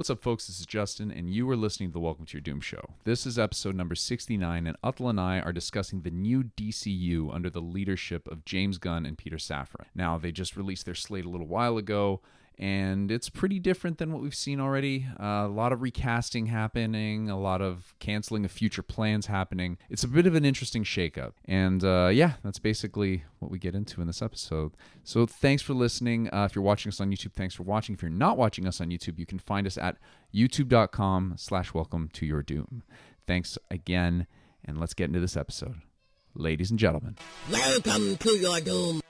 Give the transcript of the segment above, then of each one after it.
What's up, folks? This is Justin, and you are listening to the Welcome to Your Doom show. This is episode number 69, and Uthal and I are discussing the new DCU under the leadership of James Gunn and Peter Safran. Now, they just released their slate a little while ago, and it's pretty different than what we've seen already. Uh, a lot of recasting happening, a lot of canceling of future plans happening. It's a bit of an interesting shakeup. And uh, yeah, that's basically what we get into in this episode. So thanks for listening. Uh, if you're watching us on YouTube, thanks for watching. If you're not watching us on YouTube, you can find us at youtube.com slash welcome to your doom. Thanks again, and let's get into this episode. Ladies and gentlemen. Welcome to your doom.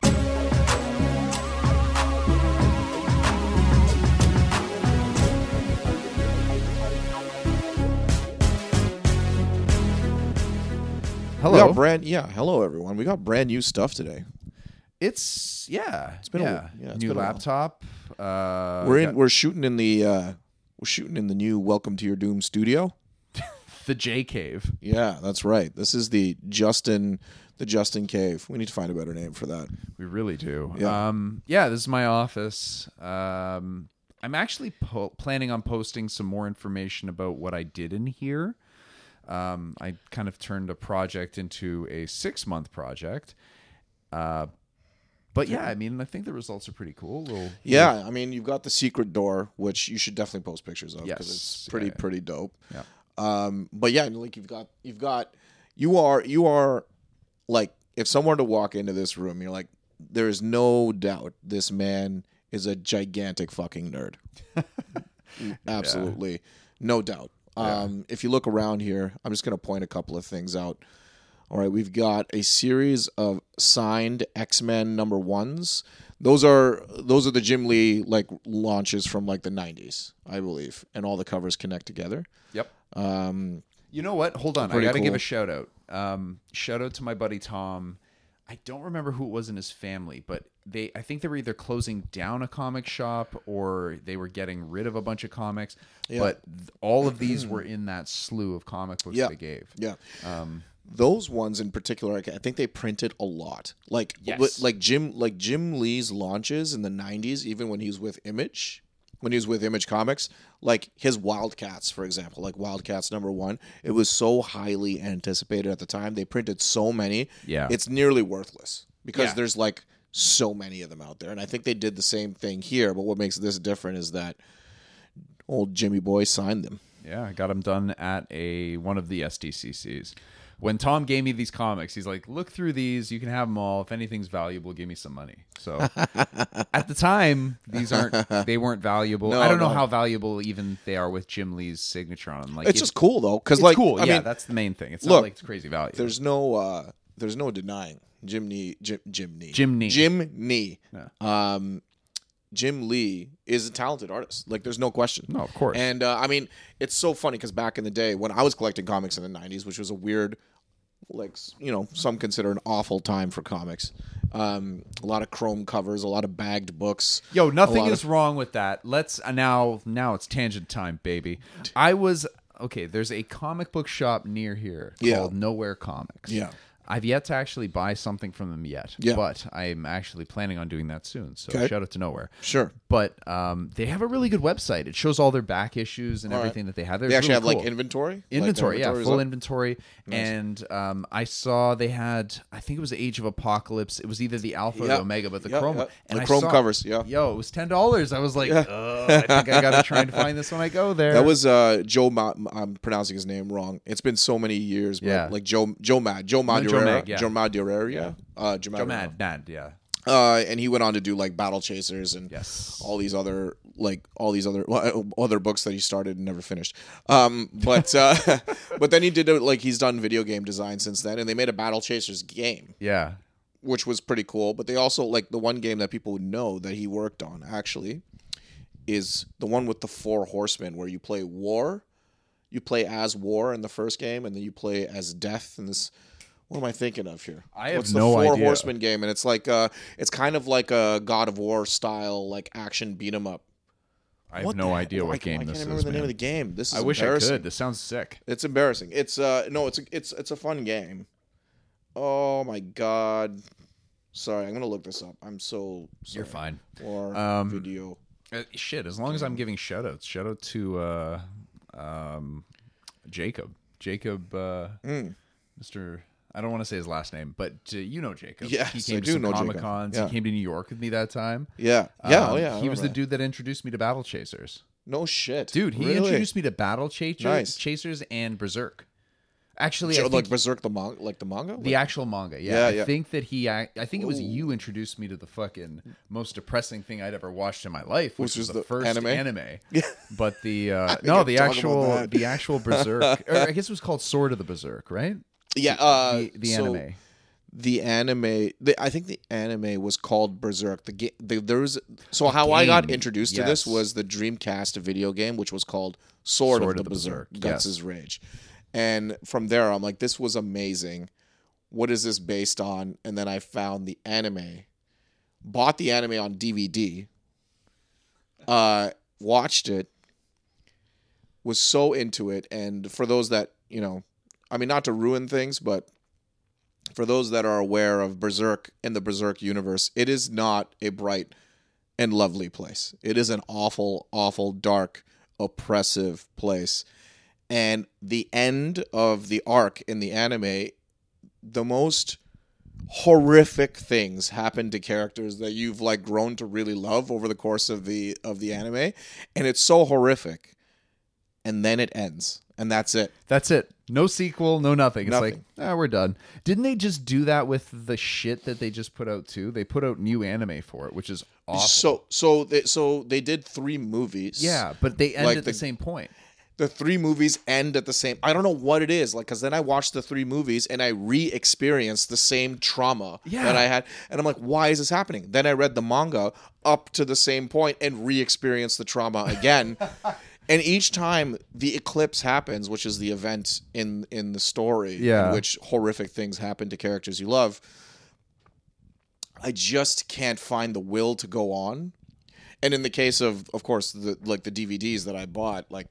Hello. We got brand yeah. Hello everyone. We got brand new stuff today. It's yeah, it's been a- yeah, yeah, it's new a laptop. Uh, we're in. got We're shooting in the. uh We're shooting in the new Welcome to Your Doom studio. the J Cave. Yeah, that's right. This is the Justin, the Justin Cave. We need to find a better name for that. We really do. Yeah. Um, yeah, this is my office. Um, I'm actually po- planning on posting some more information about what I did in here. Um, I kind of turned a project into a six month project. Uh, but yeah, I mean, I think the results are pretty cool. Little, Yeah, I mean, you've got the secret door, which you should definitely post pictures of because Yes, it's pretty yeah, yeah. pretty dope. Yeah. Um, but yeah, like you've got you've got you are you are like if someone were to walk into this room, you're like, there is no doubt this man is a gigantic fucking nerd. Absolutely, no doubt. Um, if you look around here, I'm just gonna point a couple of things out. All right, we've got a series of signed X Men number ones. Those are those are the Jim Lee like launches from like the '90s, I believe, and all the covers connect together. Yep. Um, You know what? Hold on. I got to give a shout out. Um, shout out to my buddy Tom. I don't remember who it was in his family, but they I think they were either closing down a comic shop or they were getting rid of a bunch of comics. But th- all of these were in that slew of comic books Yeah. they gave. Yeah. Um, Those ones in particular, I think they printed a lot. Like, Yes. like Jim, like Jim Lee's launches in the '90s, even when he was with Image, when he was with Image Comics, like his Wildcats, for example, like Wildcats number one, it was so highly anticipated at the time. They printed so many, Yeah. it's nearly worthless because Yeah. there's like so many of them out there. And I think they did the same thing here. But what makes this different is that old Jimmy Boy signed them. yeah, I got them done at a one of the SDCCs. When Tom gave me these comics, he's like, "Look through these. You can have them all. If anything's valuable, give me some money." So, at the time, these aren't they weren't valuable. No, I don't know no. how valuable even they are with Jim Lee's signature on them. Like, It's just cool though, because like cool. I yeah, mean, that's the main thing. It's look, not like it's crazy value. there's no uh there's no denying Jim Nee Jim Jim Nee Jim Nee. Yeah. um Jim Lee is a talented artist like there's no question No, of course. and uh, I mean it's so funny because back in the day when I was collecting comics in the 90s which was a weird like you know some consider an awful time for comics um a lot of chrome covers a lot of bagged books Yo, nothing is wrong with that. Let's uh, now now it's tangent time, baby. I was okay, there's a comic book shop near here Yeah. called Nowhere Comics. Yeah. I've yet to actually buy something from them yet. Yeah. But I'm actually planning on doing that soon. So Okay. shout out to Nowhere. sure But um, they have a really good website. It shows all their back issues and All right. everything that they have. There. they actually have like inventory Like, inventory, yeah, full up? inventory. And um, I saw they had, I think it was the Age of Apocalypse. It was either the Alpha or the Omega, but the Yeah, Chrome. yeah. And The I Chrome saw- covers, yeah. Yo, it was ten dollars. I was like, "Ugh, I think I gotta try and find this when I go there. That was uh, Joe. Ma- I'm pronouncing his name wrong. It's been so many years. But Yeah. like Joe Joe Mad Joe No, Mag, yeah. Madureira. Uh, Joe, Joe Madureira. Mad, Mad, yeah, Uh, and he went on to do like Battle Chasers and yes. all these other like all these other well, other books that he started and never finished. Um, but uh, but then he did like he's done video game design since then, and they made a Battle Chasers game, Yeah, which was pretty cool. But they also like the one game that people would know that he worked on actually is the one with the four horsemen where you play war, you play as war in the first game, and then you play as death in this. What am I thinking of here? I have What's no the four idea. horsemen game, and it's like uh, it's kind of like a God of War style like action beat 'em up. I have What no the idea what I, game I this can't is. remember the name man. of the game. This is I wish I embarrassing. could. This sounds sick. It's embarrassing. It's uh no, it's a, it's it's a fun game. Oh my god. Sorry, I'm gonna look this up. I'm so sorry. You're fine. Or Um, video Uh, shit, as long as I'm giving shout outs, shout out to uh, um, Jacob. Jacob, uh. Mr. I don't want to say his last name, but uh, you know Jacob. Yes, he came I to do some know Jacob. Comic Cons. Yeah. He came to New York with me that time. Yeah, yeah, Um, oh yeah. He was the remember dude that introduced me to Battle Chasers. No shit, Dude, he Really? introduced me to Battle Chasers, Nice. Chasers and Berserk. Actually, So, I like think Berserk the manga, like the manga. the Like- actual manga. Yeah, Yeah, I yeah. think that he. I, I think it was you introduced me to the fucking most depressing thing I'd ever watched in my life, which, Which was the, the first anime? anime. Yeah. But the uh, no, the actual the actual Berserk, or I guess it was called Sword of the Berserk, right? Yeah, uh, the the so anime. The anime, the, I think the anime was called Berserk. The game, the, there was so how I got game, introduced to this was the Dreamcast video game, which was called Sword, Sword of the, of the Berserk, Berserk, Guts' yes. Rage, and from there I'm like, this was amazing. What is this based on? And then I found the anime, bought the anime on DVD, uh, watched it, was so into it, and for those that you know, I mean, not to ruin things, but for those that are aware of Berserk in the Berserk universe, it is not a bright and lovely place. It is an awful, awful, dark, oppressive place. And the end of the arc in the anime, the most horrific things happen to characters that you've like grown to really love over the course of the of the anime and it's so horrific and then it ends and that's it That's it. No sequel, no nothing. It's Nothing. like, ah, we're done. Didn't they just do that with the shit that they just put out too? They put out new anime for it, which is awful. so so they, so they did three movies yeah, but they end Like at the, the- same point. the three movies end at the same i don't know what it is like because then i watched the three movies and i re-experienced the same trauma Yeah. that i had and i'm like why is this happening then i read the manga up to the same point and re-experienced the trauma again and each time the eclipse happens which is the event in in the story Yeah. in which horrific things happen to characters you love i just can't find the will to go on and in the case of of course the like the dvds that i bought like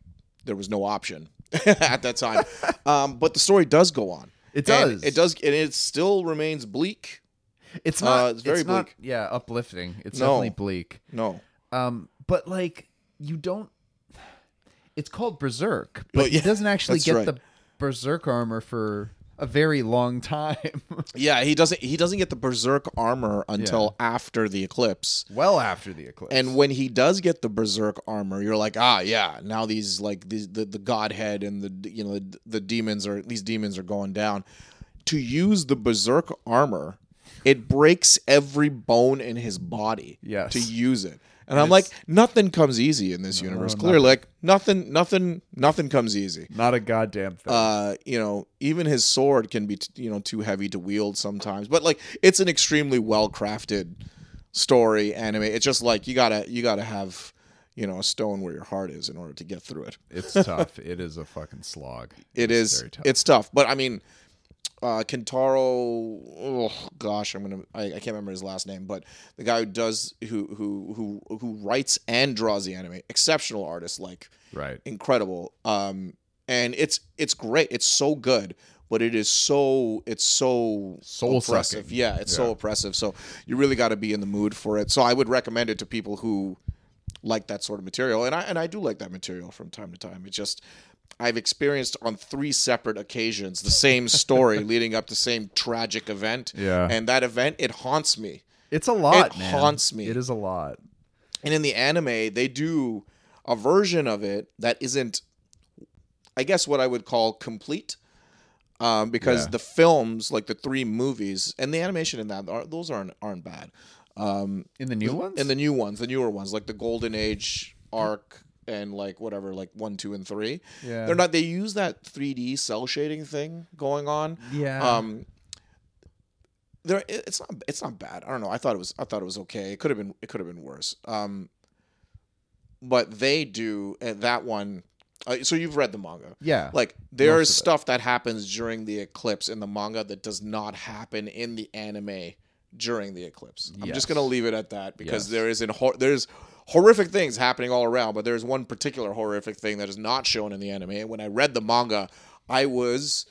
there was no option at that time um, but the story does go on It And does. it does and it still remains bleak It's not. Uh, it's very not, bleak. yeah, uplifting. It's No. definitely bleak. no Um, but like you don't. It's called Berserk, but Well, yeah, he doesn't actually get right. the Berserk armor for a very long time. yeah he doesn't he doesn't get the berserk armor until after the eclipse well after the eclipse. and when he does get the berserk armor you're like ah yeah now these like these the, the godhead and the you know the, the demons are these demons are going down to use the berserk armor it breaks every bone in his body Yes. to use it and i'm like nothing comes easy in this universe clearly like nothing nothing nothing comes easy not a goddamn thing. uh, you know, even his sword can be, t- you know, too heavy to wield sometimes. But like, it's an extremely well crafted story anime. It's just like you gotta, you gotta have, you know, a stone where your heart is in order to get through it. it's tough. It is a fucking slog. It It's is, very tough. it's tough. But I mean, uh, Kentaro, oh gosh, I'm gonna, I, I can't remember his last name, but the guy who does, who, who, who, who writes and draws the anime, exceptional artist, like right. incredible. Um, and it's it's great. It's so good, but it is so it's so Soul-sucking. oppressive. Yeah, it's so oppressive. So you really got to be in the mood for it. So I would recommend it to people who like that sort of material, and I and I do like that material from time to time. It just. I've experienced on three separate occasions the same story leading up to the same tragic event. Yeah. And that event, it haunts me. It's a lot, It man. haunts me. It is a lot. And in the anime, they do a version of it that isn't, I guess, what I would call complete. Um, because Yeah. the films, like the three movies, and the animation in that, are, those aren't aren't bad. Um, In the new ones? and the new ones, the newer ones, like the Golden Age arc and like whatever, like one, two, and three. Yeah. They're not. They use that 3D cell shading thing going on. Yeah. Um, there, it's not. It's not bad. I don't know. I thought it was. I thought it was okay. It could have been. It could have been worse. Um, but they do uh, that one. Uh, so you've read the manga. yeah. Like there is stuff that happens during the eclipse in the manga that does not happen in the anime during the eclipse. I'm just gonna leave it at that because Yes. there is in hor- there's horrific things happening all around, but there's one particular horrific thing that is not shown in the anime. And when I read the manga, I was,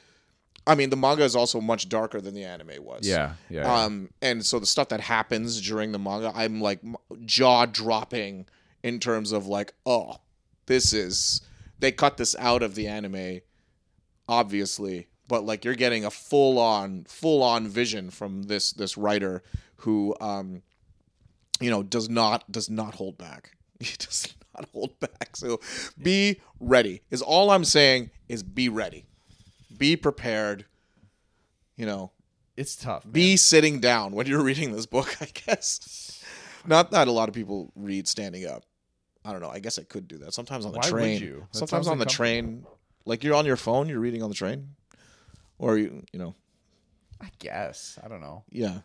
I mean, the manga is also much darker than the anime was. yeah. Yeah. yeah. Um, and so the stuff that happens during the manga, I'm like jaw dropping in terms of like, oh, this is they cut this out of the anime, obviously, but like you're getting a full on full on vision from this this writer who um you know does not does not hold back. He does not hold back. So be ready. Is all I'm saying is be ready. Be prepared. You know, It's tough. man. be sitting down when you're reading this book, I guess. Not that a lot of people read standing up. I don't know. I guess I could do that. Sometimes on the Why train. you? Sometimes on the train. Like you're on your phone, you're reading on the train. Or you you know, I guess. I don't know. yeah.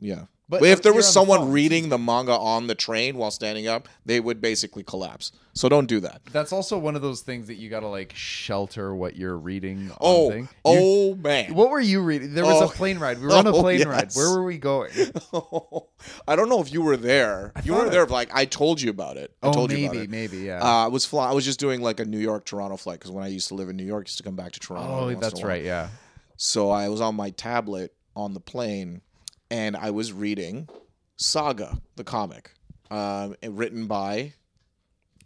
Yeah. But if there was someone reading the manga on the train while standing up, they would basically collapse. So don't do that. That's also one of those things that you got to like shelter what you're reading. Oh, thing. You- oh man. what were you reading? There was Oh. a plane ride. We were on a Oh, plane ride. Where were we going? I don't know if you were there. You were I- there. Like I told you about it. I oh, told you about it. maybe, yeah. Uh, I was fly- I was just doing like a New York Toronto flight because when I used to live in New York, I used to come back to Toronto. oh, every once in that's right. Yeah. So I was on my tablet on the plane, and I was reading Saga, the comic, um, written by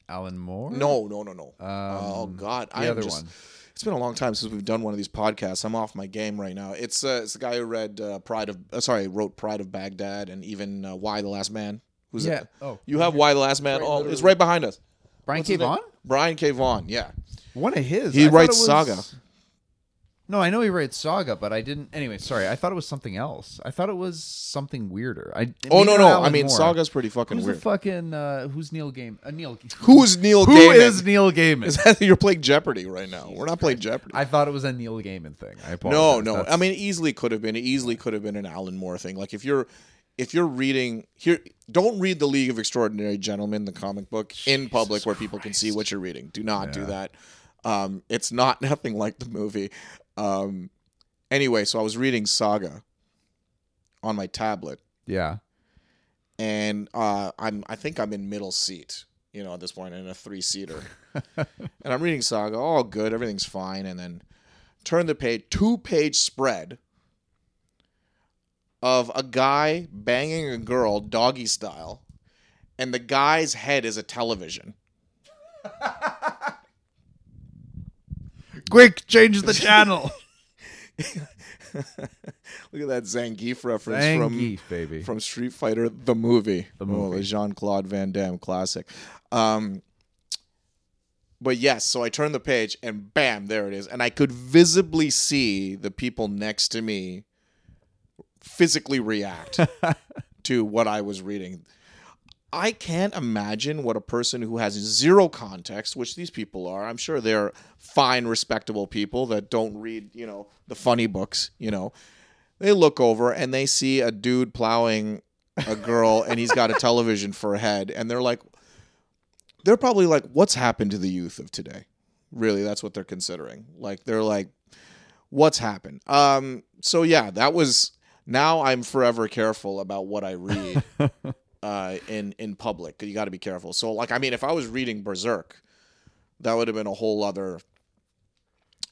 Alan Moore. no, no, no, no. oh Um, God, the I other just. one. It's been a long time since we've done one of these podcasts. I'm off my game right now. It's uh, it's the guy who read uh, Pride of uh, sorry wrote Pride of Baghdad and even uh, Y the Last Man. Who's Yeah. it? Oh, You have Y the Last Man? Right, oh, it's right behind us. Brian What's K. his name? Vaughan. Brian K. Vaughan. Yeah. One of his. He I writes it Saga. No, I know he writes Saga, but I didn't. Anyway, sorry. I thought it was something else. I thought it was something weirder. I. Oh no no! I mean. Saga's pretty fucking Who's weird. the fucking? Uh, who's Neil Game? Uh, Neil. Who's Neil Who Gaiman? is Neil Gaiman? Is that you're playing Jeopardy right now? We're not playing Jeopardy. I thought it was a Neil Gaiman thing. I apologize. no, no. That's- I mean, easily could have been. It easily could have been an Alan Moore thing. Like if you're, if you're reading here, don't read the League of Extraordinary Gentlemen, the comic book, in public where people can see what you're reading. Do not do that. Um, it's not nothing like the movie. Um, anyway, so I was reading Saga on my tablet, yeah. and uh, I'm I think I'm in middle seat, you know, at this point in a three seater, and I'm reading Saga. All good, everything's fine, and then turn the page, two page spread of a guy banging a girl doggy style, and the guy's head is a television. Quick, change the channel. Look at that Zangief reference from baby. from Street Fighter the movie, The Oh, movie. the Jean Claude Van Damme classic. Um, but yes, so I turned the page and bam, there it is, and I could visibly see the people next to me physically react to what I was reading. I can't imagine what a person who has zero context, which these people are, I'm sure they're fine, respectable people that don't read, you know, the funny books, you know. They look over and they see a dude plowing a girl and he's got a television for a head and they're like they're probably like what's happened to the youth of today? Really, that's what they're considering. Like they're like what's happened? Um so yeah, that was now I'm forever careful about what I read uh, in in public. You got to be careful. So, like, I mean, if I was reading Berserk, that would have been a whole other.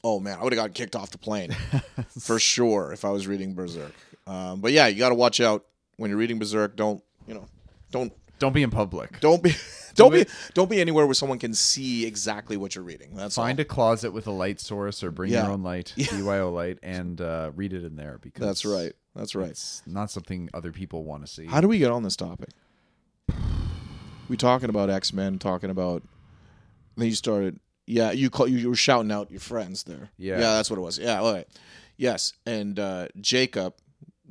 Oh man, I would have got kicked off the plane for sure if I was reading Berserk. Um, but yeah, you got to watch out when you're reading Berserk. Don't you know? Don't Don't be in public. don't be don't be don't be anywhere where someone can see exactly what you're reading. That's Find all. a closet with a light source or bring Yeah. your own light, BYO light, and uh, read it in there because That's right. That's right. It's not something other people want to see. How do we get on this topic? We talking about X Men, talking about. Then you started. Yeah, you call you, you were shouting out your friends there. Yeah. yeah, that's what it was. Yeah, all right. Yes, and uh, Jacob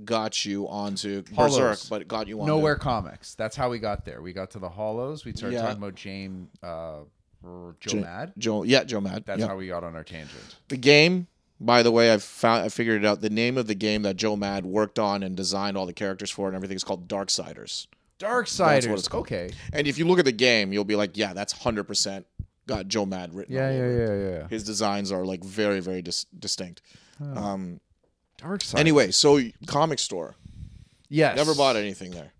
got you onto Hollows. Berserk, but got you on Nowhere Comics. That's how we got there. We got to the Hollows. We started Yeah. talking about James uh, Joe Mad. Joe. Yeah, Joe Mad. That's yeah. how we got on our tangent. the game. By the way, I found I figured it out. The name of the game that Joe Mad worked on and designed all the characters for and everything is called Darksiders. Darksiders. what it's called. Okay. And if you look at the game, you'll be like, yeah, that's hundred percent got Joe Mad written. Yeah, yeah, yeah, yeah. his designs are like very very dis- distinct um Darksiders. anyway so comic store yes. never bought anything there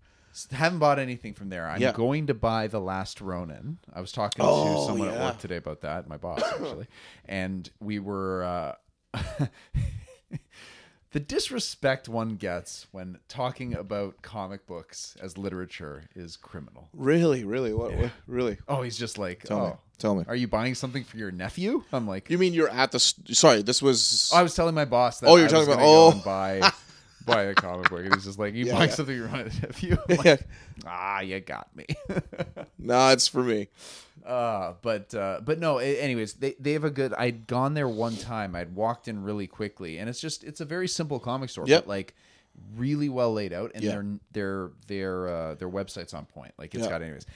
Haven't bought anything from there. I'm Yeah. going to buy the Last Ronin. I was talking Oh, to someone at work today about that, my boss actually, and we were. Uh, the disrespect one gets when talking about comic books as literature is criminal. Really, really, what? what really? Oh, he's just like, Tell oh, me. Tell me. are you buying something for your nephew? I'm like, You mean you're at the? St- sorry, this was. I was telling my boss that Oh, you're I talking about- oh. buy buy a comic book, and he's just like, "You Yeah, buying yeah. something for my nephew?" I'm like, Yeah. ah, you got me. nah, it's for me. Uh, but uh, but no. Anyways, they they have a good. I'd gone there one time. I'd walked in really quickly, and it's just it's a very simple comic store, Yep. but like really well laid out, and Yeah. their their their uh, their website's on point. Like it's Yeah. got anyways.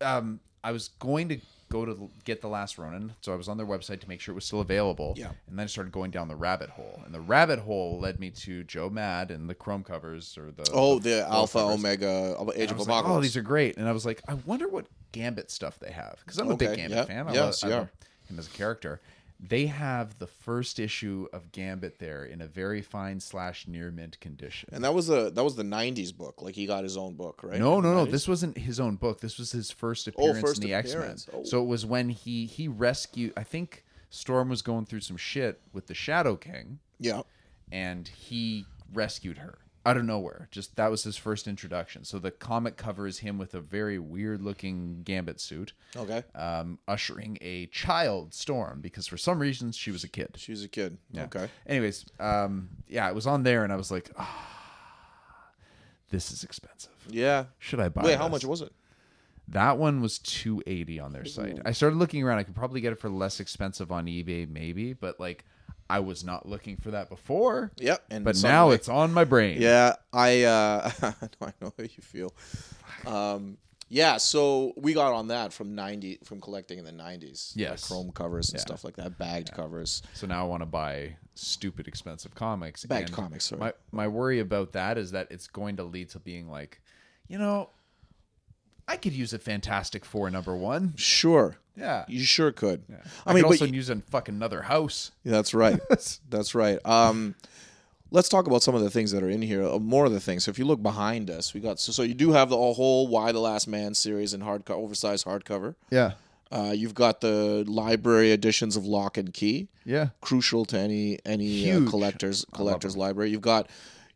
Um, I was going to go to get the last Ronin, so I was on their website to make sure it was still available. Yeah. And then I started going down the rabbit hole, and the rabbit hole led me to Joe Mad and the Chrome covers or the Oh, the the Alpha covers. Omega Age of was like, Apocalypse. oh, these are great. And I was like, I wonder what Gambit stuff they have because I'm a big Gambit yeah. fan. I Yes, love, I love him as a character. They have the first issue of Gambit there in a very fine slash near mint condition. and that was the that was the '90s book. Like he got his own book, right? No, no, no. This wasn't his own book. This was his first oh, appearance Oh, first in the X Men. Oh. So it was when he he rescued. I think Storm was going through some shit with the Shadow King, Yeah. and he rescued her out of nowhere. Just that was his first introduction. So the comic cover is him with a very weird looking Gambit suit, Okay. um, ushering a child Storm because for some reason she was a kid. She was a kid. Yeah. Okay. Anyways, um, yeah, it was on there, and I was like, ah, this is expensive. Yeah. Should I buy? Wait, how much was it? That one was 280 on their site. I started looking around. I could probably get it for less expensive on eBay, maybe, but like I was not looking for that before. Yep. And But now it's on my brain. Yeah, I uh, I know how you feel. Um, yeah, so we got on that from ninety from collecting in the nineties. Yes. chrome covers and Yeah. stuff like that, bagged covers. So now I want to buy stupid expensive comics. Bagged and comics, sorry. My my worry about that is that it's going to lead to being like, you know, I could use a Fantastic Four number one. Sure, Yeah. you sure could. I, I mean, could also use a fucking another house. Yeah, that's right. that's right. Um, let's talk about some of the things that are in here. uh, More of the things. So if you look behind us, we got so, so you do have the whole "Y the Last Man" series in hardcover, oversized hardcover. Yeah. Uh, you've got the library editions of Locke and Key. Yeah. crucial to any any uh, collectors collectors library. You've got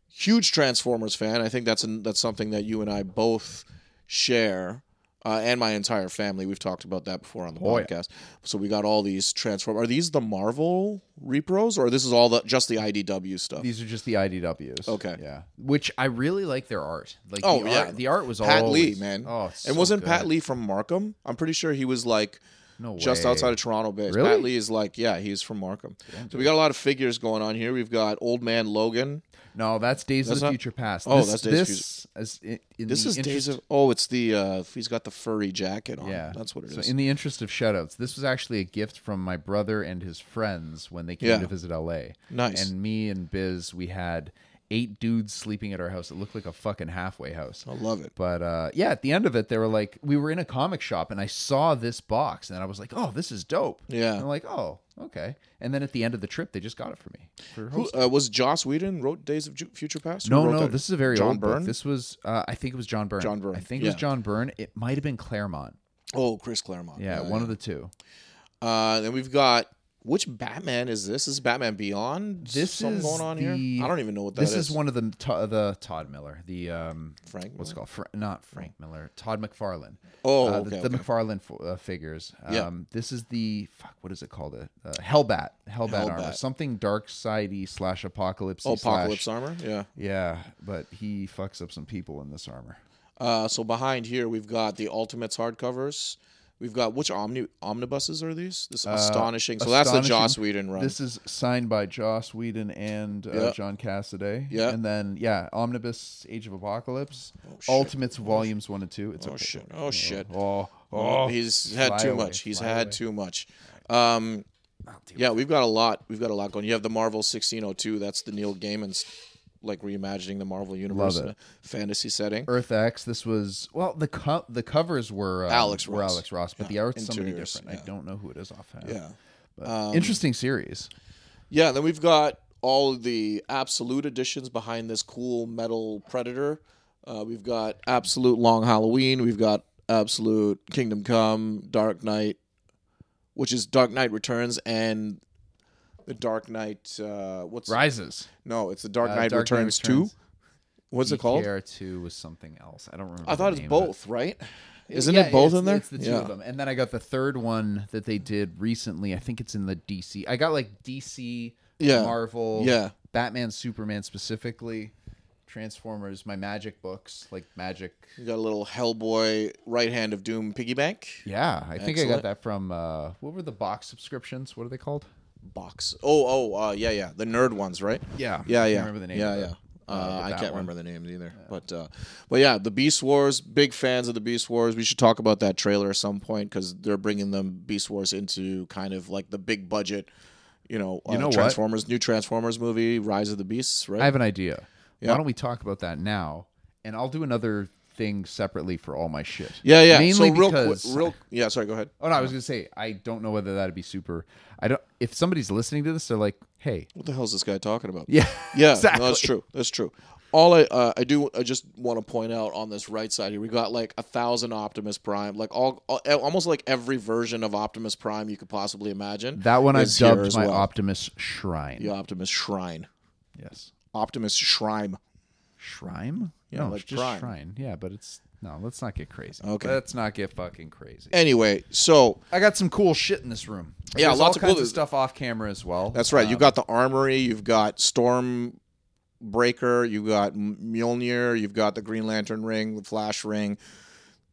huge Transformers fan. I think that's an, that's something that you and I both share. Uh, and my entire family. We've talked about that before on the Oh, yeah. podcast. So we got all these transform. Are these the Marvel repros, or this is all the just the IDW stuff? These are just the IDWs. Okay. Yeah. Which I really like their art. Like Oh, the yeah. art, the art was Pat always, Lee, man. Oh, it's and so wasn't good. Pat Lee from Markham? I'm pretty sure he was like no just outside of Toronto base. Really? Pat Lee is like, yeah, he's from Markham. So we got a lot of figures going on here. We've got Old Man Logan. No, that's Days That's of the not- Future Past. Oh, this, that's Days of this, As in, in This is Days of. Oh, it's the. uh He's got the furry jacket on. Yeah, that's what it is. so in the interest of shoutouts, this was actually a gift from my brother and his friends when they came Yeah. to visit LA. Nice. And me and Biz, we had eight dudes sleeping at our house. It looked like a fucking halfway house. I love it. But uh, yeah, at the end of it, they were like, we were in a comic shop and I saw this box and I was like, oh, this is dope. Yeah. And I'm like, oh, okay. And then at the end of the trip, they just got it for me. For Who uh, was Joss Whedon wrote Days of Future Past? Who no, no, that? this is a very John old book. This was, uh, I think it was John Byrne. John Byrne, I think it was. John Byrne. It might have been Claremont. Oh, Chris Claremont. Yeah, one of the two. Uh, then we've got which Batman is this? This is Batman Beyond. This Something is going on the, here. I don't even know what that this is. is one of the the Todd Miller, the um, Frank. what's it Miller? called? Fra- not Frank Miller, Todd McFarlane. Oh, Uh, okay. the, the okay. McFarlane f- uh, figures. Um, Yeah. This is the fuck. What is it called? It uh, Hellbat. Hellbat, armor. Something dark sidey slash apocalypse. Oh, Apocalypse armor. Yeah. Yeah, but he fucks up some people in this armor. Uh, so behind here we've got the Ultimates hardcovers. We've got which omni omnibuses are these? This astonishing. So that's the Uh, Astonishing. Joss Whedon run. This is signed by Joss Whedon and uh, Yeah. John Cassaday. Yeah. And then, yeah, Omnibus Age of Apocalypse, Ultimates Volumes 1 and 2. It's oh okay. shit! Oh shit! Oh, Oh, oh. he's had Fly too away, much. He's fly had away. too much. Um, yeah, we've got a lot. We've got a lot going. You have the Marvel 1602. That's the Neil Gaiman's like reimagining the Marvel universe in a fantasy setting. Earth X. This was well. The co- the covers were um, Alex were Ross. Alex Ross, but Yeah, the art's somebody different. yeah. I don't know who it is offhand. Yeah. but Um, interesting series. Yeah, then we've got all of the absolute editions behind this cool metal predator. Uh, we've got absolute Long Halloween. We've got absolute Kingdom Come, Dark Knight, which is Dark Knight Returns, and the Dark Knight. Uh, what's Rises. no? It's the Dark Uh, Knight Dark Knight Returns Returns. two. What's it called? DKR two was something else. I don't remember. I thought it's of it. both, right? Isn't Yeah, it both in there? It's the two yeah. of them, and then I got the third one that they did recently. I think it's in the DC. I got like DC, Yeah. Marvel, Yeah. Batman, Superman specifically, Transformers, my Magic books, like Magic. You got a little Hellboy right hand of Doom piggy bank Yeah, I think I got that from uh, what were the box subscriptions? What are they called? Box. Oh, oh, uh, yeah, yeah, the nerd ones, right? Yeah, Yeah, I yeah. can't remember the name. Yeah, yeah. Uh, Uh, I can't one. remember the names either, but uh, but yeah, the Beast Wars. Big fans of the Beast Wars. We should talk about that trailer at some point because they're bringing them Beast Wars into kind of like the big budget, you know, You uh, know what? Transformers, new Transformers movie, Rise of the Beasts, right? I have an idea. Yeah. Why don't we talk about that now? And I'll do another thing separately for all my shit. yeah, yeah. Mainly so real because quick, real yeah. Sorry, go ahead. Oh no, I was gonna say I don't know whether that'd be super. I don't. If somebody's listening to this, they're like, "Hey, What the hell is this guy talking about? yeah, Yeah, exactly. no, that's true. That's true. All I uh, I do I just want to point out on this right side here, we got like a thousand Optimus Prime, like all, all almost like every version of Optimus Prime you could possibly imagine. That one I've dubbed my well. Optimus Shrine. the Optimus Shrine, Yes, Optimus Shrine. Shrine. Yeah, no, like it's just Prime. Shrine. Yeah, but it's no. Let's not get crazy. Okay. let's not get fucking crazy. Anyway, so I got some cool shit in this room. Yeah, There's lots all of kinds cool- of stuff off camera as well. that's right. You've Um, got the armory, you've got Storm Breaker, you've got Mjolnir, you've got the Green Lantern ring, the Flash ring,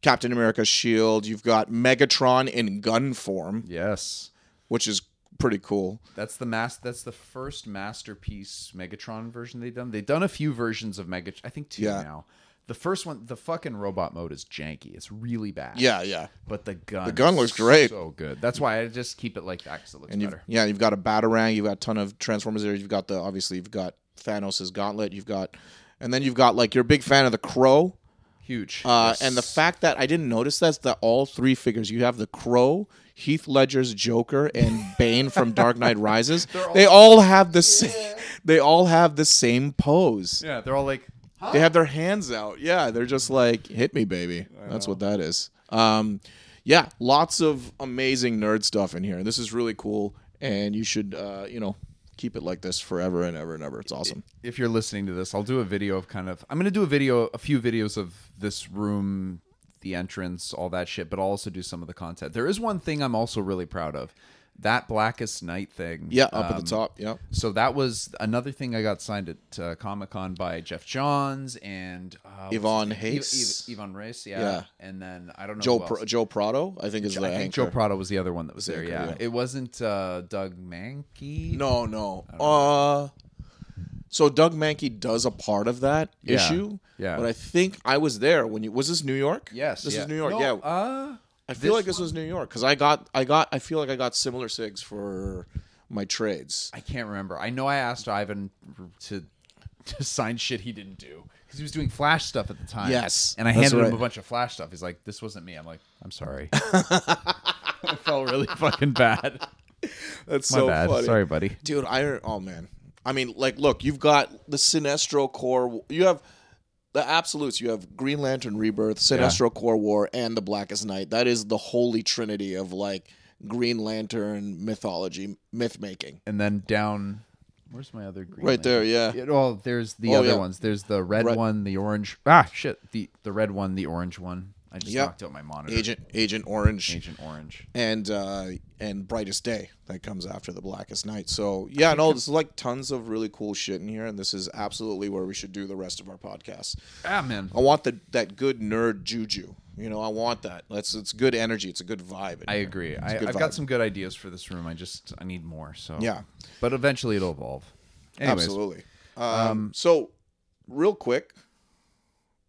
Captain America's shield, you've got Megatron in gun form, yes. which is pretty cool. That's the mas- That's the first masterpiece Megatron version they've done. They've done a few versions of Megatron. I think two Yeah. now. The first one, the fucking robot mode is janky. It's really bad. Yeah, yeah. but the gun, The gun looks great. So good. That's why I just keep it like that because it looks and better. yeah, you've got a batarang, you've got a ton of transformers there. You've got the obviously you've got Thanos' gauntlet, you've got, and then you've got like you're a big fan of the Crow, Huge. uh, Yes. and the fact that I didn't notice that's that all three figures you have the Crow, Heath Ledger's Joker, and Bane from Dark Knight Rises. they all have the same. They all have the same pose. yeah, they're all like, They have their hands out. Yeah, they're just like, hit me, baby. That's what that is. Um, yeah, lots of amazing nerd stuff in here. This is really cool, and you should, uh, you know, keep it like this forever and ever and ever. It's awesome. if you're listening to this, I'll do a video of kind of. I'm gonna do a video, a few videos of this room, the entrance, all that shit. But I'll also do some of the content. There is one thing I'm also really proud of. That Blackest Night thing. Yeah, up at um, the top. Yeah. So that was another thing I got signed at uh, Comic Con by Geoff Johns and uh, Ivan? Reis. Yv- Yv- Ivan Reis, yeah. Yeah. And then I don't know Joe Joe Prado, I think is the I think anchor. Joe Prado was the other one that was there. Yeah. yeah. it wasn't uh, Doug Mahnke. No, no. Uh, so Doug Mahnke does a part of that Yeah, issue. yeah. But I think I was there when you was this New York. Yes, this yeah. is New York. No, yeah, Uh, I feel this like this was New York because I got, I got, I feel like I got similar sigs for my trades. I can't remember. I know I asked Ivan to to sign shit he didn't do because he was doing Flash stuff at the time. Yes, and I that's handed him right. a bunch of Flash stuff. He's like, "This wasn't me." I'm like, "I'm sorry." I felt really fucking bad. That's My so bad. funny, Sorry, buddy. dude. I oh man, I mean, like, look, you've got the Sinestro Corps. You have the absolutes. You have Green Lantern Rebirth, Sinestro Corps War, and the Blackest Night. That is the holy trinity of like Green Lantern mythology, myth making. And then down, where's my other green? Right there, yeah. Yeah, well, there's the Oh, other yeah. ones. There's the red, Red- one, the orange. Ah, shit. The the red one, the orange one. I just Yep. knocked out my monitor. Agent Agent Orange. Agent Orange. and uh, and Brightest Day that comes after the Blackest Night. So yeah, no, there's like tons of really cool shit in here, and this is absolutely where we should do the rest of our podcast. Ah, man. I want the that good nerd juju. You know, I want that. That's it's good energy. It's a good vibe. in I here. agree. It's I, a good I've got some good ideas for this room. I just I need more. So Yeah, but eventually it'll evolve. Anyways, absolutely. Um, so, real quick,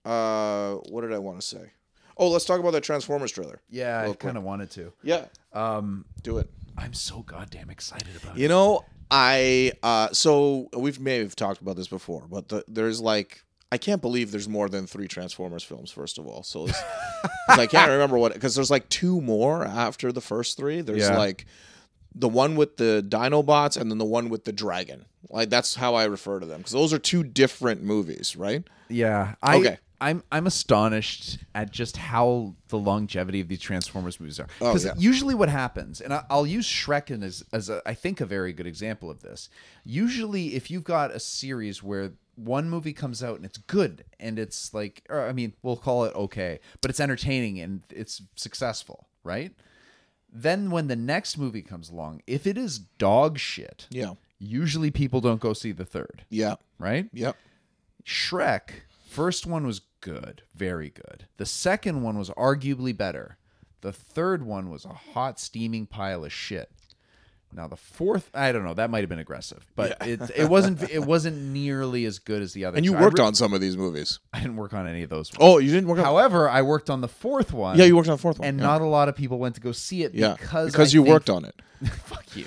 uh, what did I want to say? Oh, let's talk about that Transformers trailer. Yeah, I kind of wanted to. Yeah, Um, do it. I'm so goddamn excited about it. You know, I uh so we've may have talked about this before, but the, there's like I can't believe there's more than three Transformers films. First of all, so it's, 'cause I can't remember what because there's like two more after the first three. There's Yeah. like the one with the Dinobots and then the one with the dragon. Like that's how I refer to them because those are two different movies, right? Yeah, I Okay. I'm I'm astonished at just how the longevity of these Transformers movies are. Oh, Because yeah. usually what happens, and I, I'll use Shrek as as a, I think a very good example of this. Usually, if you've got a series where one movie comes out and it's good and it's like, or, I mean, we'll call it okay, but it's entertaining and it's successful, right? Then when the next movie comes along, if it is dog shit, Yeah. usually people don't go see the third, Yeah. right? Yep. Shrek, first one was good, very good. The second one was arguably better. The third one was a hot steaming pile of shit. Now the fourth, I don't know, that might have been aggressive, but it it wasn't it wasn't nearly as good as the other. And you two. Worked re- on some of these movies. I didn't work on any of those. Ones. Oh, you didn't work on. However, I worked on the fourth one. yeah, you worked on the fourth one. and yeah. not a lot of people went to go see it yeah because because I you think- worked on it. Fuck you.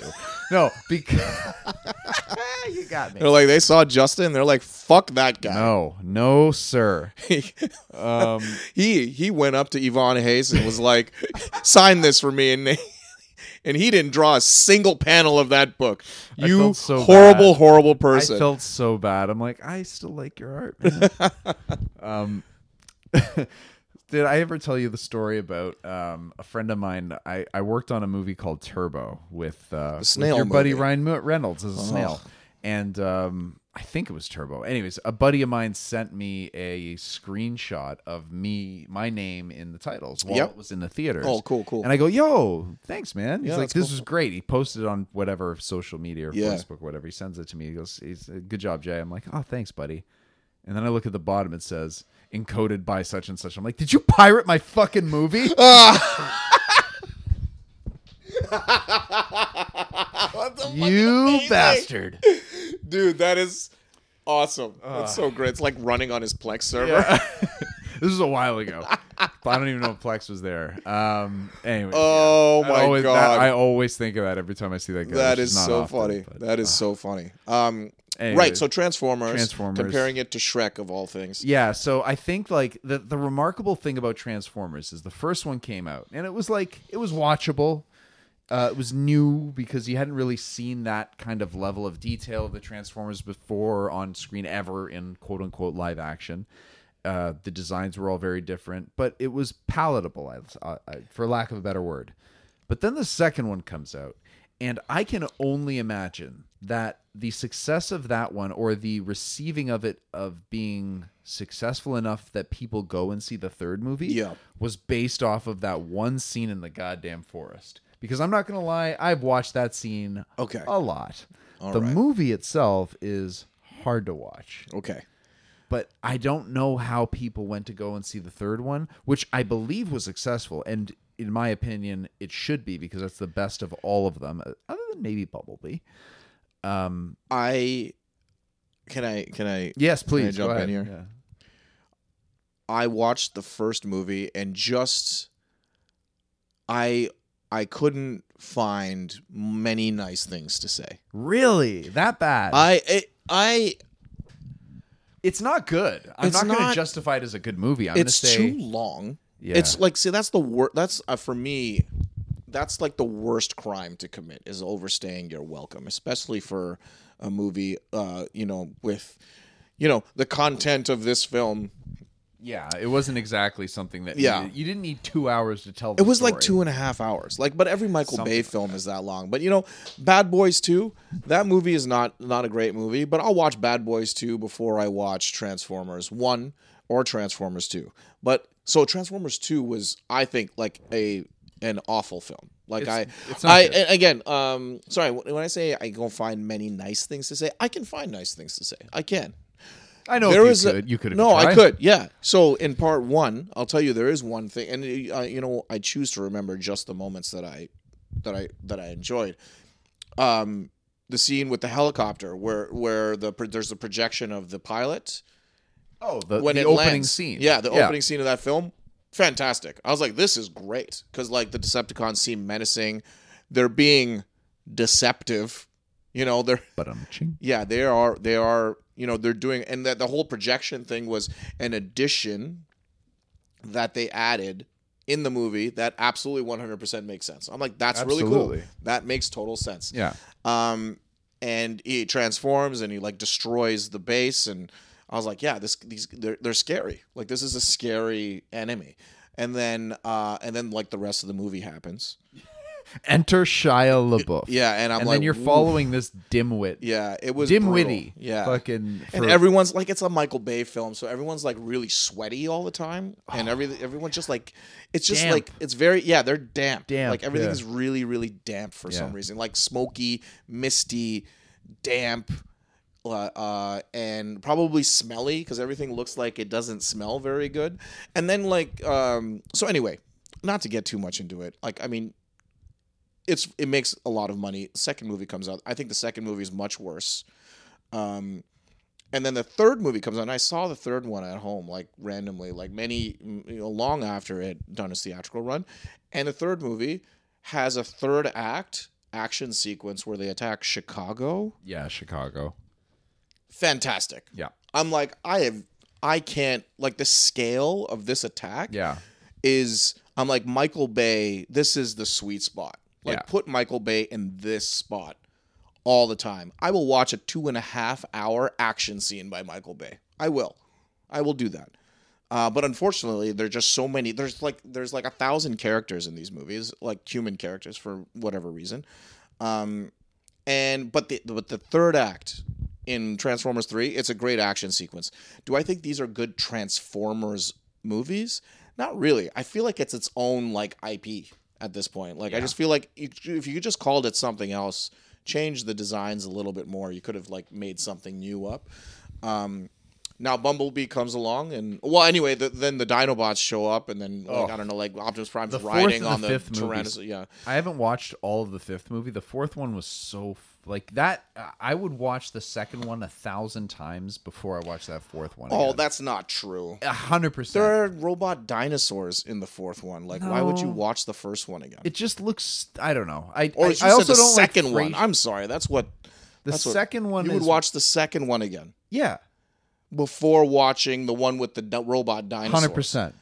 No, because you got me. They're like they saw Justin. They're like, fuck that guy. No, no, sir. Um, he he went up to Ivan Reis and was like, "Sign this for me," and they, and he didn't draw a single panel of that book. I You so horrible, bad. horrible person. I felt so bad. I'm like, I still like your art. Man. um, did I ever tell you the story about um, a friend of mine? I, I worked on a movie called Turbo with, uh, with your buddy movie. Oh. Ryan Reynolds as a snail, and um, I think it was Turbo. Anyways, a buddy of mine sent me a screenshot of me, my name in the titles while Yep. it was in the theaters. Oh, cool, cool. And I go, "Yo, thanks, man." He's Yeah, like, "This cool. was great." He posted it on whatever social media or Yeah. Facebook, whatever. He sends it to me. He goes, "He's good job, Jay." I'm like, "Oh, thanks, buddy." And then I look at the bottom. It says encoded by such and such. I'm like, "Did you pirate my fucking movie?" you bastard! Dude, that is awesome. That's so great. It's like running on his Plex server. this was a while ago. But I don't even know if Plex was there. Um. Anyway. Oh I my always, that- god. I always think of that every time I see that guy. that which is not so often, funny. but- that is so funny. Um, right. So Transformers, Transformers. comparing it to Shrek of all things. Yeah, so I think like the the remarkable thing about Transformers is the first one came out and it was like it was watchable. Uh, it was new because you hadn't really seen that kind of level of detail of the Transformers before on screen ever in quote unquote live action. Uh, the designs were all very different, but it was palatable, I, I, for lack of a better word. But then the second one comes out, and I can only imagine that the success of that one or the receiving of it of being successful enough that people go and see the third movie Yeah. was based off of that one scene in the goddamn forest. Because I'm not going to lie, I've watched that scene Okay. a lot. All the right. movie itself is hard to watch Okay. but I don't know how people went to go and see the third one, which I believe was successful. And in my opinion, it should be because that's the best of all of them, uh, other than maybe Bumblebee. Um, I can I can I yes, please jump in here? Yeah. I watched the first movie and just I I couldn't find many nice things to say. Really, that bad? I it, I it's not good. I'm It's not, going to justify it as a good movie. I'm it's going to say too long. Yeah. It's like see that's the wor that's uh, for me that's like the worst crime to commit is overstaying your welcome, especially for a movie uh you know with you know the content of this film yeah, it wasn't exactly something that Yeah. needed- you didn't need two hours to tell. It was like two and a half hours. Like, but every Michael Something Bay like film is that long. But you know, Bad Boys Two, that movie is not not a great movie. But I'll watch Bad Boys Two before I watch Transformers One or Transformers Two. But so Transformers Two was, I think, like a an awful film. Like It's- I, it's I again, um, sorry. When I say I go find many nice things to say, I can find nice things to say. I can. I know There you a- could. you could. Have No, I could. Yeah. So in part one, I'll tell you there is one thing, and uh, you know I choose to remember just the moments that I that I that I enjoyed. Um, the scene with the helicopter where where the there's the projection of the pilot Oh, the, when the it opening lands. scene. Yeah, the opening scene of that film, fantastic. I was like, this is great because like the Decepticons seem menacing, they're being deceptive. You know, they're But ching. yeah, they are. They are. You know, they're doing, and that the whole projection thing was an addition that they added in the movie that absolutely 100% makes sense. I'm like, that's really cool. That makes total sense. Yeah. Um, and he transforms and he like destroys the base, and I was like, yeah, this these they're they're scary. Like this is a scary enemy. And then uh and then like the rest of the movie happens. Enter Shia LaBeouf. Yeah, and I'm and like then you're following this dimwit. Yeah, it was dimwitty. brutal. Yeah. Fucking. and for- everyone's like it's a Michael Bay film, so everyone's like really sweaty all the time, and every everyone's just like it's just Damp. like it's very yeah they're damp, Damp, like everything yeah. is really really damp for some reason, like smoky, misty, damp, uh, uh, and probably smelly because everything looks like it doesn't smell very good, and then like um so anyway, not to get too much into it, like I mean. It's it makes a lot of money. Second movie comes out. I think the second movie is much worse. Um, and then the third movie comes out and i saw the third one at home like randomly like many you know long after it done its theatrical run and the third movie has a third act action sequence where they attack chicago yeah, Chicago. fantastic Yeah. i'm like i have i can't like the scale of this attack Yeah. is i'm like michael bay this is the sweet spot like Yeah. put michael bay in this spot all the time i will watch a two and a half hour action scene by michael bay i will i will do that uh, but unfortunately there's just so many there's like there's like a thousand characters in these movies like human characters for whatever reason um, and but the but the third act in Transformers 3, it's a great action sequence. Do I think these are good Transformers movies? Not really. I feel like it's its own like IP at this point. Like I just feel like if you just called it something else, change the designs a little bit more, you could have like made something new up. Um, now Bumblebee comes along, and well, anyway, the, then the Dinobots show up, and then like Oh. I don't know, like Optimus Prime's riding the on the. Tyrannosaurus. Yeah, I haven't watched all of the fifth movie. The fourth one was so like that. I would watch the second one a thousand times before I watch that fourth one. Oh, again. that's not true. a hundred percent. There are robot dinosaurs in the fourth one. Like, why would you watch the first one again? It just looks. I don't know. I or I, I said also the don't second like one. I'm sorry. That's what the that's what- second one you is would watch the second one again Yeah, before watching the one with the di- robot dinosaurs. hundred percent.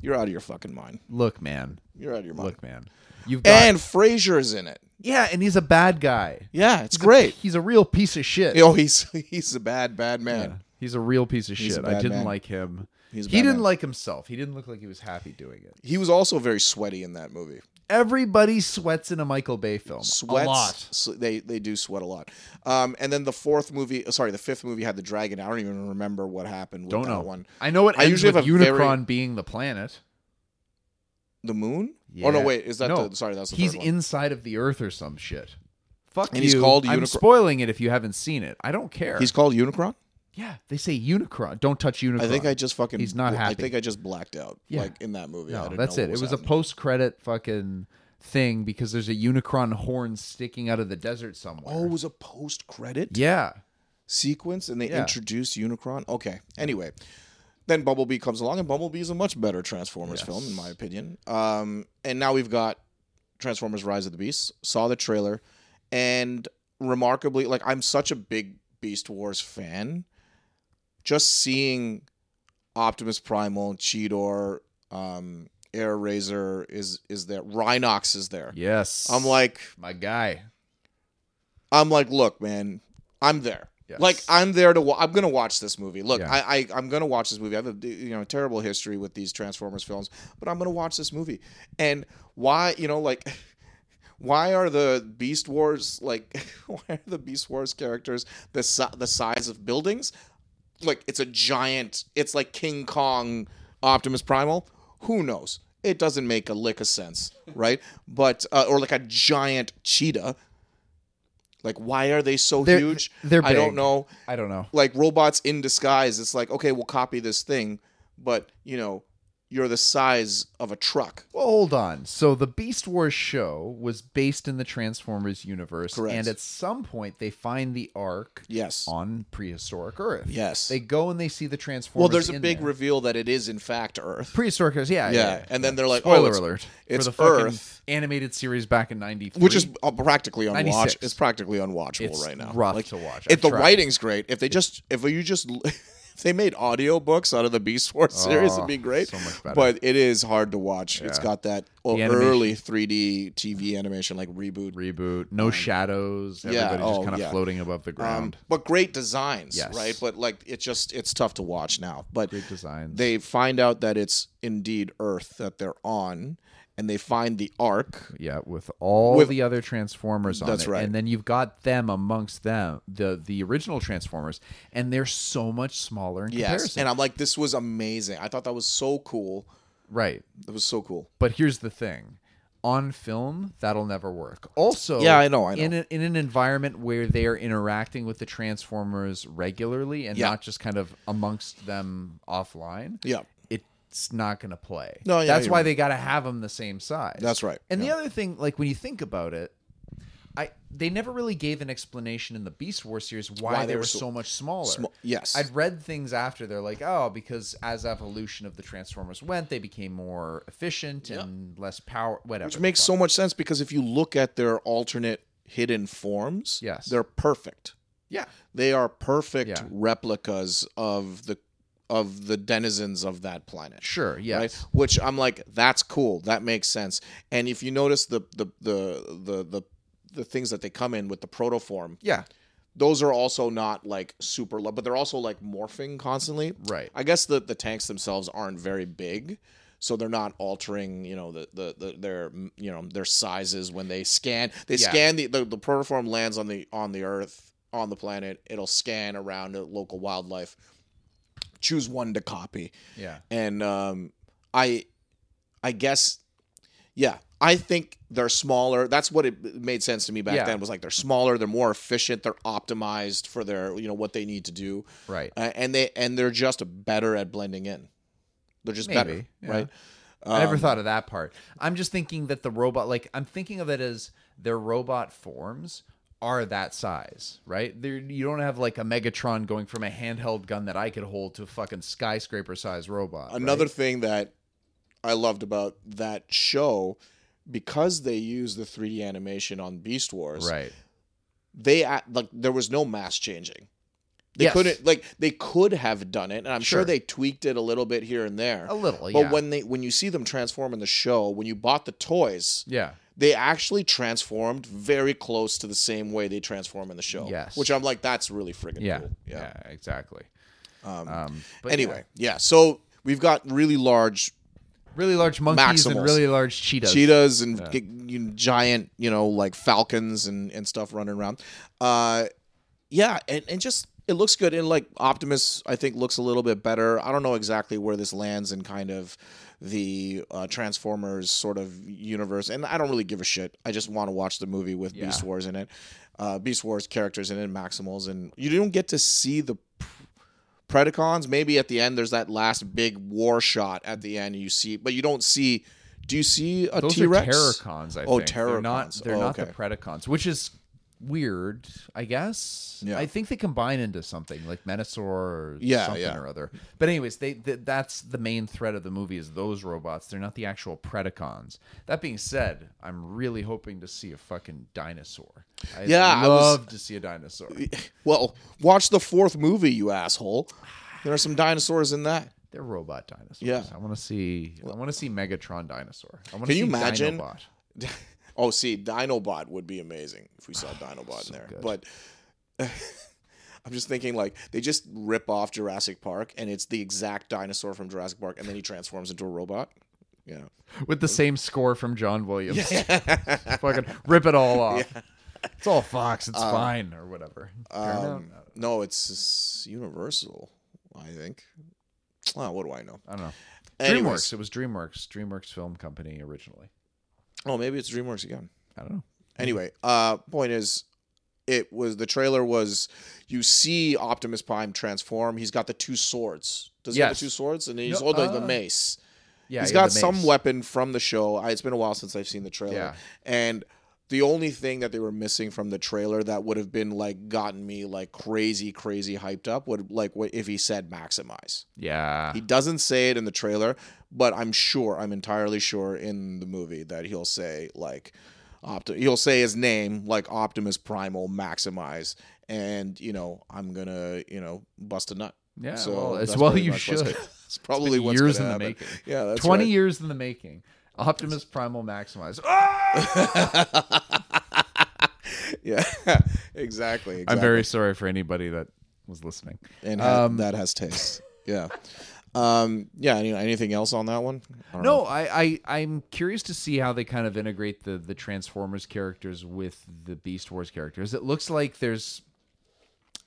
You're out of your fucking mind. Look, man. You're out of your mind. Look, man. You've got and Frasier's in it. Yeah, and he's a bad guy. Yeah, it's He's a- great. he's a real piece of shit. Oh, he's he's a bad bad man. Yeah, he's a real piece of He's shit. I didn't man. like him. He's a he didn't man. like himself. He didn't look like he was happy doing it. He was also very sweaty in that movie. Everybody sweats in a Michael Bay film. Sweats. A lot. s- They they do sweat a lot. Um, and then the fourth movie, uh, sorry, the fifth movie had the dragon. I don't even remember what happened with Don't that know. one. I know it I usually have a very- Unicron being the planet. The moon? Oh no, wait, is that No, the sorry? That's the He's inside of the Earth or some shit. Fuck And you. he's called I'm spoiling it if you haven't seen it. I don't care. He's called Unicron. yeah, they say Unicron. Don't touch Unicron. I think I just fucking. He's not bl- I think I just blacked out. Yeah. Like in that movie. I No, didn't that's know it. what It was happening. a post-credit fucking thing because there's a Unicron horn sticking out of the desert somewhere. Oh, it was a post credit yeah. sequence, and they Yeah. introduced Unicron. Okay. Anyway, then Bumblebee comes along, and Bumblebee is a much better Transformers Yes. film, in my opinion. Um, and now we've got Transformers: Rise of the Beast. Saw the trailer, and remarkably, like I'm such a big Beast Wars fan. Just seeing Optimus Primal, Cheetor, um, Airazor is is there. Rhinox is there. Yes. I'm like, my guy. I'm like, look, man, I'm there. Yes. Like I'm there to. Wa- I'm gonna watch this movie. Look, Yeah. I, I I'm gonna watch this movie. I have a you know terrible history with these Transformers films, but I'm gonna watch this movie. And why you know like. Why are the Beast Wars like? Why are the Beast Wars characters the si- the size of buildings? Like it's a giant. It's like King Kong, Optimus Primal. Who knows? It doesn't make a lick of sense, right? But uh, or like a giant cheetah. Like why are they so They're- huge? they're big. I don't know. I don't know. Like robots in disguise. It's like okay, we'll copy this thing, but you know, you're the size of a truck. Well, hold on. So the Beast Wars show was based in the Transformers universe, Correct. and at some point they find the Ark Yes. on prehistoric Earth. Yes. They go and they see the Transformers. well, there's a big there. reveal that it is in fact Earth. prehistoric Earth. Yeah, yeah. Yeah, and then they're like, Spoiler oh, it's- alert! it's for the Earth. animated series back in '93, which is uh, practically 96. unwatchable. It's practically unwatchable It's right now. rough like, to watch. If the writing's great, if they just if you just if they made audiobooks out of the Beast Wars series, it'd Oh, be great. so much better. But it is hard to watch. It's Yeah. got that well, The animation. early 3D TV animation like reboot. Reboot, no shadows, yeah, everybody just oh, kind of yeah. floating above the Um, ground. but great designs, Yes. right? But like it's just it's tough to watch now. But Great designs. they find out that it's indeed Earth that they're on, and they find the Ark. Yeah, with all With- the other Transformers on That's it, right. and then you've got them amongst them, the the original Transformers, and they're so much smaller in Yes, comparison. and I'm like, this was amazing. I thought that was so cool. right, That was so cool. but here's the thing: on film, that'll never work. Also, Yeah, I know, I know. In a, in an environment where they are interacting with the Transformers regularly and Yeah. not just kind of amongst them offline, Yeah, not going to play. No, yeah, that's why right. they got to have them the same size. That's right, And the other thing, like when you think about it, I they never really gave an explanation in the Beast Wars series why, they, were so, much smaller. Sm- yes. I'd read things after they're like, oh, because as evolution of the Transformers went, they became more efficient and less power, whatever. which makes so much sense because if you look at their alternate hidden forms, Yes. they're perfect. yeah, They are perfect Yeah. replicas of the of the denizens of that planet. sure, yes, Right? Which I'm like, that's cool. That makes sense. And if you notice the the the the the, the things that they come in with the protoform, yeah, those are also not like super low, but they're also like morphing constantly. Right. I guess the the tanks themselves aren't very big. So they're not altering, you know, the, the, the their you know their sizes when they scan. They Yeah. scan the, the the protoform lands on the on the Earth on the planet. It'll scan around the local wildlife. Choose one to copy yeah, and um, I, I guess, yeah, I think they're smaller. That's what it made sense to me back Yeah. then. Was like they're smaller, they're more efficient, they're optimized for their you know what they need to do, right. uh, and they and they're just better at blending in. They're just better, Maybe, yeah. right? I never Um, thought of that part. I'm just thinking that the robot, like, I'm thinking of it as their robot forms are that size, right? There, you don't have like a Megatron going from a handheld gun that I could hold to a fucking skyscraper size robot. right? Another thing that I loved about that show, because they used the 3D animation on Beast Wars, right? they like there was no mass changing. They Yes. couldn't like they could have done it, and I'm sure, Sure. they tweaked it a little bit here and there. A little, But yeah. when they when you see them transform in the show, when you bought the toys, yeah, they actually transformed very close to the same way they transform in the show. Yes. Which I'm like, that's really friggin' yeah, cool. yeah, exactly. Um, Um, but anyway, yeah. yeah. So we've got really large really large monkeys and really large cheetahs. cheetahs and g- you know, giant, you know, like falcons and, and stuff running around. Uh, yeah, and, and just it looks good. And like Optimus, I think looks a little bit better. I don't know exactly where this lands in kind of the uh, Transformers sort of universe, and I don't really give a shit. I just want to watch the movie with Yeah. Beast Wars in it, uh, Beast Wars characters in it, Maximals, and you don't get to see the. Predacons, maybe at the end there's that last big war shot at the end you see, but you don't see. Do you see a T Rex? are Terrorcons, I Oh, think. They're not. Terrorcons. They're Oh, not the okay. Predacons, which is weird, I guess. Yeah. I think they combine into something like Menasor or Yeah, something yeah. or other. But anyways, they th- that's the main thread of the movie is those robots. They're not the actual Predacons. That being said, I'm really hoping to see a fucking dinosaur. I'd Yeah, I was- love to see a dinosaur. Well, watch the fourth movie, you asshole. There are some dinosaurs in that. They're robot dinosaurs. Yeah. I want to see. I want to see Megatron dinosaur. I want Can to see you imagine? Dinobot. Oh, see, Dinobot would be amazing if we saw Dinobot in there. good. But I'm just thinking, like, they just rip off Jurassic Park, and it's the exact dinosaur from Jurassic Park, and then he transforms into a robot. Yeah. with the same score from John Williams. Fucking rip it all off. It's all Fox. It's fine or whatever. Um, no, it's, it's Universal, I think. Well, what do I know? I don't know. Anyways. DreamWorks. It was DreamWorks. DreamWorks Film Company originally. Oh, maybe it's DreamWorks again. I don't know. Anyway, uh, point is, it was the trailer was you see Optimus Prime transform. He's got the two swords. Does he have the two swords? And he's No, holding the uh, mace. Yeah, he's got the some weapon from the show. I, it's been a while since I've seen the trailer. Yeah. And the only thing that they were missing from the trailer that would have been like gotten me like crazy, crazy hyped up would like what if he said maximize. Yeah. He doesn't say it in the trailer, but I'm sure, I'm entirely sure in the movie that he'll say like Opti- he'll say his name like Optimus Primal Maximize and you know, I'm going to, you know, bust a nut. Yeah, So well, as well you should. gonna- It's probably years in the happen. making. Yeah, that's 20 right. years in the making. Optimus Primal Maximize. Ah! Yeah, exactly, exactly. I'm very sorry for anybody that was listening. and ha- Um, that has taste. Yeah. Um, yeah. Any, anything else on that one? I No, I, I I'm curious to see how they kind of integrate the the Transformers characters with the Beast Wars characters. It looks like there's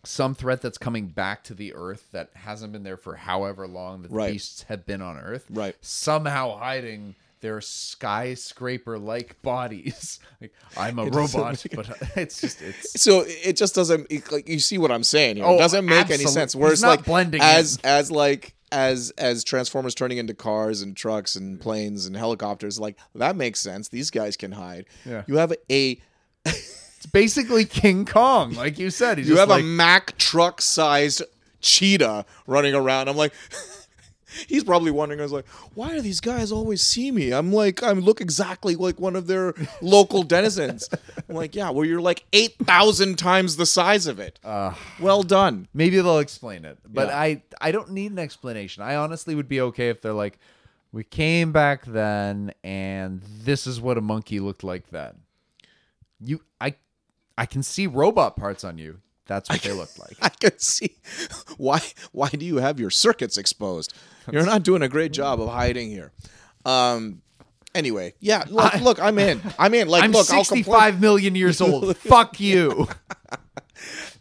some threat that's coming back to the Earth that hasn't been there for however long that Right. the beasts have been on Earth. Right. Somehow hiding their skyscraper like bodies. like I'm a It robot, but uh, it's just it's so it just doesn't it- like you see what I'm saying here. Oh, it doesn't make any sense. Whereas like blending as in. as like as as Transformers turning into cars and trucks and planes and helicopters, like that makes sense. These guys can hide. Yeah. You have a it's basically King Kong, like you said. You just have like, a Mack truck sized cheetah running around. I'm like He's probably wondering, I was like, why do these guys always see me? I'm like, I look exactly like one of their local denizens. I'm like, yeah, well, you're like 8,000 times the size of it. well done. Maybe they'll explain it, but Yeah. I I don't need an explanation. I honestly would be okay if they're like, we came back then, and this is what a monkey looked like then. You, I, I can see robot parts on you. That's what they looked like. I can see why. Why do you have your circuits exposed? You're not doing a great job of hiding here. Um. Anyway, yeah. Look, look I'm in. I'm in. Like, I'm look, I'll complain. 65 million years old. Fuck you.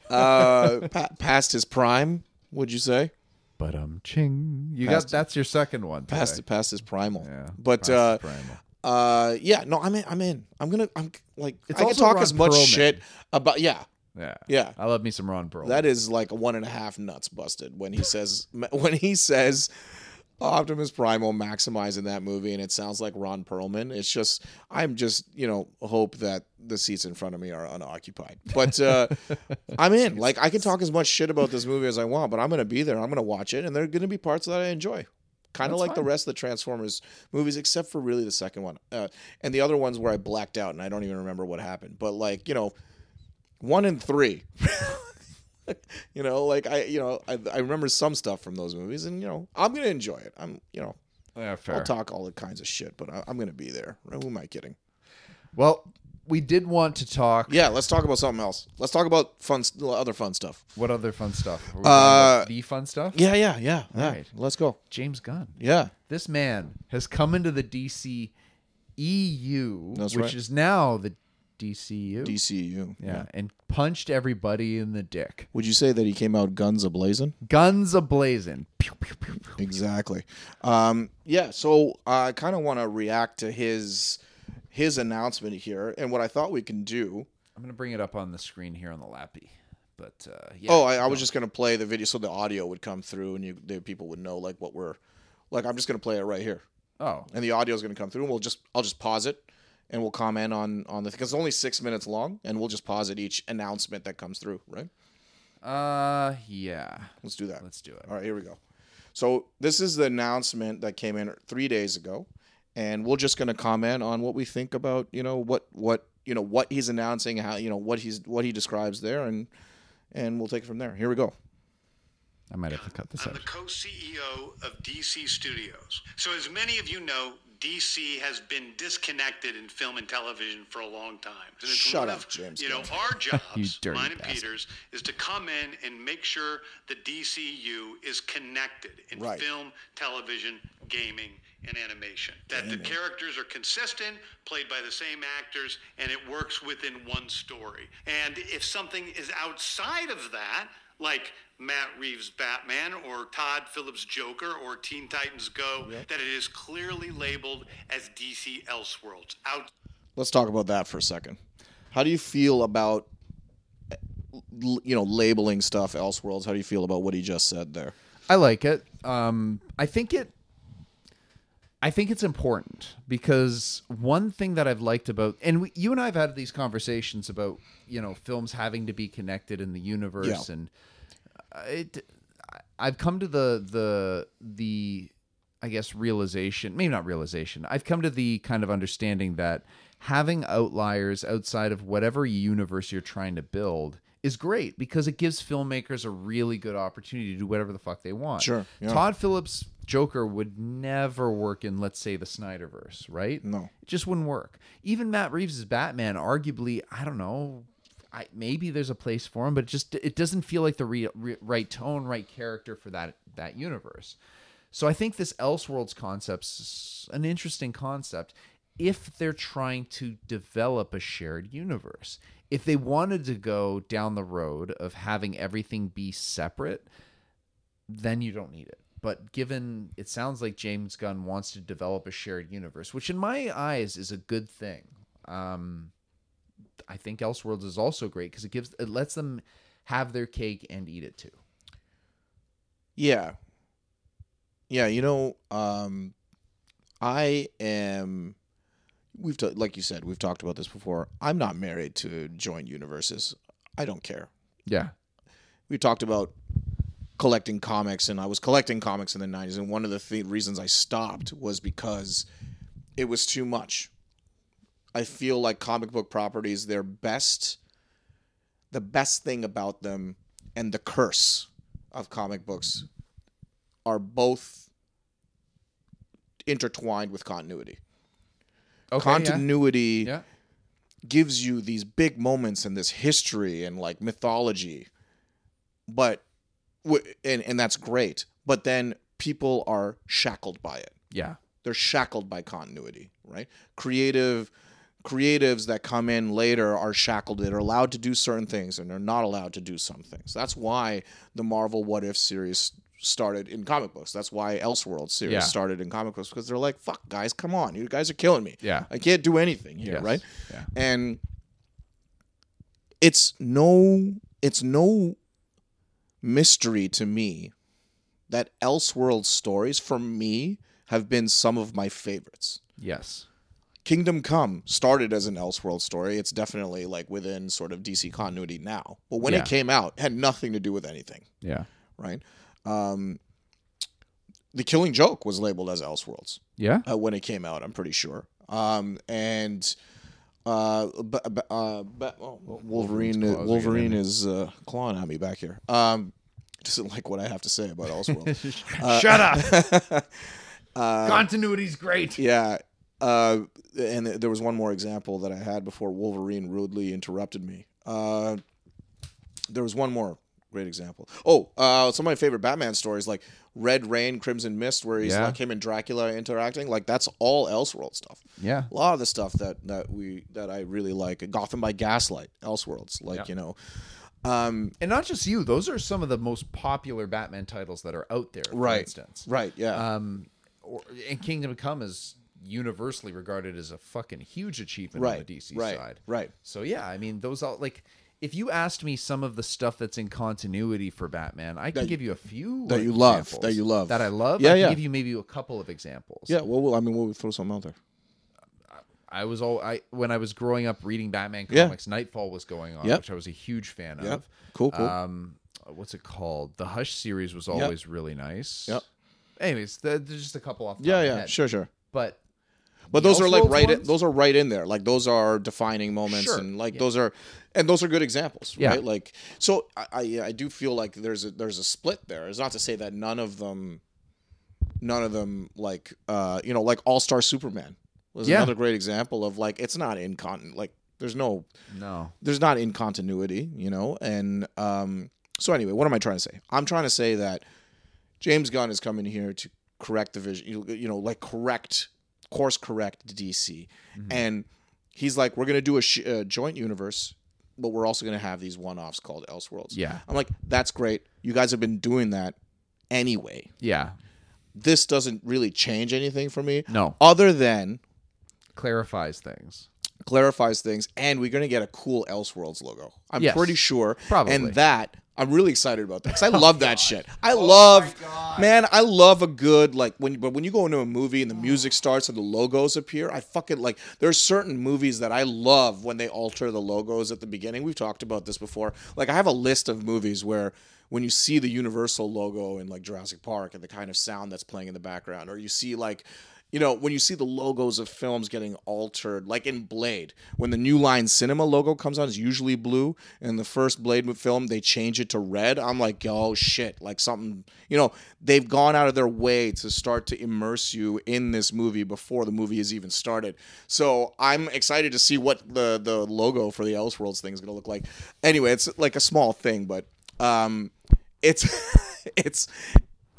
Uh, pa- past his prime, would you say? But um, ching. You Past- got that's your second one. Today. Past, past his primal. Yeah, But past uh, primal. uh, yeah. No, I'm in. I'm in. I'm gonna. I'm like. It's I can talk Ron as much Perlman. shit about. Yeah. Yeah, yeah. I love me some Ron Perlman. That is like one and a half nuts busted when he says when he says Optimus Primal maximize in that movie and it sounds like Ron Perlman. It's just I'm just you know hope that the seats in front of me are unoccupied. But uh, I'm in. Like I can talk as much shit about this movie as I want, but I'm gonna be there. I'm gonna watch it, and there are gonna be parts that I enjoy. Kind of like the rest of the Transformers movies, except for really the second one, uh, and the other ones where I blacked out and I don't even remember what happened. But like you know, one and three. you know, like I, you know, I, I remember some stuff from those movies, and you know, I'm gonna enjoy it. I'm, you know, yeah. I'll talk all the kinds of shit, but I, I'm gonna be there. Who am I kidding? Well, we did want to talk. Yeah, let's talk about something else. Let's talk about fun, other fun stuff. What other fun stuff? Uh, the fun stuff? Yeah, yeah, yeah. yeah. Right. Let's go. James Gunn. Yeah, This man has come into the DC EU, That's which right. is now the DCU. DCU. yeah, and punched everybody in the dick. Would you say that he came out guns a blazing? Guns a blazing. Pew, pew, pew, pew. Exactly. Um, yeah. So I kind of want to react to his his announcement here, and what I thought we can do. I'm gonna bring it up on the screen here on the lappy. But uh, yeah. Oh, I, I was just gonna play the video so the audio would come through, and you the people would know like what we're like. I'm just gonna play it right here, Oh, and the audio is gonna come through, and we'll just I'll just pause it, and we'll comment on on the because it's only six minutes long, and we'll just pause at each announcement that comes through. Right? uh, yeah. Let's do that. Let's do it. All right, here we go. So this is the announcement that came in three days ago, and we're just going to comment on what we think about you know what what you know what he's announcing, how you know what he's what he describes there, and and we'll take it from there. Here we go. I might have to cut this I'm out. the co-CEO of DC Studios. So as many of you know, DC has been disconnected in film and television for a long time. And it's Shut one up, of, James You know, our jobs, mine and bastard. Peter's, is to come in and make sure the DCU is connected in Right. film, television, gaming, and animation. That the characters are consistent, played by the same actors, and it works within one story. And if something is outside of that, like Matt Reeves' Batman or Todd Phillips' Joker or Teen Titans Go, that it is clearly labeled as DC Elseworlds. Out Let's talk about that for a second. How do you feel about you know labeling stuff Elseworlds? How do you feel about what he just said there? I like it. Um, I think it. I think it's important because one thing that I've liked about, and we, you and I have had these conversations about, you know, films having to be connected in the universe, Yeah. and uh, it. I've come to the the the, I guess realization, maybe not realization. I've come to the kind of understanding that having outliers outside of whatever universe you're trying to build is great because it gives filmmakers a really good opportunity to do whatever the fuck they want. Sure, yeah. Todd Phillips Joker would never work in let's say the Snyderverse, right? No. It just wouldn't work. Even Matt Reeves' Batman arguably, I don't know, I, maybe there's a place for him, but it just it doesn't feel like the re, re, right tone, right character for that that universe. So I think this Elseworlds concept's an interesting concept if they're trying to develop a shared universe. If they wanted to go down the road of having everything be separate, then you don't need it. But given it sounds like James Gunn wants to develop a shared universe, which in my eyes is a good thing. Um, I think Elseworlds is also great because it gives it lets them have their cake and eat it too. Yeah. Yeah, you know, um I am we've ta- like you said, we've talked about this before. I'm not married to joint universes. I don't care. Yeah. We talked about collecting comics and I was collecting comics in the 90s and one of the th- reasons I stopped was because it was too much. I feel like comic book properties their best the best thing about them and the curse of comic books are both intertwined with continuity. Okay. continuity Yeah. gives you these big moments and this history and like mythology, but and and that's great. But then people are shackled by it. Yeah. They're shackled by continuity, right? Creative creatives that come in later are shackled. They're allowed to do certain things and they're not allowed to do some things. That's why the Marvel What If series started in comic books. That's why Elseworld series Yeah. started in comic books because they're like, "Fuck, guys, come on, you guys are killing me. Yeah. I can't do anything here, Yes. right?" Yeah. And it's no, it's no mystery to me that Elseworld stories, for me, have been some of my favorites. Yes. Kingdom Come started as an Elseworld story. It's definitely like within sort of DC continuity now. But when Yeah. it came out, it had nothing to do with anything, Yeah. right? Um, the Killing Joke was labeled as Elseworlds Yeah. uh, when it came out. I'm pretty sure. Um, and uh, b- b- uh, oh, Wolverine, claws Wolverine is uh, clawing at me back here. Um, doesn't like what I have to say about Elseworlds. Shut up. Continuity's great. Yeah. Uh, and th- there was one more example that I had before Wolverine rudely interrupted me. Uh, there was one more great example. Oh, uh, some of my favorite Batman stories, like Red Rain, Crimson Mist, where he's Yeah. like him and Dracula interacting. Like that's all Elseworld stuff. Yeah. A lot of the stuff that that we that I really like. Gotham by Gaslight, Elseworlds. Like Yeah. you know, um, And not just you; those are some of the most popular Batman titles that are out there. For Right. instance, right? Yeah. um, or, and Kingdom Come is universally regarded as a fucking huge achievement on the DC right. side. Right. So yeah, I mean, those all like. If you asked me some of the stuff that's in continuity for Batman, I can That- give you a few that you love, that you love. that I love. Yeah, I can yeah. give you maybe a couple of examples. Yeah. Well, well, I mean, we'll throw something out there. I was all I when I was growing up reading Batman Yeah. comics. Nightfall was going on, Yep. which I was a huge fan Yep. of. Cool. Cool. Um, what's it called? The Hush series was always really nice. Yep. Anyways, th- there's just a couple off. The yeah. top of my Yeah. head. Sure. Sure. But But those are like right. In, those are right in there. Like those are defining moments, Sure, and like yeah. those are, and those are good examples, Yeah. right? Like so, I, I I do feel like there's a there's a split there. It's not to say that none of them, none of them like uh you know like All Star Superman was Yeah. another great example of like it's not in con like there's no no, there's not in continuity, you know. And um, so anyway, what am I trying to say? I'm trying to say that James Gunn is coming here to correct the vision, you you know, like correct course correct DC, mm-hmm. and he's like, we're gonna do a, sh- a joint universe. But we're also going to have these one-offs called Elseworlds. Yeah. I'm like, that's great. You guys have been doing that anyway. yeah, This doesn't really change anything for me, no, other than clarifies things. clarifies things, and we're gonna get a cool Elseworlds logo. I'm Yes. pretty sure. Probably. And that I'm really excited about that because I love that shit. I love, man. I love a good like when but when you go into a movie and the music starts and the logos appear, I fucking like. There's certain movies that I love when they alter the logos at the beginning. We've talked about this before. Like I have a list of movies where. When you see the Universal logo in like Jurassic Park and the kind of sound that's playing in the background, or you see like you know, when you see the logos of films getting altered, like in Blade, when the New Line Cinema logo comes on, it's usually blue. And the first Blade film, they change it to red. I'm like, oh shit, like something, you know, they've gone out of their way to start to immerse you in this movie before the movie has even started. So I'm excited to see what the the logo for the Elseworlds thing is going to look like. Anyway, it's like a small thing, but um, it's it's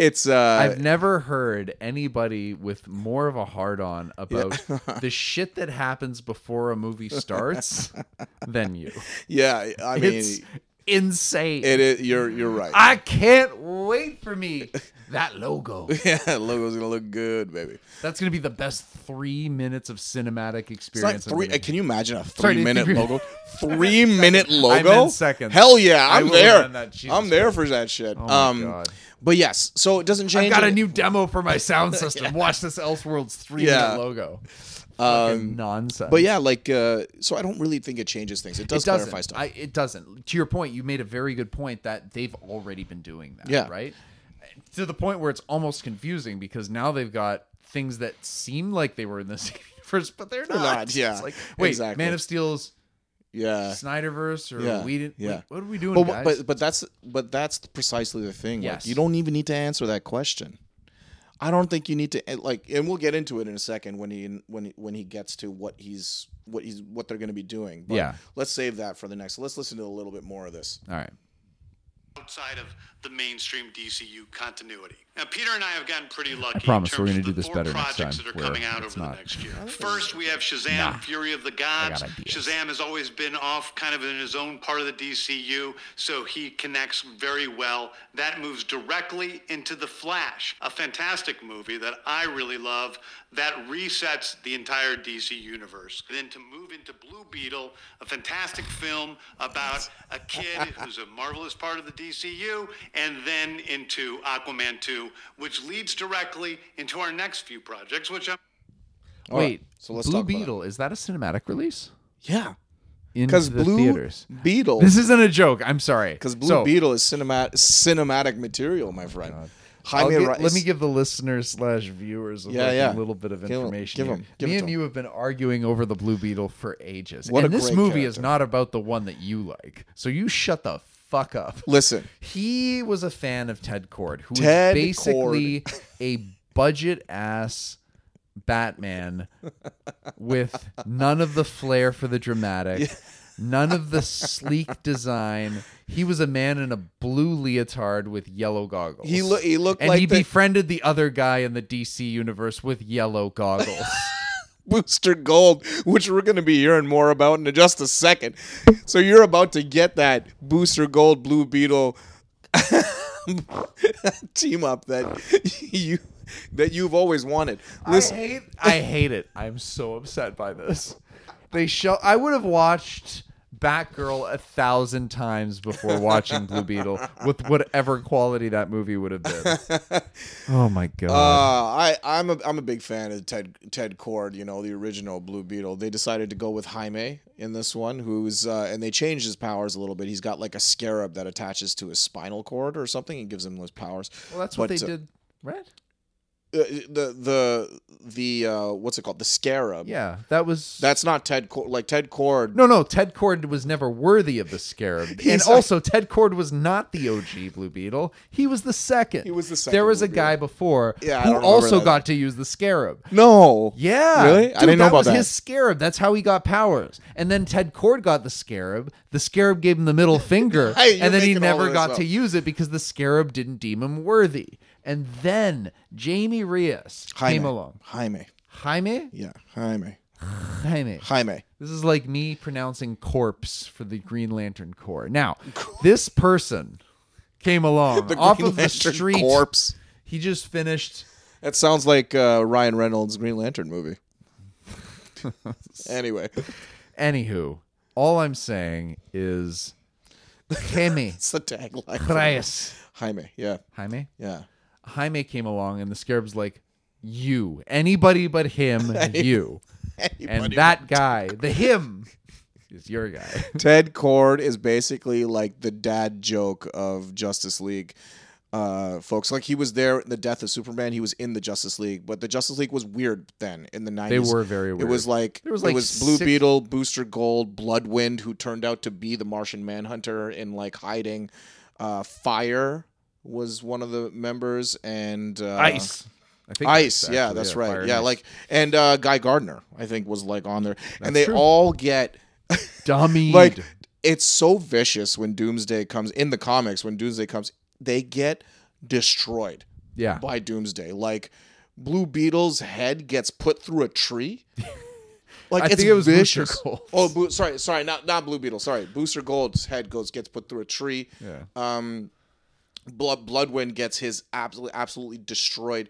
it's uh I've never heard anybody with more of a hard on about the shit that happens before a movie starts than you. yeah i mean It's insane. it is you're you're right I can't wait for me that logo. yeah that logo's gonna look good baby That's gonna be the best three minutes of cinematic it's like experience. three of can you imagine a Sorry, three minute you- logo three minute logo seconds. hell yeah I i'm there. I'm there for that shit Oh my um God. but yes so it doesn't change I've got a new demo for my sound system. Watch this Elseworlds three Yeah. minute logo. Fucking nonsense. but yeah like uh so i don't really think it changes things it does it doesn't. clarify stuff I, it doesn't. To your point, you made a very good point that they've already been doing that. Yeah. Right. To the point where it's almost confusing because now they've got things that seem like they were in this universe, but they're not. not, yeah, It's like, wait, exactly. Man of Steel's yeah Snyderverse, or Yeah, we didn't. yeah. wait, what are we doing, but, guys? but but that's but that's precisely the thing. Yes. Like, you don't even need to answer that question. I don't think you need to eh, like, and we'll get into it in a second when he when he, when he gets to what he's what he's what they're going to be doing. But Yeah. let's save that for the next. Let's listen to a little bit more of this. All right. Outside of the mainstream DCU continuity. Now, Peter and I have gotten pretty lucky. I promise we're gonna do this better next projects time, that are coming out over not. the next year. Oh. First, we have Shazam: Fury of the Gods. Shazam has always been off kind of in his own part of the DCU, so he connects very well. That moves directly into The Flash, a fantastic movie that I really love that resets the entire DC universe. Then to move into Blue Beetle, a fantastic film about a kid who's a marvelous part of the DCU, and then into Aquaman 2, which leads directly into our next few projects, which I'm All right, Wait. so let's Blue talk about. Beetle is that a cinematic release? Yeah, Into because the Blue theaters. Beetle. This isn't a joke. I'm sorry. because Blue So, Beetle is cinematic cinematic material, my friend. I'll Jaime gi- Reyes- let me give the listeners slash viewers Yeah, like yeah. a little bit of information. give give Me and you have been arguing over the Blue Beetle for ages, What and this movie is not about the one that you like. So you shut the fuck up. Listen, He was a fan of Ted Kord, who Ted is basically a budget ass Batman with none of the flair for the dramatic, none of the sleek design. He was a man in a blue leotard with yellow goggles. He loo- he looked and like he the- befriended the other guy in the DC universe with yellow goggles. Booster Gold, which we're going to be hearing more about in just a second. So you're about to get that Booster Gold Blue Beetle team up that you that you've always wanted. Listen, I hate I hate it. I'm so upset by this. They show I would have watched Batgirl a thousand times before watching Blue Beetle with whatever quality that movie would have been. Oh my god. uh, I I'm a I'm a big fan of Ted Ted Kord. You know the original Blue Beetle. They decided to go with Jaime in this one, who's uh, and they changed his powers a little bit. He's got like a scarab that attaches to his spinal cord or something and gives him those powers. well, that's what they uh, did. Right? Uh, the the the uh, what's it called? The scarab. Yeah, that was That's not Ted Kord. Like Ted Kord. No, no, Ted Kord was never worthy of the scarab. and also, Ted Kord was not the OG Blue Beetle. He was the second. He was the second There was Blue a guy before Yeah, who also that. got to use the scarab. No. Yeah. Really? Dude, I didn't know that about was that. his scarab. That's how he got powers. And then Ted Kord got the scarab. The scarab gave him the middle finger. Hey, and then he never got up. to use it because the scarab didn't deem him worthy. And then Jamie Jaime. came along. Jaime. Jaime? Yeah. Jaime. Jaime. Jaime. This is like me pronouncing corpse for the Green Lantern Corps. Now, this person came along The off Green of the Lantern street. Corpse. He just finished. That sounds like uh, Ryan Reynolds' Green Lantern movie. anyway, Anywho, all I'm saying is, Jaime it's the tagline. Reyes. Jaime. Yeah. Jaime. Yeah. Jaime came along, and the Scarab's like, "You, anybody but him, you." And that guy, the him, is your guy. Ted Kord is basically like the dad joke of Justice League. uh, folks. Like he was there in the death of Superman. He was in the Justice League, but the Justice League was weird then in the nineties. They were very weird. It was like There was like it was Blue six- Beetle, Booster Gold, Bloodwynd, who turned out to be the Martian Manhunter in like hiding. Uh, Fire was one of the members, and uh, Ice. I think Ice, yeah, that's Fire right. Yeah, Ice. like and uh, Guy Gardner, I think, was like on there, and they true. all get dummy. like it's so vicious when Doomsday comes in the comics. When Doomsday comes, they get destroyed yeah, by Doomsday. Like Blue Beetle's head gets put through a tree. Like I it's think it was Booster vicious. Gold. Oh, Bo- sorry, sorry, not not Blue Beetle. Sorry, Booster Gold's head goes gets put through a tree. yeah. Um, Blood Bloodwynd gets his absolutely absolutely destroyed.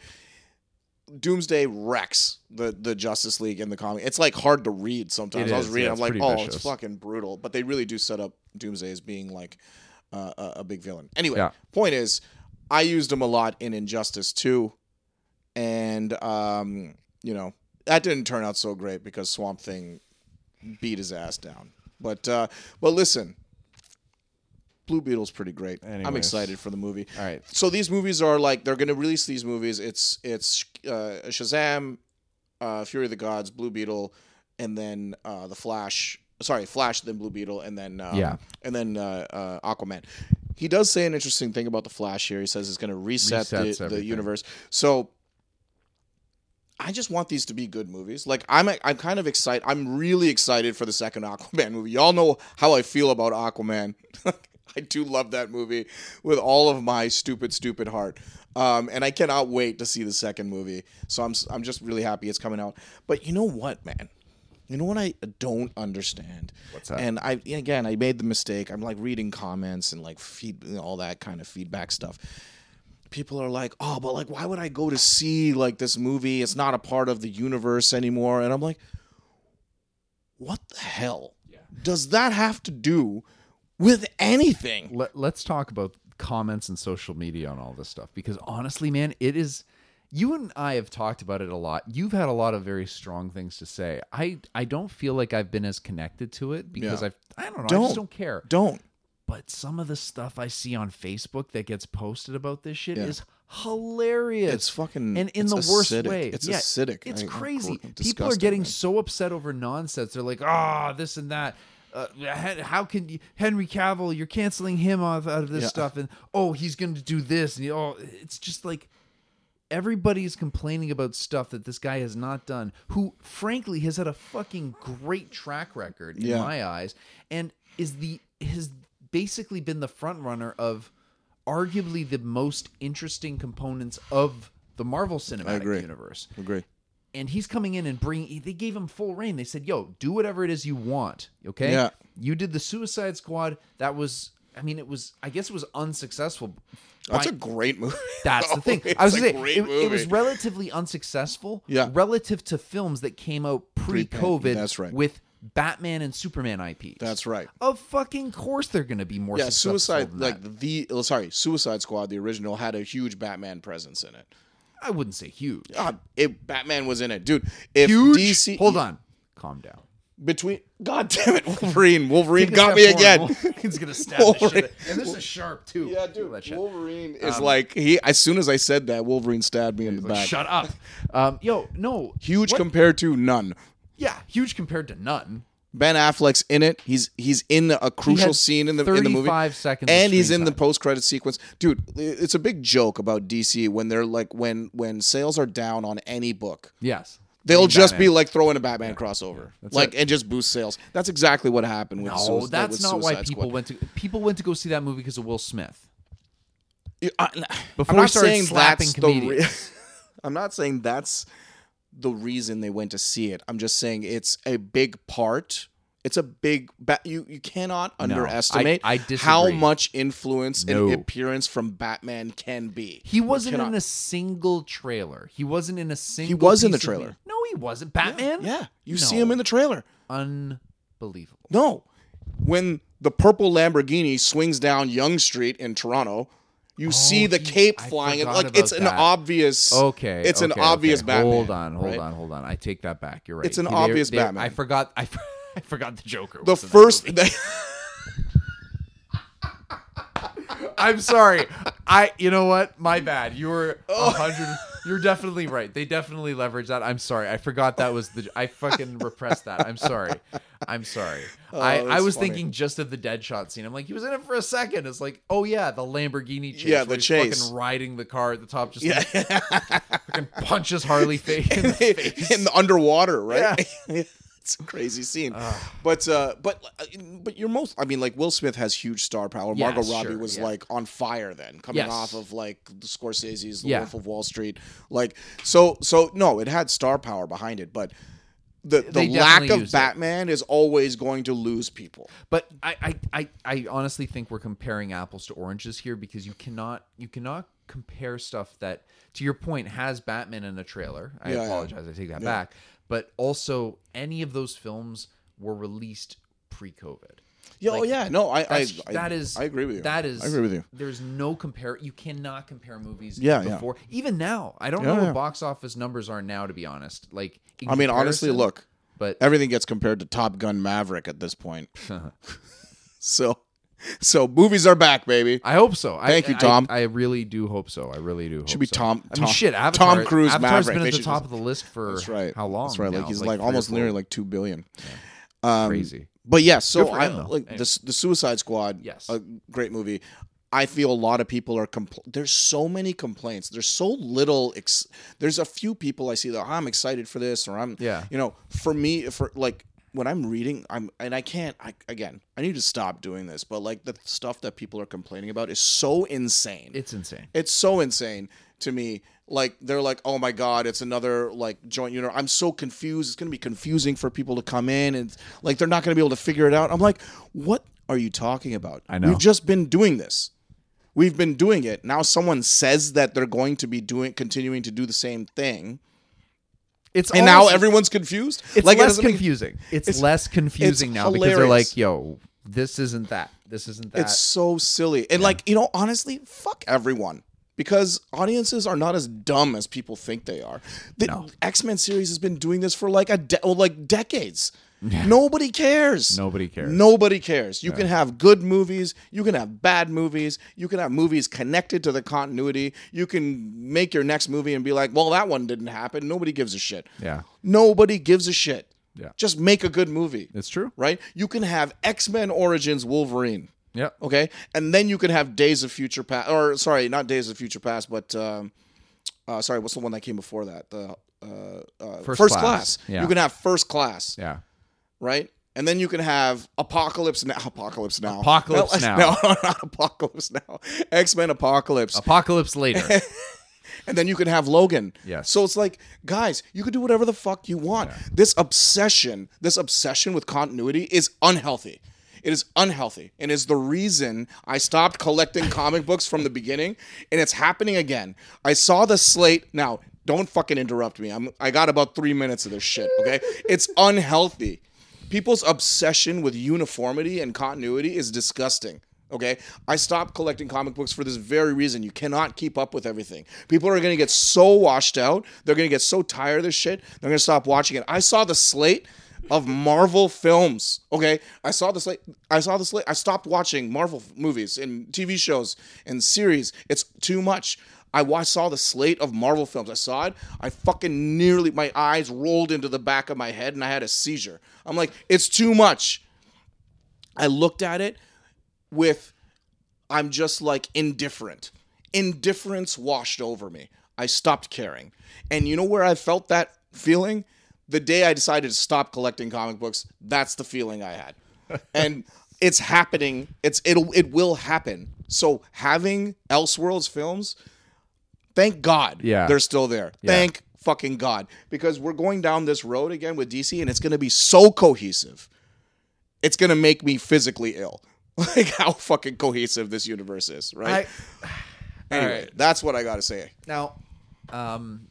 Doomsday wrecks the the Justice League in the comic. It's like hard to read sometimes. It I was is, reading, yeah, I'm like, oh, vicious. it's fucking brutal. But they really do set up Doomsday as being like uh, a, a big villain. Anyway, Yeah. point is, I used him a lot in Injustice 2, and um, you know that didn't turn out so great because Swamp Thing beat his ass down. But uh, but listen, Blue Beetle's pretty great. I'm excited for the movie. All right. So these movies are like they're going to release these movies. It's it's uh, Shazam, uh, Fury of the Gods, Blue Beetle, and then uh, the Flash. Sorry, Flash, then Blue Beetle, and then um, Yeah. and then uh, uh, Aquaman. He does say an interesting thing about the Flash here. He says it's going to reset Resets the, the universe. So I just want these to be good movies. Like I'm I'm kind of excited. I'm really excited for the second Aquaman movie. Y'all know how I feel about Aquaman. I do love that movie with all of my stupid stupid heart. Um, and I cannot wait to see the second movie. So I'm I'm just really happy it's coming out. But you know what, man? You know what I don't understand? What's that? And I again, I made the mistake. I'm like reading comments and like feed all that kind of feedback stuff people are like, "Oh, but like why would I go to see like this movie? It's not a part of the universe anymore." And I'm like, "What the hell does that have to do with anything?" Let, let's talk about comments and social media on all this stuff because honestly, man, it is. You and I have talked about it a lot. You've had a lot of very strong things to say. I I don't feel like I've been as connected to it because Yeah. I've I don't know. I Don't. just don't care. Don't. But some of the stuff I see on Facebook that gets posted about this shit Yeah. is hilarious. It's fucking- and in the worst way. It's yeah, acidic. It's I- crazy. People are getting man. so upset over nonsense. They're like, ah, this and that. Uh, how can you, Henry Cavill? You're canceling him off out of this Yeah. stuff, and oh, he's going to do this, and oh, it's just like everybody's complaining about stuff that this guy has not done. Who, frankly, has had a fucking great track record in Yeah. my eyes, and is the has basically been the front runner of arguably the most interesting components of the Marvel Cinematic agree. Universe Agree. And he's coming in and bringing they gave him full reign they said yo do whatever it is you want okay Yeah. you did the suicide squad that was i mean it was i guess it was unsuccessful That's a great movie. that's the thing i was a gonna say great it, it was relatively unsuccessful Yeah. relative to films that came out pre-covid That's right. with batman and superman ips That's right. of fucking course they're gonna be more Yeah, Suicide like that. the oh, sorry, Suicide Squad, the original had a huge Batman presence in it. I wouldn't say huge God, it Batman was in it, dude. If huge DC hold on calm down between God damn it, Wolverine, Wolverine got me again. He's gonna stab the. Wolverine. And this is sharp too. Yeah, dude. Wolverine is like he. As soon as I said that, Wolverine stabbed me in the Like, back. Shut up. Um, yo, no. Huge What- compared to none. yeah, huge compared to none. Ben Affleck's in it. He's he's in a crucial scene in the in the movie. 35 seconds and he's screen in the post credit sequence. Dude, it's a big joke about DC when they're like when when sales are down on any book. Yes. They'll mean just Batman. be like throwing a Batman crossover, like and just boost sales. That's exactly what happened with. No, Sui- that's with not why people Squad. went to people went to go see that movie because of Will Smith. I, Before I'm not saying slapping that's the re- comedians. I'm not saying that's the reason they went to see it. I'm just saying it's a big part. It's a big. Ba- you you cannot underestimate I how much influence No. and appearance from Batman can be. He wasn't in a single trailer. He wasn't in a single. He was in the trailer. No, he wasn't. Batman. Yeah, you No. see him in the trailer. Unbelievable. No, when the purple Lamborghini swings down Yonge Street in Toronto. You oh, see the he- cape flying, and like it's about an that. obvious. Okay, it's an obvious okay. Batman. Hold on, hold right? on, hold on. I take that back. You're right. It's an They- obvious they- Batman. I forgot. I, I forgot the Joker. The that first. I'm sorry. I, you know what? My bad. You were a oh. hundred. You're definitely right. They definitely leverage that. I'm sorry. I forgot that was the. I fucking repressed that. I'm sorry. I'm sorry. Oh, I, I was funny. thinking just of the Deadshot scene. I'm like, he was in it for a second. It's like, oh yeah, the Lamborghini chase. Yeah, the chase. Fucking riding the car at the top, just Yeah. like, fucking punches Harley face in the face. in the underwater, right? it's a crazy scene. but uh, but uh, but you're most. I mean, like Will Smith has huge star power. Yeah, Margot Robbie sure, was yeah. like on fire then, coming Yes. off of like the Scorsese's The Yeah. Wolf of Wall Street. Like so so no, it had star power behind it, but. The, the lack of. Batman is always going to lose people. But I, I, I, I honestly think we're comparing apples to oranges here because you cannot you cannot compare stuff that to your point has Batman in a trailer. I Yeah, yeah. apologize, I take that back. But also any of those films were released pre-COVID. Yeah, oh yeah, no, I, I, that is I agree with you. That is I agree with you. There's no compare. You cannot compare movies. Yeah, yeah. before even now. I don't Yeah, know yeah. what box office numbers are now. To be honest, like I mean, honestly, look, but everything gets compared to Top Gun Maverick at this point. so, so movies are back, baby. I hope so. Thank I, you, Tom. I, I really do hope so. I really do. Hope Should be so. Tom- I mean, Tom- shit. Tom Cruise Avatar's Maverick. been at the top just- of the list for That's right. how long? That's right. Like now? he's like, or almost nearly like two billion. Um, crazy. But yeah, so for I him, like Anyway. the the Suicide Squad. Yes. a great movie. I feel a lot of people are compl- there's so many complaints. There's so little. Ex- there's a few people I see that "Oh, I'm excited for this or I'm Yeah. You know, for me, for like when I'm reading, I'm and I can't. I again, I need to stop doing this. But like the stuff that people are complaining about is so insane. It's insane. It's so insane to me. Like they're like, oh my god, it's another like joint unit. I'm so confused. It's gonna be confusing for people to come in, and like they're not gonna be able to figure it out. I'm like, what are you talking about? I know. We've just been doing this. We've been doing it. Now someone says that they're going to be doing, continuing to do the same thing, It's and now everyone's confused. It's like it less make- confusing. It's, it's- less confusing it's now because they're like, "Yo, this isn't that. This isn't that." It's so silly. And like, you know, honestly, fuck everyone. Because audiences are not as dumb as people think they are. The X-Men series has been doing this for like a de- well, like decades. Nobody cares. Nobody cares. Nobody cares. You can have good movies, you can have bad movies, you can have movies connected to the continuity. You can make your next movie and be like, "Well, that one didn't happen." Nobody gives a shit. Yeah. Nobody gives a shit. Yeah. Just make a good movie. It's true. Right? You can have X-Men Origins Wolverine. Yeah. Okay, and then you can have Days of Future Past, or sorry, not Days of Future Past, but um, uh, sorry, what's the one that came before that? The uh, uh, First First, Class. Class. Yeah. You can have First Class, Yeah. Right? And then you can have Apocalypse Now. Apocalypse Now. Apocalypse no, Now. No, not Apocalypse Now. X Men Apocalypse. Apocalypse later. and then you can have Logan. Yes. So it's like, guys, you can do whatever the fuck you want. This obsession, this obsession with continuity is unhealthy. It is unhealthy and is the reason I stopped collecting comic books from the beginning and it's happening again. I saw the slate. Now, don't fucking interrupt me. I'm I got about 3 minutes of this shit, okay? It's unhealthy. People's obsession with uniformity and continuity is disgusting. Okay, I stopped collecting comic books for this very reason. You cannot keep up with everything. People are to get so washed out. They're to get so tired of this shit. They're to stop watching it. I saw the slate of Marvel films. Okay, I saw the slate. I saw the slate. I stopped watching Marvel movies and TV shows and series. It's too much. I saw the slate of Marvel films. I saw it. I fucking nearly, my eyes rolled into the back of my head and I had a seizure. I'm like, it's too much. I looked at it with I'm just like indifferent. Indifference washed over me. I stopped caring. And you know where I felt that feeling? The day I decided to stop collecting comic books, that's the feeling I had. and it's happening. It's it'll it will happen. So having Elseworlds films, thank God Yeah. they're still there. Thank fucking God. Because we're going down this road again with DC and it's gonna be so cohesive it's gonna make me physically ill. Like how fucking cohesive this universe is, right? anyway, Alright. that's what I gotta say. now, um,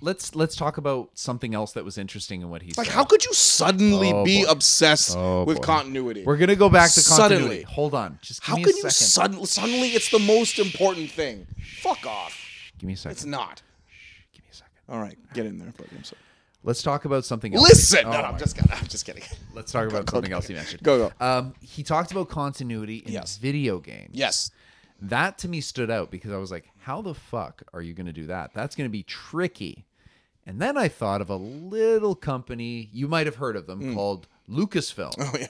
let's let's talk about something else that was interesting in what he Like, said. Like, how could you suddenly Oh, be boy. obsessed Oh, with boy. continuity? We're gonna go back to Suddenly. continuity. Hold on, just how can you suddenly suddenly it's the most important thing? Fuck off. Give me a second. It's not. Give me a second. All right, get in there, buddy. I'm sorry. Let's talk about something else. Listen, Oh no, no, I'm just kidding. I'm just kidding. Let's talk about go, something go, else you mentioned. Go, go. Um, he talked about continuity in Yes. video games. Yes. That to me stood out because I was like, how the fuck are you going to do that? That's going to be tricky. And then I thought of a little company, you might have heard of them, Hmm. called Lucasfilm. Oh yeah,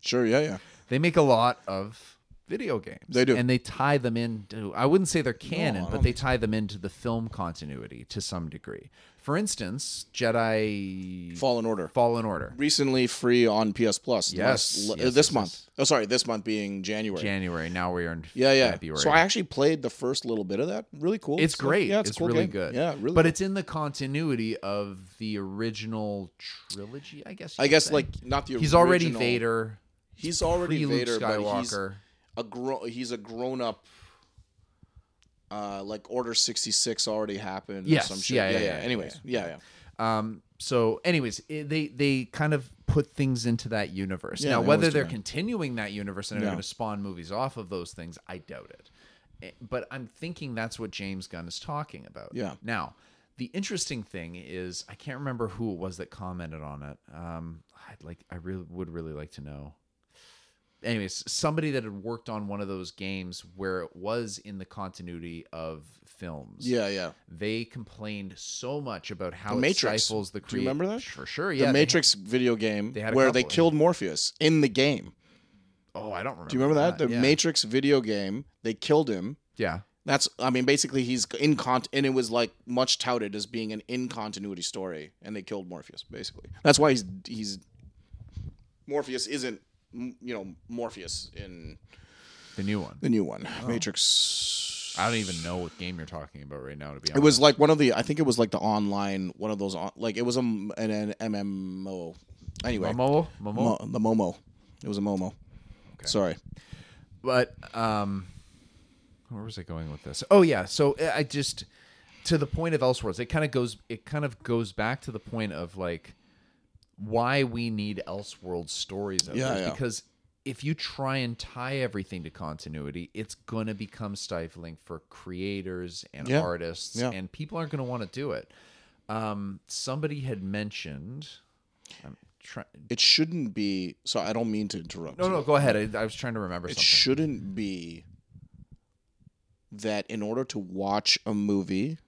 sure, yeah, yeah. They make a lot of video games. They do. And they tie them into, I wouldn't say they're canon, I but they tie them into the film continuity to some degree. For instance, Jedi Fallen Order. Fallen Order. Recently free on PS Plus. Yes, last- yes, this yes, month. yes. Oh, sorry, this month being January. January. Now we are in yeah, yeah. February. So I actually played the first little bit of that. Really cool. it's great. yeah, it's it's, cool really game. good. Yeah, really. But cool. it's in the continuity of the original trilogy, I guess. I guess say. like not the. he's already Vader. He's already pre-Luke Vader, but he's Skywalker. A grown. He's a grown up. Uh, like Order sixty six already happened. Yes, Or some shit. yeah, Yeah, yeah, yeah. yeah, Anyways, yeah, yeah. Um, so, anyways, it, they they kind of put things into that universe. Now, whether they're continuing that universe and they're going to spawn movies off of those things, I doubt it. Eh, But I'm thinking that's what James Gunn is talking about. Yeah. Now, the interesting thing is, I can't remember who it was that commented on it. Um, I'd like, I really would really like to know. Anyways, somebody that had worked on one of those games where it was in the continuity of films Yeah, yeah. they complained so much about how The it Matrix. stifles the Do you remember that? For sure, yeah. they- Matrix video game they had where they yeah. killed Morpheus in the game. oh, I don't remember. Do you remember that? The yeah. Matrix video game, they killed him. Yeah. That's I mean basically he's in con and it was like much touted as being an in continuity story and they killed Morpheus basically. That's why he's he's Morpheus isn't you know Morpheus in The new one. the new one. Oh. Matrix I don't even know what game you're talking about right now. To be honest, It was like one of the I think it was like the online one of those on, like it was a, an, an MMO. Anyway, Momo. Momo. Mo- the Momo. It was a Momo. Sorry. But um, where was I going with this? Oh yeah. So I just to the point of Elseworlds. It kind of goes. It kind of goes back to the point of like why we need Elseworlds stories. Yeah, yeah. Because if you try and tie everything to continuity, it's gonna become stifling for creators and Yeah. artists, and people aren't gonna want to do it. Um, somebody had mentioned. I'm trying. It shouldn't be so I don't mean to interrupt. No, you. no, go ahead. I, I was trying to remember It something. shouldn't be that in order to watch a movie,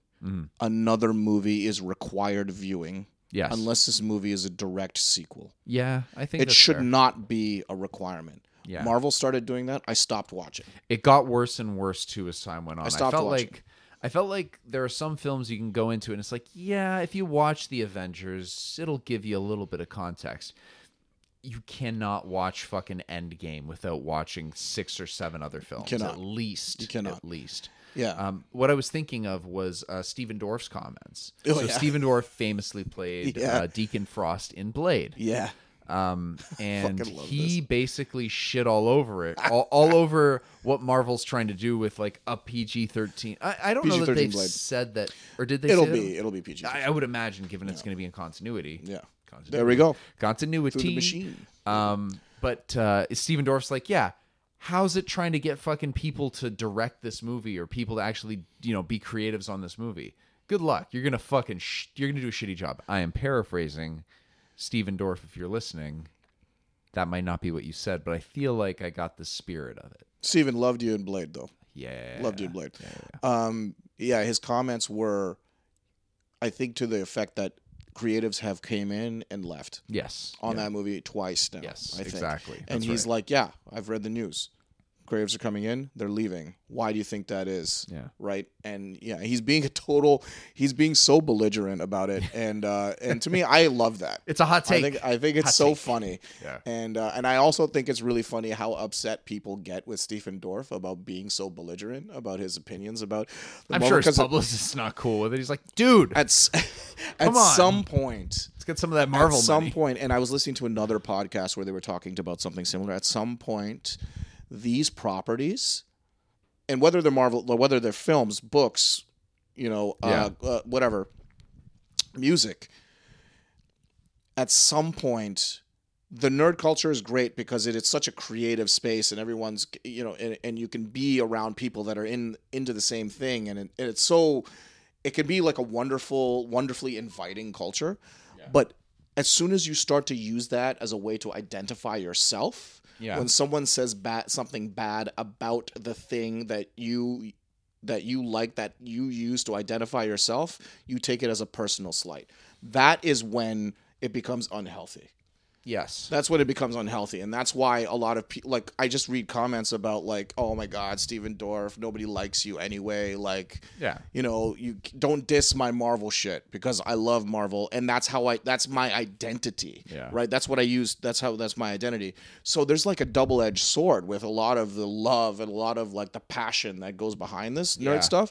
another movie is required viewing. Yes. Unless this movie is a direct sequel. Yeah, I think It should fair. not be a requirement. Yeah. Marvel started doing that. I stopped watching. It got worse and worse too as time went on. I, stopped felt watching. like I felt like there are some films you can go into and it's like, yeah, if you watch the Avengers, it'll give you a little bit of context. You cannot watch fucking Endgame without watching six or seven other films. cannot. At least. You cannot. At least. Yeah. Um, what I was thinking of was uh, Stephen Dorff's comments. Oh, so yeah. Stephen Dorff famously played Yeah. uh, Deacon Frost in Blade. yeah. Um, and he basically shit all over it, all, all over what Marvel's trying to do with like a PG thirteen. I, I don't know that PG-13 they've Blade. said that, or did they? It'll say be that? it'll be PG. I, I would imagine, given it's going to be in continuity. yeah. Continuity. There we go. Continuity. The machine. Um, but uh, Stephen Dorff's like, yeah. How's it trying to get fucking people to direct this movie or people to actually, you know, be creatives on this movie? Good luck. You're gonna fucking sh- you're gonna do a shitty job. I am paraphrasing Stephen Dorff. If you're listening, that might not be what you said, but I feel like I got the spirit of it. Stephen loved you in Blade though. Yeah, Loved you in Blade. Um yeah, his comments were I think to the effect that creatives have came in and left Yes, on yeah. that movie twice now. Yes, I think. exactly. And That's he's right. like, Yeah, I've read the news. Creatives are coming in, they're leaving. Why do you think that is? Yeah. Right. And yeah, he's being a total he's being so belligerent about it. And uh and to me I love that. It's a hot I take. think I think it's Hot so take. funny. Yeah. And uh, and I also think it's really funny how upset people get with Stephen Dorff about being so belligerent about his opinions about. The I'm sure his is not cool with it. He's like, dude, At at on. some point, let's get some of that Marvel at some point, and I was listening to another podcast where they were talking about something similar. At some point, these properties, and whether they're Marvel, or whether they're films, books, you know, uh, uh, whatever, music. At some point, the nerd culture is great because it is such a creative space, and everyone's you know, and, and you can be around people that are in into the same thing, and, it, and it's so, it can be like a wonderful, wonderfully inviting culture, but as soon as you start to use that as a way to identify yourself, Yeah. when someone says bad something bad about the thing that you that you like that you use to identify yourself, you take it as a personal slight. That is when it becomes unhealthy. Yes. That's when it becomes unhealthy, and that's why a lot of people like I just read comments about like, oh my god, Stephen Dorff, nobody likes you anyway. Like, Yeah. you know, you don't diss my Marvel shit because I love Marvel, and that's how I that's my identity. Yeah. right. That's what I use. That's how that's my identity. So there's like a double edged sword with a lot of the love and a lot of like the passion that goes behind this nerd Yeah. stuff,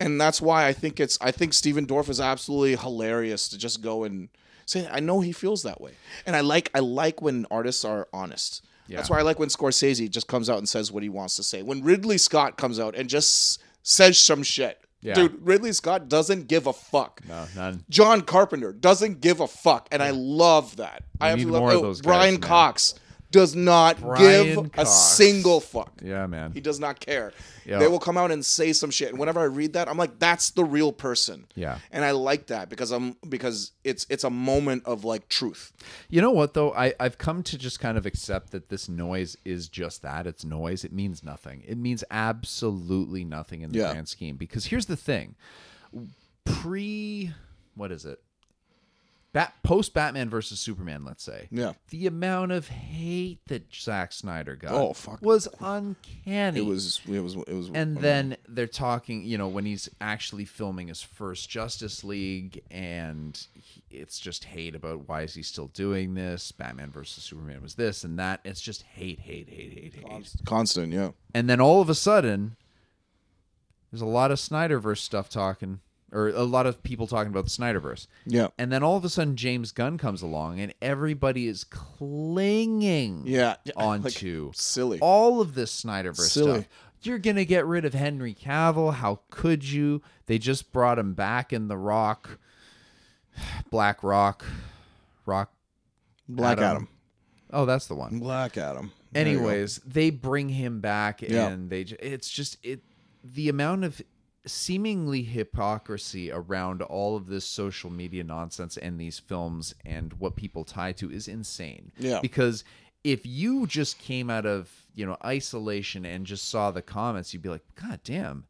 and that's why I think it's I think Stephen Dorff is absolutely hilarious to just go and say I know he feels that way, and I like I like when artists are honest. That's why I like when Scorsese just comes out and says what he wants to say. When Ridley Scott comes out and just says some shit. Yeah. Dude, Ridley Scott doesn't give a fuck. No, none. John Carpenter doesn't give a fuck, and I love that. I need absolutely love oh, guys, Brian. Cox does not Brian give a single fuck. Yeah, man. He does not care. Yeah. They will come out and say some shit, and whenever I read that, I'm like, that's the real person. Yeah. and I like that because I'm because it's it's a moment of like truth. You know what though? I I've come to just kind of accept that this noise is just that. It's noise. It means nothing. It means absolutely nothing in the Yeah. grand scheme. Because here's the thing: pre, what is it? Bat post Batman versus Superman. Let's say. Yeah. The amount of hate that Zack Snyder got. Oh, fuck. Was uncanny. It was it was it was And then they're talking, you know, when he's actually filming his first Justice League, and he- it's just hate about why is he still doing this? Batman versus Superman was this and that. It's just hate, hate, hate, hate, hate. constant. Yeah, And then all of a sudden, there's a lot of Snyderverse stuff talking, or a lot of people talking about the Snyderverse. yeah, And then all of a sudden, James Gunn comes along, and everybody is clinging yeah. onto Like, silly. all of this Snyderverse Silly. stuff. You're gonna get rid of Henry Cavill. How could you? They just brought him back in the Rock, Black Rock, Rock. Black Adam. Adam. Oh, that's the one. Black Adam. There. Anyways, they bring him back, Yeah. and they. It's just it. The amount of seemingly hypocrisy around all of this social media nonsense and these films and what people tie to is insane. Yeah. Because if you just came out of you know isolation and just saw the comments, you'd be like, God damn.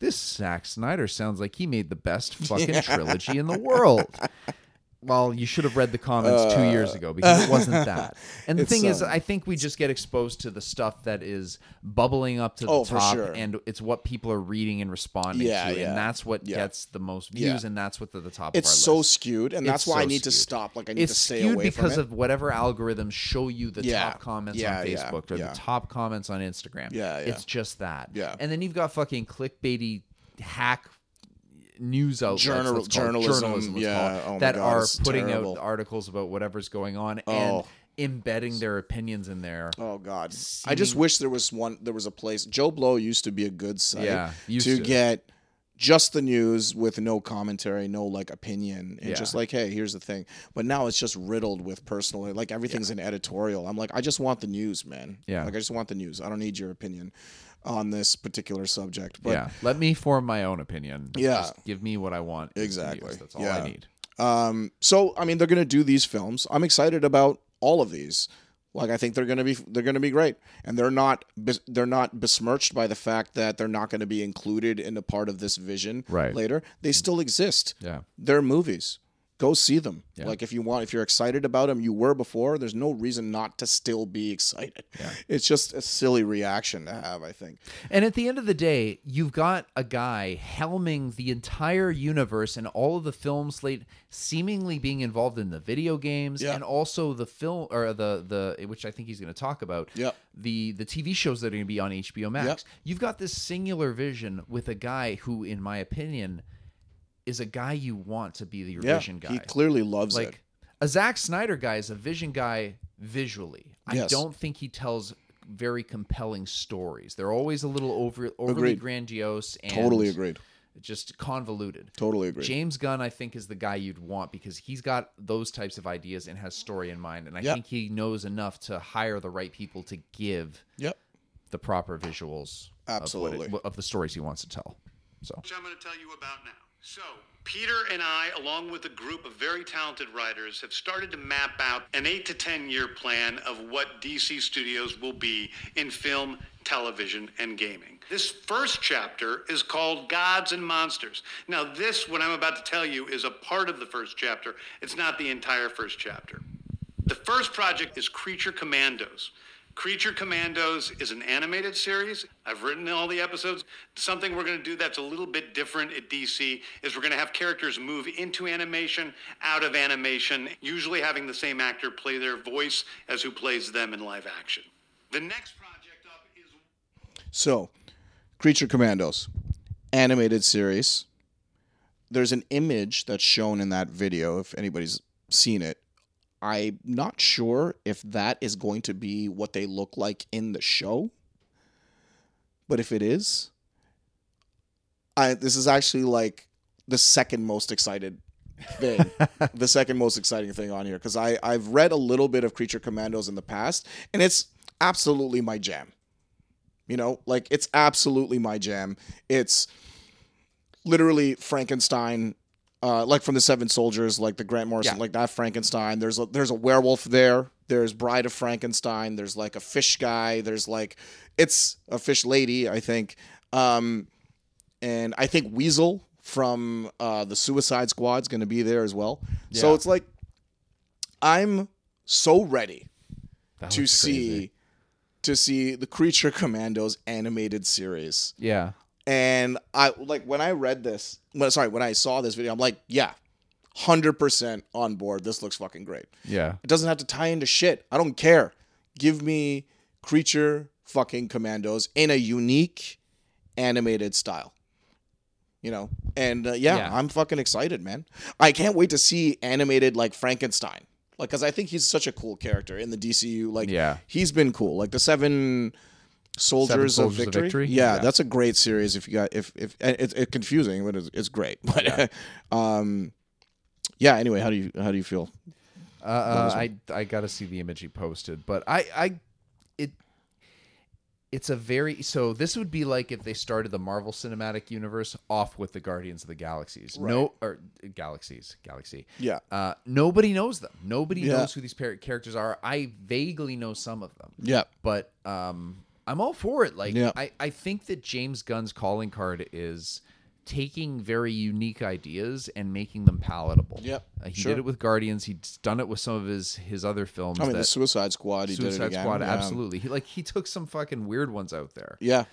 This Zack Snyder sounds like he made the best fucking trilogy in the world. Well, you should have read the comments two years ago because it wasn't that. And the Uh, thing is, um, I think we just get exposed to the stuff that is bubbling up to the Oh, top, sure. and it's what people are reading and responding Yeah, to, yeah. and that's what Yeah. gets the most views, and that's what's at the top. It's of our so list. skewed, and It's that's why I so need to stop. Like I need It's to stay skewed away because from it. of whatever algorithms show you the top comments on Facebook or the top comments on Instagram. Yeah, yeah. It's just that. Yeah. And then you've got fucking clickbaity hack news outlets Journal- let's call it, journalism, journalism yeah. Oh that God, are putting terrible. out articles about whatever's going on and Oh. embedding their opinions in there. Oh God! I just wish there was one. There was a place. Joe Blow used to be a good site. Yeah, to, to. get just the news with no commentary, no like opinion, and Yeah. just like, hey, here's the thing. But now it's just riddled with personal. Like everything's an editorial. I'm like, I just want the news, man. Yeah. Like I just want the news. I don't need your opinion on this particular subject. But yeah, let me form my own opinion. Yeah. Just give me what I want. Exactly. That's all Yeah. I need. Um, so I mean, they're gonna do these films. I'm excited about all of these. Like I think they're gonna be they're gonna be great, and they're not they're not besmirched by the fact that they're not going to be included in a part of this vision Right. later. They still exist. Yeah. They're movies. Go see them. Yeah. Like if you want, if you're excited about them, you were before. There's no reason not to still be excited. Yeah. It's just a silly reaction to have. I think. And at the end of the day, you've got a guy helming the entire universe and all of the film slate, seemingly being involved in the video games Yeah. and also the film or the the which I think he's going to talk about. Yep. The the TV shows that are going to be on HBO Max. Yep. You've got this singular vision with a guy who, in my opinion, is a guy you want to be your Yeah. vision guy. He clearly loves it. like a Zack Snyder guy is a vision guy visually. I don't think he tells very compelling stories. They're always a little over overly Agreed. grandiose and Totally agreed. Just convoluted. Totally agreed. James Gunn, I think, is the guy you'd want because he's got those types of ideas and has story in mind, and I Yep. think he knows enough to hire the right people to give Yep. the proper visuals of it- Absolutely. of, the stories he wants to tell. So which I'm going to tell you about now. So, Peter and I, along with a group of very talented writers, have started to map out an eight to 10 year plan of what DC Studios will be in film, television, and gaming. This first chapter is called Gods and Monsters. Now, this, what I'm about to tell you, is a part of the first chapter, it's not the entire first chapter. The first project is Creature Commandos. Creature Commandos is an animated series. I've written all the episodes. Something we're going to do that's a little bit different at DC is we're going to have characters move into animation, out of animation, usually having the same actor play their voice as who plays them in live action. The next project up is So, Creature Commandos, animated series. There's an image that's shown in that video, if anybody's seen it. I'm not sure if that is going to be what they look like in the show. But if it is, I this is actually like the second most excited thing. the second most exciting thing on here. Because I I've read a little bit of Creature Commandos in the past, and it's absolutely my jam. You know, like it's absolutely my jam. It's literally Frankenstein, uh, like from the Seven Soldiers, like the Grant Morrison, Yeah. like that Frankenstein. There's a, there's a werewolf there. There's Bride of Frankenstein. There's like a fish guy. There's like it's a fish lady, I think. Um, and I think Weasel from uh, the Suicide Squad's going to be there as well. So it's like I'm so ready That to see crazy. to see the Creature Commandos animated series. Yeah. And I like when I read this, when, sorry, when I saw this video, I'm like, yeah, 100% on board. This looks fucking great. Yeah. It doesn't have to tie into shit. I don't care. Give me Creature fucking Commandos in a unique animated style. You know, and uh, yeah, Yeah. I'm fucking excited, man. I can't wait to see animated like Frankenstein, like because I think he's such a cool character in the DCU. Like, Yeah. he's been cool. Like the Seven Soldiers, Soldiers of, of Victory. Victory? Yeah, Yeah. that's a great series. If you got if if it's, it's confusing, but it's, it's great. But um, yeah. Anyway, how do you how do you feel? Uh, uh, I I got to see the image he posted, but I I it it's a very so this would be like if they started the Marvel Cinematic Universe off with the Guardians of the Galaxies. No or Galaxies, Galaxy. Yeah. Uh, nobody knows them. Nobody Yeah. knows who these par- characters are. I vaguely know some of them. Yeah. but um, I'm all for it. Like, Yeah. I, I think that James Gunn's calling card is taking very unique ideas and making them palatable. Yep, Uh, he sure. did it with Guardians. He's done it with some of his his other films. I mean, that, the Suicide Squad. He did it Suicide. Squad, yeah. absolutely. He like he took some fucking weird ones out there. Yeah,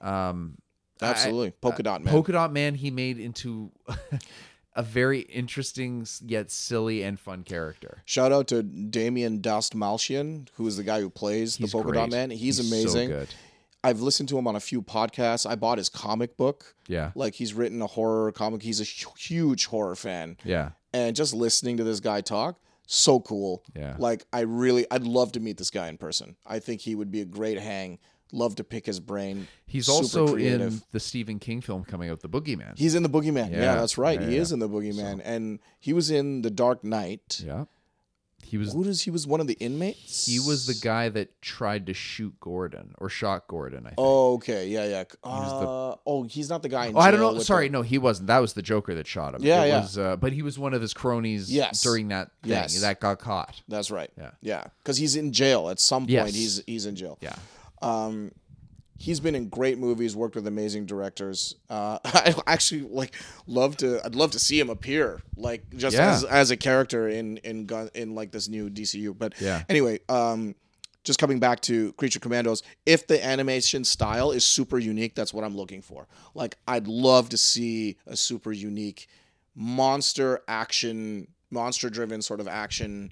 Um, I- absolutely. Polka dot man. Polka Dot Man, he made into a very interesting yet silly and fun character. Shout out to Damien Dastmalchian, who is the guy who plays He's the Polka Dot. Man. He's, so amazing. good. I've listened to him on a few podcasts. I bought his comic book. Yeah. Like he's written a horror comic. He's a huge horror fan. Yeah. And just listening to this guy talk, so cool. Yeah. Like I really, I'd love to meet this guy in person. I think he would be a great hang. Love to pick his brain. He's Super also creative. in the Stephen King film coming out, The Boogeyman. He's in the Boogeyman. Yeah, Yeah. that's right. Yeah, he yeah. is in the Boogeyman, and he was in the Dark Knight. yeah. He was Who does he was one of the inmates? he was the guy that tried to shoot Gordon or shot Gordon, I think. Oh, okay, yeah, yeah. was the- Uh, oh, he's not the guy. In Oh, I don't know. Sorry, the- no, he wasn't. That was the Joker that shot him. Yeah, It yeah. Was, uh, but he was one of his cronies Yes. during that thing Yes. that got caught. That's right. Yeah. yeah, because he's in jail at some point. Yes. He's he's in jail. Yeah. Um, he's been in great movies. Worked with amazing directors. Uh, I actually like love to. I'd love to see him appear, like just Yeah. as as a character in in Gunn in like this new DCU. But Yeah. Anyway, um, just coming back to Creature Commandos, if the animation style is super unique, that's what I'm looking for. Like, I'd love to see a super unique monster action, monster driven sort of action.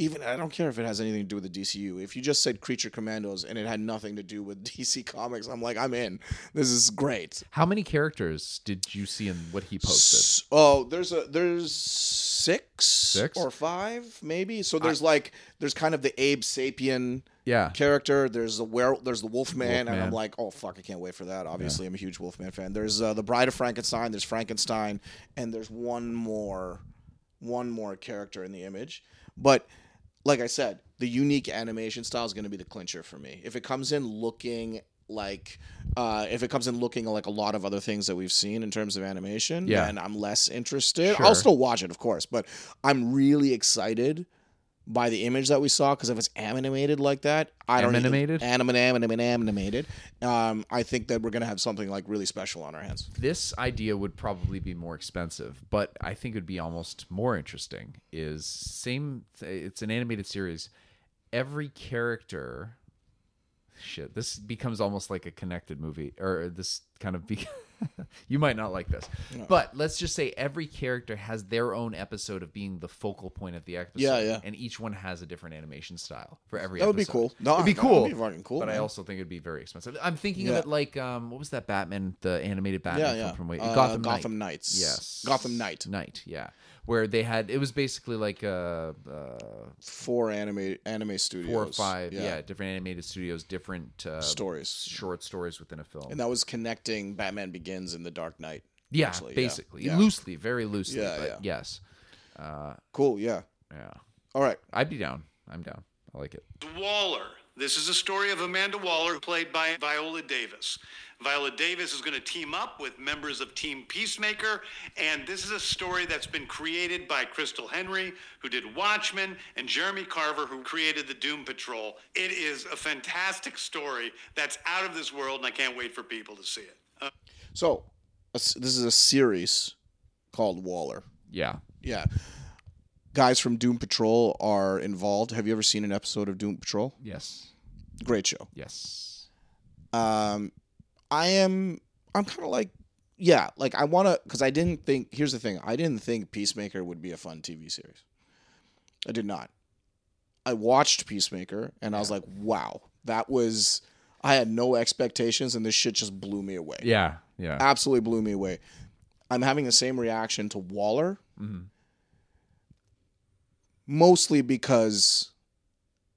Even I don't care if it has anything to do with the DCU. If you just said Creature Commandos and it had nothing to do with DC Comics, I'm like, I'm in. This is great. How many characters did you see in what he posted? Oh, there's a there's six, Six? or five maybe. So there's like there's kind of the Abe Sapien Yeah. character. There's the were there's the Wolfman, and I'm like, oh fuck, I can't wait for that. Obviously, I'm a huge Wolfman fan. There's uh, the Bride of Frankenstein. There's Frankenstein, and there's one more, one more character in the image. But like I said, the unique animation style is going to be the clincher for me. If it comes in looking like uh, if it comes in looking like a lot of other things that we've seen in terms of animation, Yeah. then I'm less interested. Sure. I'll still watch it, of course, but I'm really excited by the image that we saw because if it's animated like that, I don't Animated? anim animated, animated. Um, I think that we're gonna have something like really special on our hands. this idea would probably be more expensive, but I think it would be almost more interesting. Is same? It's an animated series. Every character, shit. This becomes almost like a connected movie, or this kind of. Be- you might not like this, but let's just say every character has their own episode of being the focal point of the episode. Yeah, yeah. And each one has a different animation style for every. Episode. That would be cool. No, it'd be no, cool. that'd be fucking cool, But I also think it'd be very expensive. I'm thinking Yeah. of it like um, what was that Batman, the animated Batman Yeah, yeah. from way- Uh, Gotham, Gotham Knight. Knights. Yes, Gotham Knight. Knight, yeah, where they had it was basically like uh, uh Four anime anime studios, four or five, yeah. different animated studios, different uh, stories. short stories within a film. And that was connecting Batman Begins and The Dark Knight. yeah, actually, basically, Yeah. loosely, very loosely, Yeah, but yeah. yes, Cool, yeah. Uh, yeah, All right. I'd be down. I'm down. I like it. Waller. This is a story of Amanda Waller, played by Viola Davis. Viola Davis is going to team up with members of Team Peacemaker, and this is a story that's been created by Christal Henry, who did Watchmen, and Jeremy Carver, who created the Doom Patrol. It is a fantastic story that's out of this world, and I can't wait for people to see it. So, this is a series called Waller. Yeah, Yeah. Guys from Doom Patrol are involved. Have you ever seen an episode of Doom Patrol? yes, Great show. yes, Um, I am. I'm kind of like, yeah, like I want to because I didn't think. Here's the thing: I didn't think Peacemaker would be a fun TV series. I did not. I watched Peacemaker and I was like, wow, that was. I had no expectations, and this shit just blew me away. yeah, yeah. absolutely blew me away. I'm having the same reaction to Waller, Mm-hmm. mostly because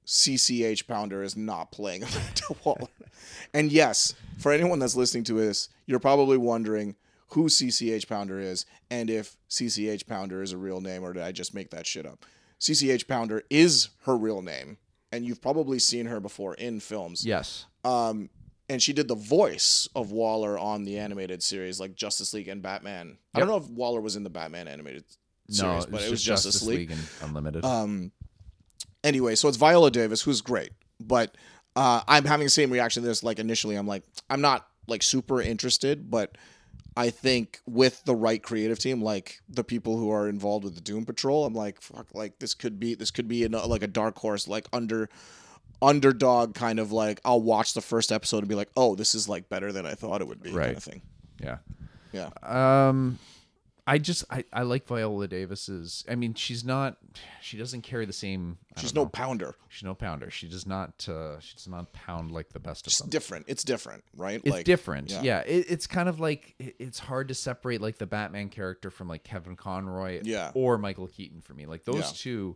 CCH Pounder is not playing Amanda Waller. And yes, for anyone that's listening to this, you're probably wondering who CCH Pounder is and if CCH Pounder is a real name or did I just make that shit up. CCH Pounder is her real name, and you've probably seen her before in films yes. um, and she did the voice of Waller on the animated series, like Justice League and Batman. I don't know if Waller was in the Batman animated series, No, but it was just Justice, League. and Unlimited. Um, anyway, so it's Viola Davis, who's great, but uh, I'm having the same reaction to this. Like initially, I'm like, I'm not like super interested, but I think with the right creative team, like the people who are involved with the Doom Patrol, I'm like, fuck, like this could be this could be an, like a dark horse, like under underdog kind of like I'll watch the first episode and be like, oh, this is like better than I thought it would be, Right. kind of thing. yeah. Yeah, Um, I just I, I like Viola Davis's. I mean, she's not. She doesn't carry the same. I she's no pounder. She's no pounder. She does not. Uh, she does not pound like the best of It's them. different. It's different, right? It's like, different. yeah. Yeah. It, it's kind of like it- it's hard to separate like the Batman character from like Kevin Conroy. Yeah. Or Michael Keaton for me. Like those Yeah. two.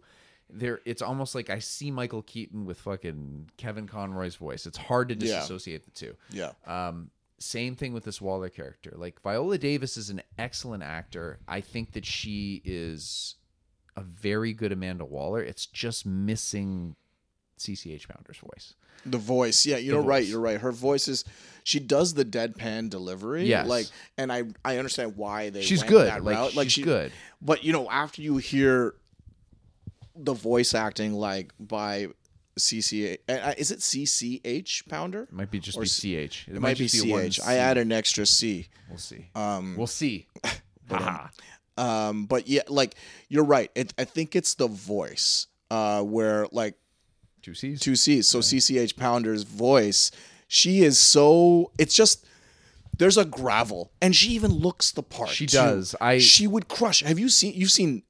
There, it's almost like I see Michael Keaton with fucking Kevin Conroy's voice. It's hard to Yeah. disassociate the two. Yeah, Um, same thing with this Waller character. Like Viola Davis is an excellent actor. I think that she is a very good Amanda Waller. It's just missing CCH Pounder's voice. the voice. Yeah, you're right. You're right. Her voice is. She does the deadpan delivery. Yes. like, and I I understand why they. She's went good. That Like, route. like she's she, good. But you know, after you hear the voice acting like by CCH, uh, is it CCH Pounder? It might be just Or be CH. It, It might be just one CH. I add an extra C. We'll see. Um, we'll see. Haha. Um, but yeah, like you're right. It, I think it's the voice uh, where like Two C's. two C's. So CCH Pounder's voice, she is so. It's just there's a gravel, and she even looks the part. She too. does. I- she would crush. Have you seen? You've seen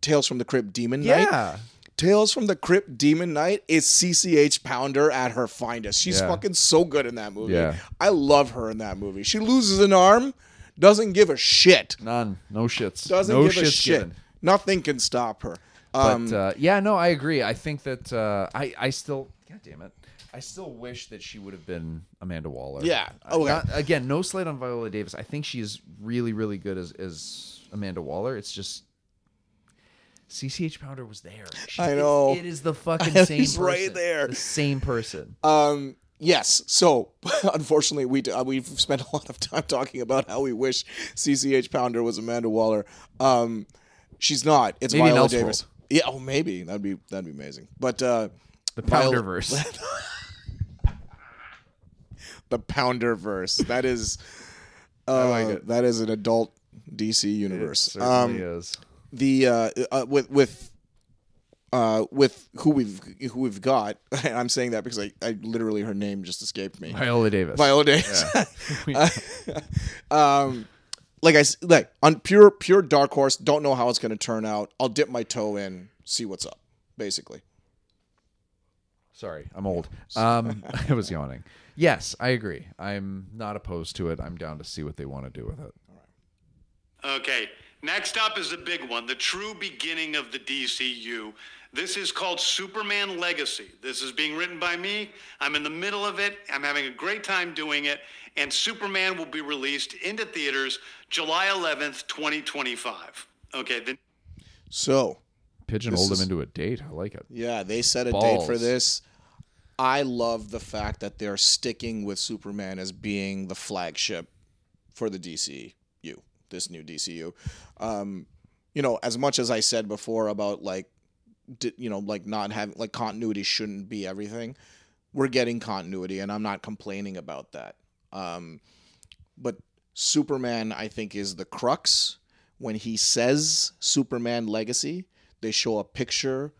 Tales from the Crypt Demon Knight. Yeah. Tales from the Crypt Demon Knight is CCH Pounder at her finest. She's Yeah. fucking so good in that movie. Yeah. I love her in that movie. She loses an arm, doesn't give a shit. None. No shits. Doesn't no give a shit. given. Nothing can stop her. But Um, uh, yeah, no, I agree. I think that uh, I I still God damn it. I still wish that she would have been Amanda Waller. Yeah. Okay. not- again, no slight on Viola Davis. I think she is really, really good as, as Amanda Waller. It's just CCH Pounder was there. She- I know. it is the fucking same. He's right person. there. The same person. Um, yes. So unfortunately, we uh, we've spent a lot of time talking about how we wish CCH Pounder was Amanda Waller. Um, she's not. It's Maybe Viola. Davis. Yeah. Oh, maybe that'd be that'd be amazing. But uh, The Viola- Pounderverse. the Pounderverse. That is. Uh, like it. That is an adult DC universe. Um, is. The uh, uh, with with uh, with who we've who we've got. And I'm saying that because I, I literally her name just escaped me. Viola Davis. Viola Davis. um, like I s- like on pure pure dark horse. Don't know how it's going to turn out. I'll dip my toe in, see what's up. Basically, Sorry, I'm old. Um, I was yawning. Yes, I agree. I'm not opposed to it. I'm down to see what they want to do with it. Okay, next up is the big one, the true beginning of the DCU. This is called Superman Legacy. This is being written by me. I'm in the middle of it. I'm having a great time doing it. And Superman will be released into theaters July 11th, 2025. Okay, the so Pigeonholed This him into a date. I like it. yeah, they set a date for this. I love the fact that they're sticking with Superman as being the flagship for the DCU, this new DCU. Um, you know, as much as I said before about like, di- you know, like not having like continuity shouldn't be everything. We're getting continuity, and I'm not complaining about that. Um, but Superman, I think, is the crux. When he says Superman Legacy, they show a picture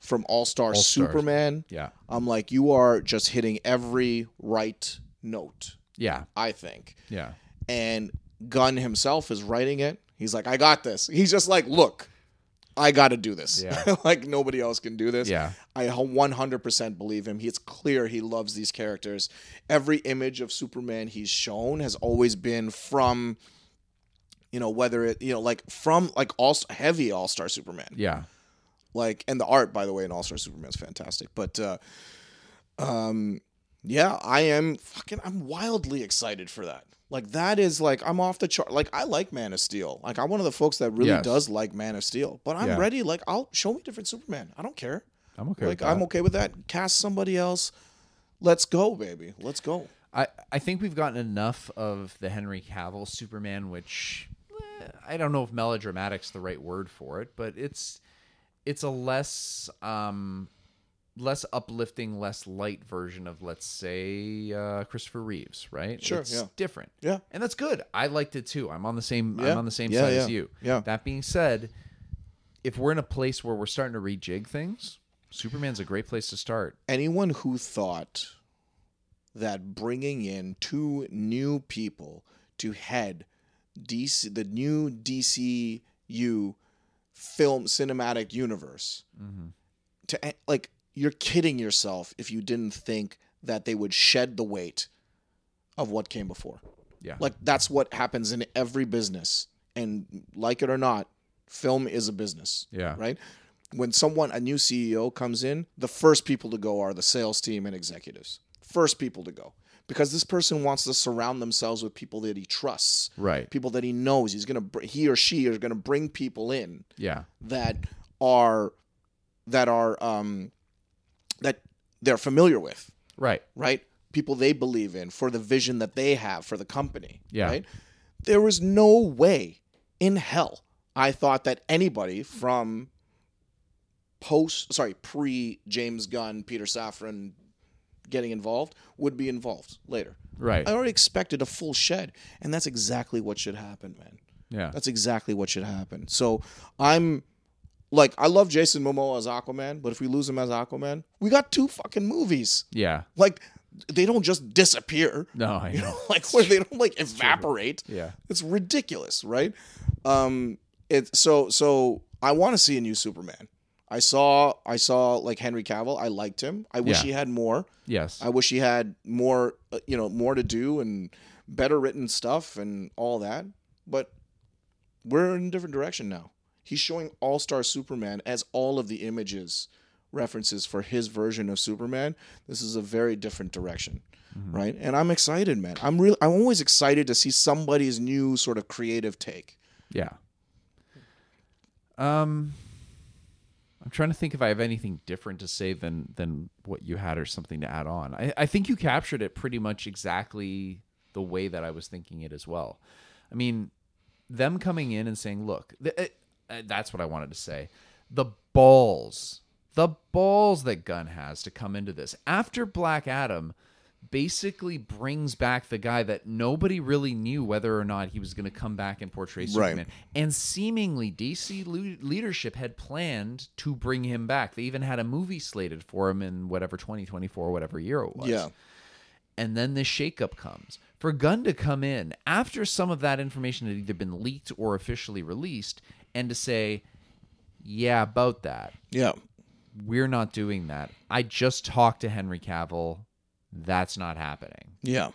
from All Star Superman. Yeah. I'm like, you are just hitting every right note, Yeah. I think. Yeah. And Gunn himself is writing it. He's like, I got this. He's just like, look, I got to do this. Yeah. like nobody else can do this. Yeah. I 100% believe him. It's clear he loves these characters. Every image of Superman he's shown has always been from, you know, whether it, you know, like from like all heavy All Star Superman Yeah. like and the art by the way in all-star superman's fantastic but uh um yeah i am fucking i'm wildly excited for that like that is like i'm off the chart like i like man of steel. Like i'm one of the folks that really Yes. does like man of steel. But i'm Yeah. ready like i'll show me different superman. I don't care. I'm okay. like with i'm okay with that. Cast somebody else. Let's go baby. Let's go. I, I think we've gotten enough of the Henry Cavill Superman, which eh, I don't know if melodramatic's the right word for it, but it's it's a less um less uplifting, less light version of let's say uh, Christopher Reeves, right? Sure, it's yeah. different. Yeah. and that's good. I liked it too. I'm on the same. Yeah, I'm on the same yeah, side as you. yeah. That being said, if we're in a place where we're starting to rejig things, Superman's a great place to start. anyone who thought that bringing in two new people to head DC, the new DCU film cinematic universe, mm-hmm. to eh, like you're kidding yourself if you didn't think that they would shed the weight of what came before. Yeah. Like that's what happens in every business, and like it or not, film is a business Yeah. right? When someone, a new CEO comes in, the first people to go are the sales team and executives. First people to go. Because this person wants to surround themselves with people that he trusts, Right. people that he knows. He's gonna, he or she is gonna bring people in Yeah. that are, that are, um, that they're familiar with, Right. right? People they believe in for the vision that they have for the company, Yeah. right? There was no way in hell I thought that anybody from post, sorry, pre James Gunn, Peter Safran getting involved would be involved later. Right. I already expected a full shed, and that's exactly what should happen, man. Yeah. That's exactly what should happen. So I'm like, I love Jason Momoa as Aquaman, but if we lose him as Aquaman, we got two fucking movies. yeah. Like, they don't just disappear. No, I You know. know, like where they don't like evaporate. Yeah. It's ridiculous, right? Um it so so I want to see a new Superman. I saw I saw like Henry Cavill. I liked him. I wish Yeah. he had more. Yes. I wish he had more uh, you know, more to do and better written stuff and all that. But we're in a different direction now. He's showing All-Star Superman as all of the images references for his version of Superman. This is a very different direction, right? And I'm excited, man. I'm real I'm always excited to see somebody's new sort of creative take. Yeah. Um, I'm trying to think if I have anything different to say than than what you had or something to add on. I, I think you captured it pretty much exactly the way that I was thinking it as well. I mean, them coming in and saying, "Look, th- uh, that's what I wanted to say." The balls, the balls that Gunn has to come into this after Black Adam basically brings back the guy that nobody really knew whether or not he was going to come back and portray Superman. And seemingly DC le- leadership had planned to bring him back. They even had a movie slated for him in whatever 2024, whatever year it was. Yeah. And then this shakeup comes. For Gunn to come in after some of that information had either been leaked or officially released and to say, yeah, about that Yeah. we're not doing that. I just talked to Henry Cavill. That's not happening. Yeah.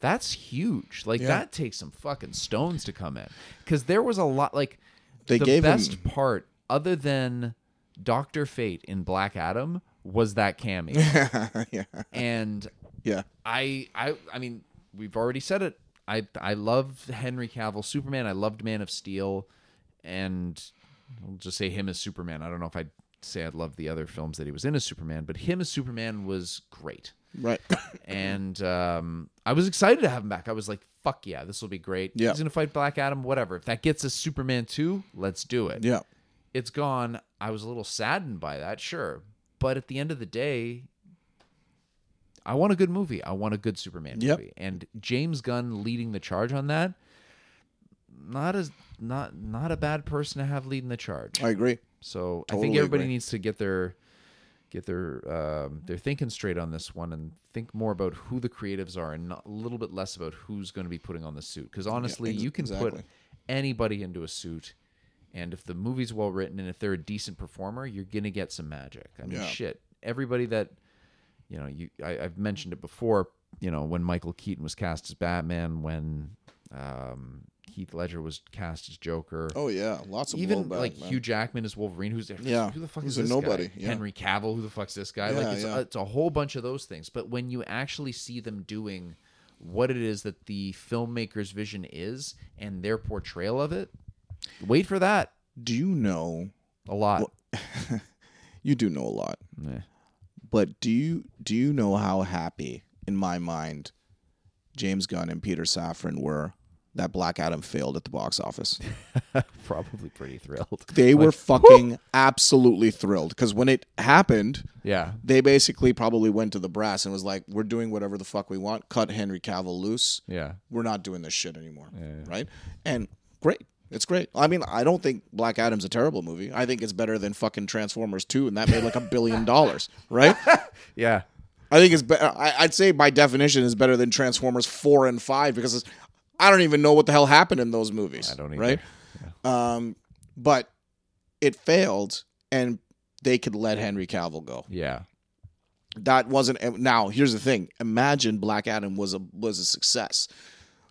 That's huge. Like Yeah. that takes some fucking stones to come in. Cuz there was a lot like They the gave best him part other than Doctor Fate in Black Adam was that cameo. yeah. and Yeah. I I I mean, we've already said it. I I love Henry Cavill Superman. I loved Man of Steel and I'll just say him as Superman. I don't know if I'd say I'd love the other films that he was in as Superman, but him as Superman was great. Right. And um, I was excited to have him back. I was like, fuck yeah, this will be great. Yeah. He's going to fight Black Adam, whatever. If that gets us Superman 2, let's do it yeah. it's gone. I was a little saddened by that, sure. But at the end of the day, I want a good movie. I want a good Superman Yep. movie. And James Gunn leading the charge on that, not as not not a bad person to have leading the charge. I agree. So I think everybody agree. needs to get their get their um, their thinking straight on this one and think more about who the creatives are and not, a little bit less about who's going to be putting on the suit. Because honestly, ex- you can put anybody into a suit, and if the movie's well written and if they're a decent performer, you're gonna get some magic. I mean, Yeah. shit. Everybody that you know, you I, I've mentioned it before. You know, when Michael Keaton was cast as Batman, when um, Heath Ledger was cast as Joker Oh yeah. Lots of even blowback, like man. Hugh Jackman as Wolverine, who's Yeah, who the fuck he's is this nobody, guy? yeah. Henry Cavill, who the fuck's this guy? Yeah, like it's, yeah. a, it's a whole bunch of those things. But when you actually see them doing what it is that the filmmaker's vision is and their portrayal of it, wait for that Do you know? a lot. You do know a lot. Eh. But do you do you know how happy in my mind James Gunn and Peter Safran were that Black Adam failed at the box office? Probably pretty thrilled. They were fucking absolutely thrilled because when it happened, Yeah, they basically probably went to the brass and was like, "We're doing whatever the fuck we want. Cut Henry Cavill loose. yeah, We're not doing this shit anymore." Right? And great. It's great. I mean, I don't think Black Adam's a terrible movie. I think it's better than fucking Transformers 2 and that made like a billion dollars, right? yeah. I think it's better. I'd say by definition is better than Transformers four and five because it's, I don't even know what the hell happened in those movies. I don't either. Right. Um, but it failed, and they could let Henry Cavill go. Yeah, That wasn't. Now here's the thing. Imagine Black Adam was a was a success.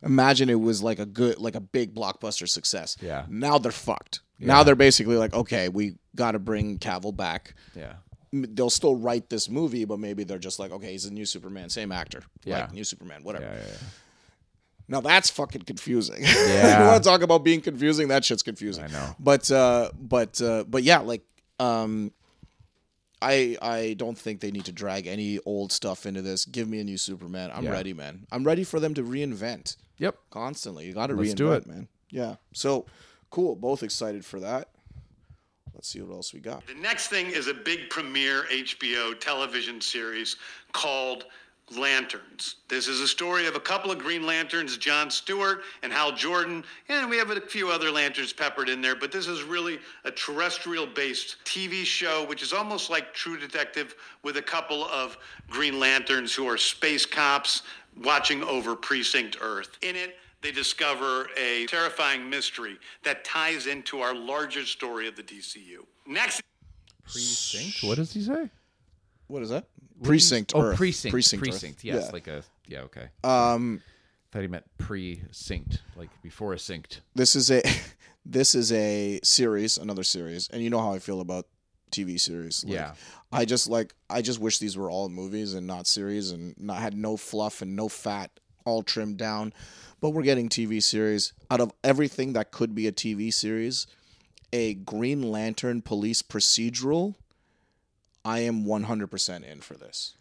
Imagine it was like a good, like a big blockbuster success. Yeah. Now they're fucked. Now they're basically like, okay, we got to bring Cavill back yeah, they'll still write this movie, but maybe they're just like, okay, he's a new Superman, same actor, Yeah. like new Superman, whatever. yeah, yeah. Now that's fucking confusing. Yeah. you want to talk about being confusing? That shit's confusing. I know. But uh, but uh, but yeah, like um, I I don't think they need to drag any old stuff into this. Give me a new Superman. I'm Yeah. ready, man. I'm ready for them to reinvent Yep. constantly. You got to reinvent, do it. man. Yeah. So cool. Both excited for that. Let's see what else we got. The next thing is a big premiere HBO television series called Lanterns. This is a story of a couple of Green Lanterns, John Stewart and Hal Jordan, and we have a few other lanterns peppered in there, but this is really a terrestrial based TV show, which is almost like True Detective with a couple of Green Lanterns who are space cops watching over Precinct Earth. In it, they discover a terrifying mystery that ties into our larger story of the DCU. Next Precinct. What does he say? What is that? Precinct. Oh, Earth. precinct. Precinct. Precinct. Earth. Yes, Yeah. like a yeah. Okay. Um. thought he meant pre-synced, like before a synced. this is a this is a series, another series, and you know how I feel about TV series. Like, Yeah. I just like I just wish these were all movies and not series and not had no fluff and no fat, all trimmed down. But we're getting TV series out of everything that could be a TV series. a Green Lantern police procedural, I am 100% in for this.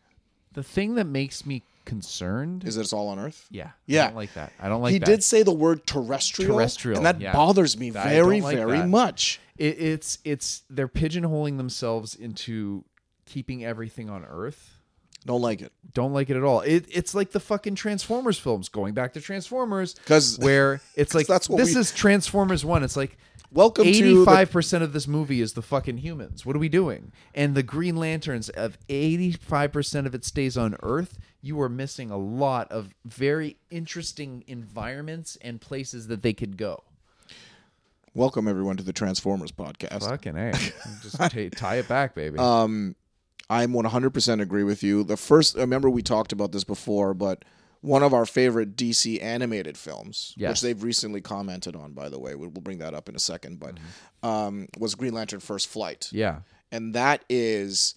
The thing that makes me concerned Is that it's all on Earth? yeah, Yeah. I don't like that. I don't like that. he that. did say the word terrestrial, Terrestrial, and that yeah. bothers me I very, like very that. much. It, it's it's they're pigeonholing themselves into keeping everything on Earth. Don't like it. Don't like it at all. It, it's like the fucking Transformers films. Going back to Transformers, 'Cause- where it's like that's what this we- is Transformers one. It's like Welcome to the- eighty-five percent of this movie is the fucking humans. What are we doing? And the Green Lanterns of eighty-five percent of it stays on Earth. You are missing a lot of very interesting environments and places that they could go. Welcome everyone to the Transformers podcast. Fucking a, just ta- tie it back, baby. Um I'm 100% agree with you. The first, I remember we talked about this before, but one of our favorite DC animated films, Yes. which they've recently commented on, by the way, we'll, bring that up in a second, but Mm-hmm. um, was Green Lantern First Flight. yeah, And that is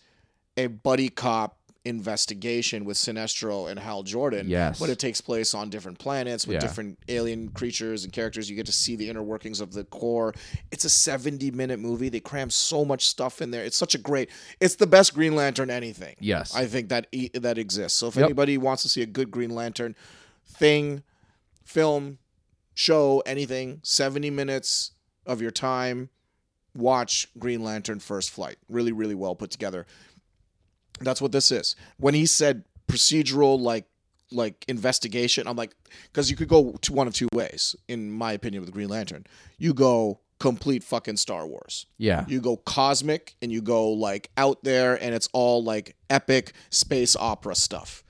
a buddy cop investigation with Sinestro and Hal Jordan. Yes. But it takes place on different planets with Yeah. different alien creatures and characters. You get to see the inner workings of the core. It's a 70 minute movie. They cram so much stuff in there. It's such a great it's the best Green Lantern anything. Yes. I think that e- that exists. So if Yep. anybody wants to see a good Green Lantern thing, film, show, anything, 70 minutes of your time, watch Green Lantern First Flight. Really, really well put together. That's what this is. When he said procedural, like like investigation, I'm like, because you could go to one of two ways, in my opinion, with Green Lantern. You go complete fucking Star Wars. yeah, You go cosmic and you go like out there and it's all like epic space opera stuff.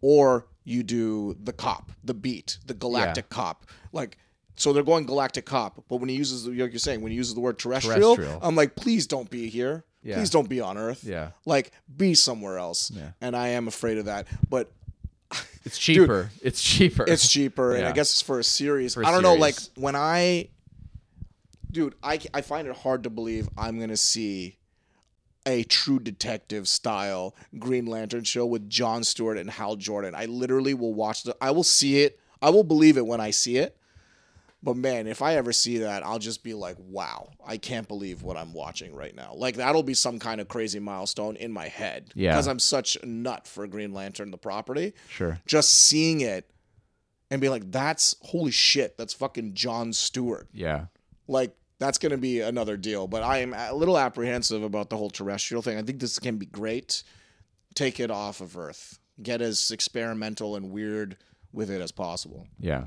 Or you do the cop, the beat, the galactic cop. Like so they're going galactic cop, but when he uses the like you're saying, when he uses the word terrestrial, Terrestrial. I'm like, please don't be here. Yeah. Please don't be on Earth. Yeah. Like be somewhere else. Yeah. And I am afraid of that. But it's cheaper. it's cheaper. it's cheaper and i guess it's for a series For a i don't know like when i dude I, I find it hard to believe i'm gonna see a true detective style green lantern show with john stewart and hal jordan i literally will watch the i will see it i will believe it when i see it but man if i ever see that i'll just be like wow i can't believe what i'm watching right now like that'll be some kind of crazy milestone in my head Yeah. because i'm such a nut for green lantern the property sure. just seeing it and be like, that's holy shit, that's fucking John Stewart. Yeah, Like, that's going to be another deal. But I am a little apprehensive about the whole terrestrial thing. I think this can be great. Take it off of Earth, get as experimental and weird with it as possible. yeah,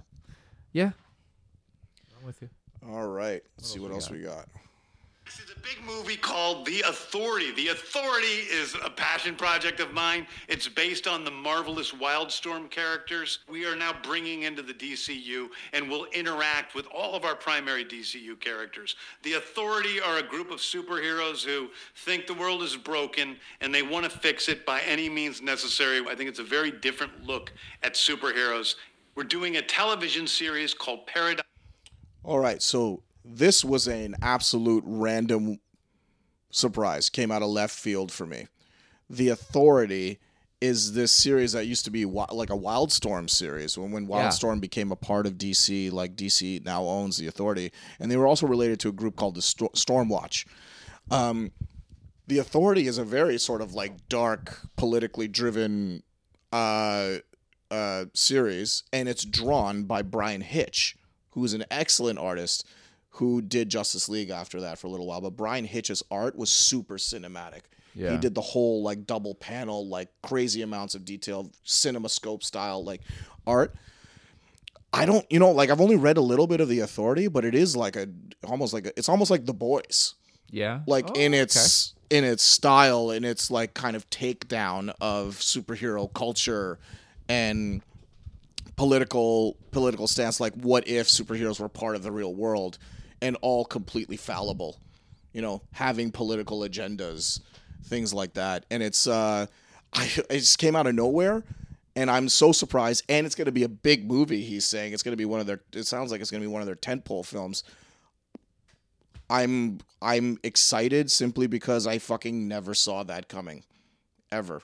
yeah. I'm with you. All right, let's see what else we got. This is a big movie called The Authority. The Authority is a passion project of mine. It's based on the marvelous Wildstorm characters we are now bringing into the DCU and will interact with all of our primary DCU characters. The Authority are a group of superheroes who think the world is broken and they want to fix it by any means necessary. I think it's a very different look at superheroes. We're doing a television series called Paradise. All right, so this was an absolute random surprise. Came out of left field for me. The Authority is this series that used to be wi- like a Wildstorm series. When when. Wildstorm became a part of DC, like DC now owns the Authority, and they were also related to a group called the Sto- Stormwatch. Um, the Authority is a very sort of like dark, politically driven uh, uh, series, and it's drawn by Bryan Hitch, who is an excellent artist who did Justice League after that for a little while. But Bryan Hitch's art was super cinematic. Yeah. He did the whole like double panel, like crazy amounts of detail, cinemascope style like art. I don't, you know, like I've only read a little bit of the Authority, but it is like a almost like a, it's almost like The Boys Yeah, like Oh, in okay. its in its style in its like kind of takedown of superhero culture and political political stance like what if superheroes were part of the real world and all completely fallible you know having political agendas things like that and it's uh I, it just came out of nowhere and I'm so surprised and it's going to be a big movie he's saying it's going to be one of their it sounds like it's going to be one of their tentpole films I'm I'm excited simply because I fucking never saw that coming, ever.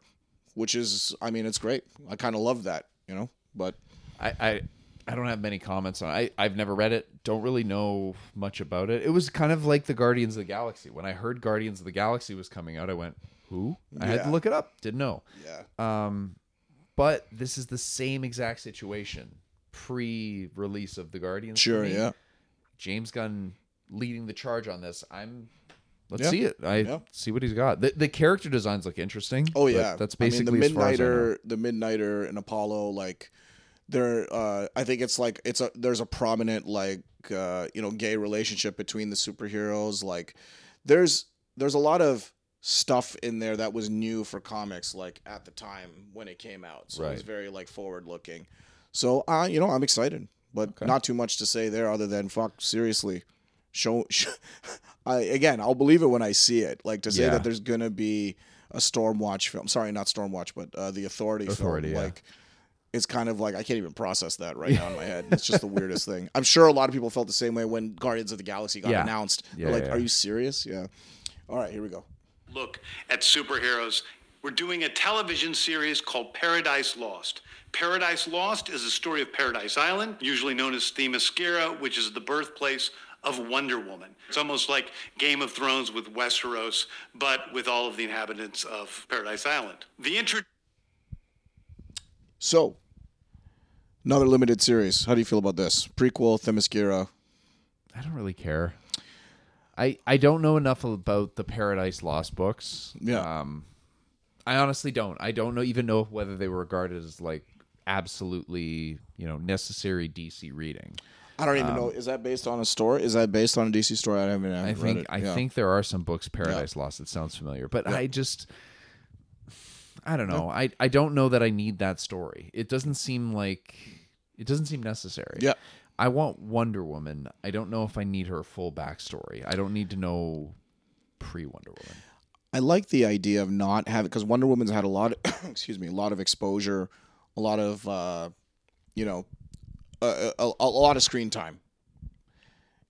Which is, I mean, it's great. I kind of love that, you know. But I, I I don't have many comments on. it. I I've never read it. Don't really know much about it. It was kind of like the Guardians of the Galaxy. When I heard Guardians of the Galaxy was coming out, I went, "Who?" I had to look it up. Didn't know. Yeah. Um, but this is the same exact situation pre-release of the Guardians. Sure, yeah. James Gunn leading the charge on this. I'm. Let's Yeah. see it. I Yeah. see what he's got. The, the character designs look interesting. Oh yeah, that's I mean, basically the as far as I know. midnighter, the midnighter and Apollo. Like, there. Uh, I think it's like it's a there's a prominent like uh, you know gay relationship between the superheroes. Like, there's there's a lot of stuff in there that was new for comics like at the time when it came out. So it was very like forward looking. So uh, you know, I'm excited, but not too much to say there other than fuck seriously. Show, sh I again, I'll believe it when I see it. Like to say Yeah. that there's gonna be a Stormwatch film. Sorry, not Stormwatch, but uh, the Authority, Authority, film. yeah. Like it's kind of like I can't even process that right now in my head. It's just the weirdest thing. I'm sure a lot of people felt the same way when Guardians of the Galaxy got Yeah. announced. Yeah, They're like, yeah, are you serious? Yeah. All right, here we go. look at superheroes. We're doing a television series called Paradise Lost. Paradise Lost is the story of Paradise Island, usually known as Themyscira, which is the birthplace of Wonder Woman. It's almost like Game of Thrones with Westeros, but with all of the inhabitants of Paradise Island. The intro So, another limited series. How do you feel about this prequel? Themyscira. I don't really care. I I don't know enough about the Paradise Lost books. Yeah. Um, I honestly don't. I don't know even know whether they were regarded as like absolutely you know necessary DC reading. I don't even know. Is that based on a story? Is that based on a DC story? I haven't. I, I haven't think read it. I Yeah. think there are some books Paradise Lost that sounds familiar, but I just I don't know. I I don't know that I need that story. It doesn't seem like it doesn't seem necessary. Yeah. I want Wonder Woman. I don't know if I need her full backstory. I don't need to know pre Wonder Woman. I like the idea of not having because Wonder Woman's had a lot. Of, excuse me, a lot of exposure, a lot of uh, you know, a, a, a lot of screen time.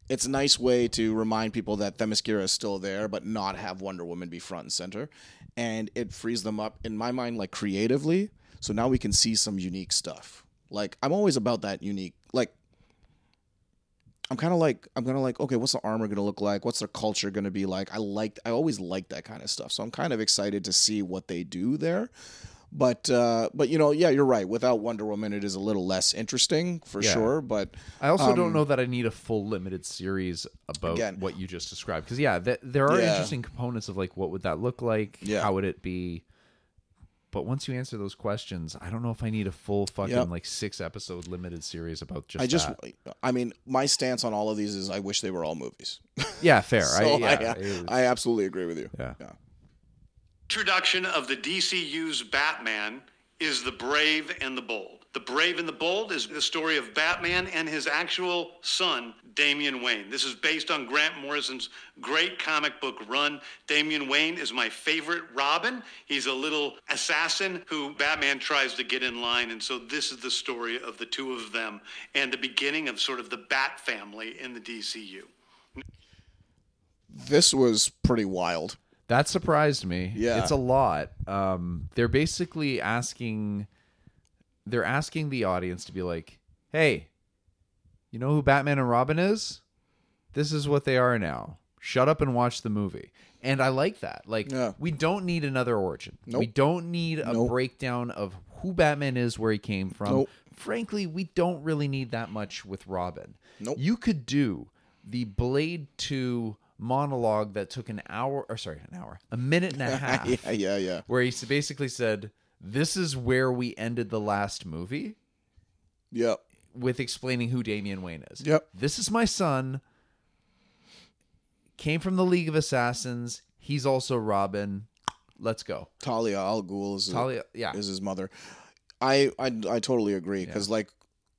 It's a nice way to remind people that Themyscira is still there, but not have Wonder Woman be front and center, and it frees them up in my mind, like creatively. So now we can see some unique stuff. Like I'm always about that unique, like I'm kind of like I'm gonna like okay, what's the armor gonna look like? What's their culture gonna be like? I like I always like that kind of stuff, so I'm kind of excited to see what they do there. But uh, but you know, yeah, you're right. Without Wonder Woman, it is a little less interesting for Yeah. sure. But I also Um, don't know that I need a full limited series about Again- what you just described. Because yeah, th- there are Yeah. interesting components of like what would that look like? Yeah. How would it be? But once you answer those questions, I don't know if I need a full fucking Yep. like six episode limited series about just. I just that. I mean, my stance on all of these is I wish they were all movies. yeah, fair. so I, I, yeah, is- I absolutely agree with you. Yeah. yeah. Introduction of the DCU's Batman is The Brave and the Bold. The Brave and the Bold is the story of Batman and his actual son, Damian Wayne. This is based on Grant Morrison's great comic book run. Damian Wayne is my favorite Robin. He's a little assassin who Batman tries to get in line. And so this is the story of the two of them and the beginning of sort of the Bat family in the DCU. This was pretty wild. That surprised me. Yeah. It's a lot. Um, they're basically asking they're asking the audience to be like, "Hey, you know who Batman and Robin is? This is what they are now. Shut up and watch the movie." And I like that. Like Yeah. we don't need another origin. Nope. We don't need a Nope. breakdown of who Batman is, where he came from. Nope. Frankly, we don't really need that much with Robin. Nope. You could do the Blade 2 monologue that took an hour or sorry, an hour, a minute and a half yeah, yeah, yeah. where he basically said, "This is where we ended the last movie." Yep. With explaining who Damian Wayne is. Yep. This is my son. Came from the League of Assassins. He's also Robin. Let's go. Talia al Ghul is Talia, yeah. is his mother. I I, I totally agree because like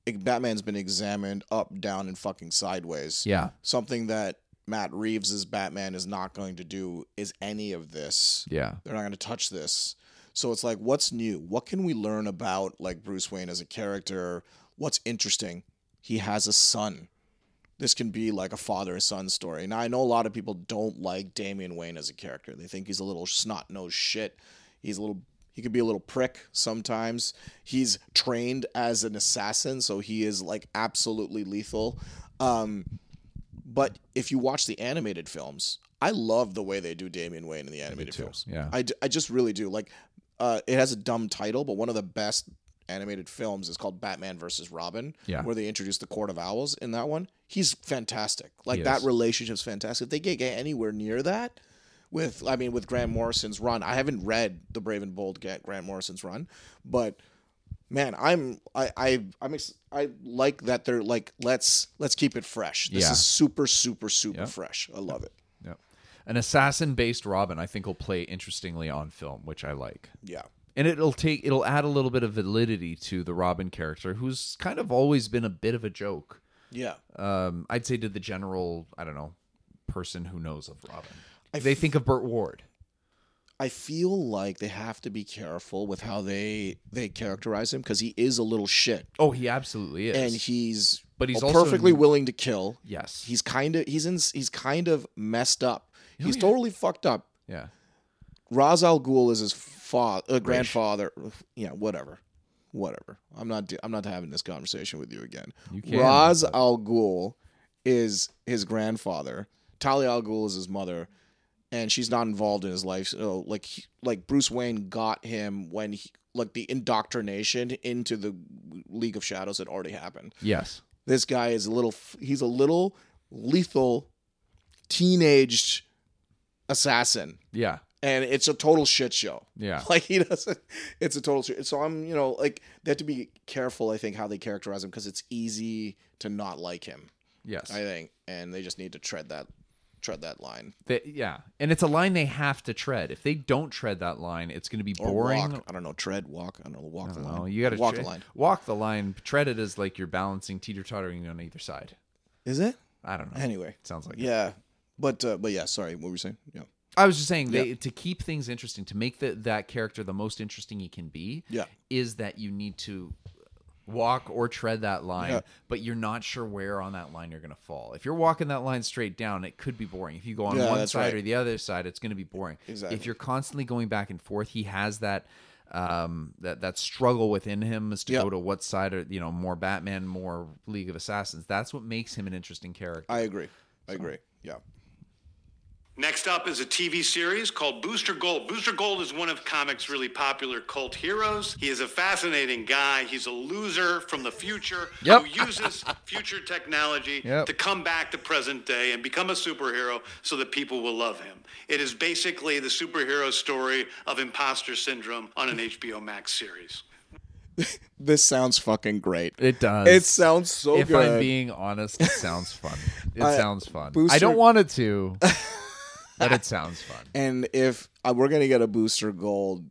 like, Batman's been examined up, down, and fucking sideways. Yeah. Something that Matt Reeves' Batman is not going to do is any of this. Yeah. They're not going to touch this. So it's like, what's new? What can we learn about like Bruce Wayne as a character? What's interesting? He has a son. This can be like a father son story. Now I know a lot of people don't like Damian Wayne as a character. They think he's a little snot nosed shit. He's a little He could be a little prick sometimes. He's trained as an assassin, so he is like absolutely lethal. Um, but if you watch the animated films, I love the way they do Damian Wayne in the animated films. yeah. I, d- I just really do. Like, uh, it has a dumb title, but one of the best animated films is called Batman versus Robin, Yeah. where they introduced the Court of Owls in that one. He's fantastic. Like He that is. relationship's fantastic. If they get, get anywhere near that with, I mean, with Grant Morrison's run, I haven't read the Brave and Bold get Grant Morrison's run, but man, I'm I I I'm ex- I like that they're like let's let's keep it fresh. This Yeah. is super super super Yep. fresh. I love it. Yep. An assassin based Robin, I think, will play interestingly on film, which I like. Yeah. And it'll take it'll add a little bit of validity to the Robin character, who's kind of always been a bit of a joke. Yeah. Um, I'd say to the general, I don't know, person who knows of Robin. they think of Burt Ward. I feel like they have to be careful with how they they characterize him because he is a little shit Oh, he absolutely is. and he's But he's also- perfectly willing to kill. yes, He's kind of he's in he's kind of messed up. He's totally fucked up. yeah, Ra's al Ghul is his father, uh, grandfather. Yeah, whatever, whatever. I'm not. I'm not having this conversation with you again. You can, Ra's but- al Ghul is his grandfather. Talia al Ghul is his mother, and she's not involved in his life. So, like, he- like Bruce Wayne got him when he, like, the indoctrination into the League of Shadows had already happened. yes, This guy is a little. He's a little lethal, teenaged assassin yeah, and it's a total shit show. Yeah. like he doesn't. It's a total shit. So I'm, you know, like they have to be careful. I think how they characterize him because it's easy to not like him. yes. I think, and they just need to tread that, tread that line. They- yeah, and it's a line they have to tread. If they don't tread that line, it's going to be Or boring. walk. I don't know. Tread, walk. I don't know. Walk the line. Well, you got to walk the line. Walk the line. Tread it as like you're balancing, teeter tottering on either side. Is it? I don't know. Anyway, Sounds like it. yeah. But uh, but yeah. Sorry. What were you saying? Yeah. I was just saying they, to keep things interesting, to make the, that character the most interesting he can be. Yeah. is that you need to walk or tread that line, Yeah. but you're not sure where on that line you're going to fall. If you're walking that line straight down, it could be boring. If you go on Yeah, one side right. or the other side, it's going to be boring. Exactly. If you're constantly going back and forth, he has that um that that struggle within him as to Yeah. go to what side or you know more batman more league of assassins that's what makes him an interesting character I agree. I agree. Yeah. Next up is a TV series called Booster Gold. Booster Gold is one of comics' really popular cult heroes. He is a fascinating guy. He's a loser from the future Yep. who uses future technology Yep. to come back to present day and become a superhero so that people will love him. It is basically the superhero story of imposter syndrome on an HBO Max series. This sounds fucking great. it does It sounds so if good. I'm being honest, it sounds fun. It I- sounds fun. I don't want it to, but it sounds fun. And if uh, we're gonna get a booster gold,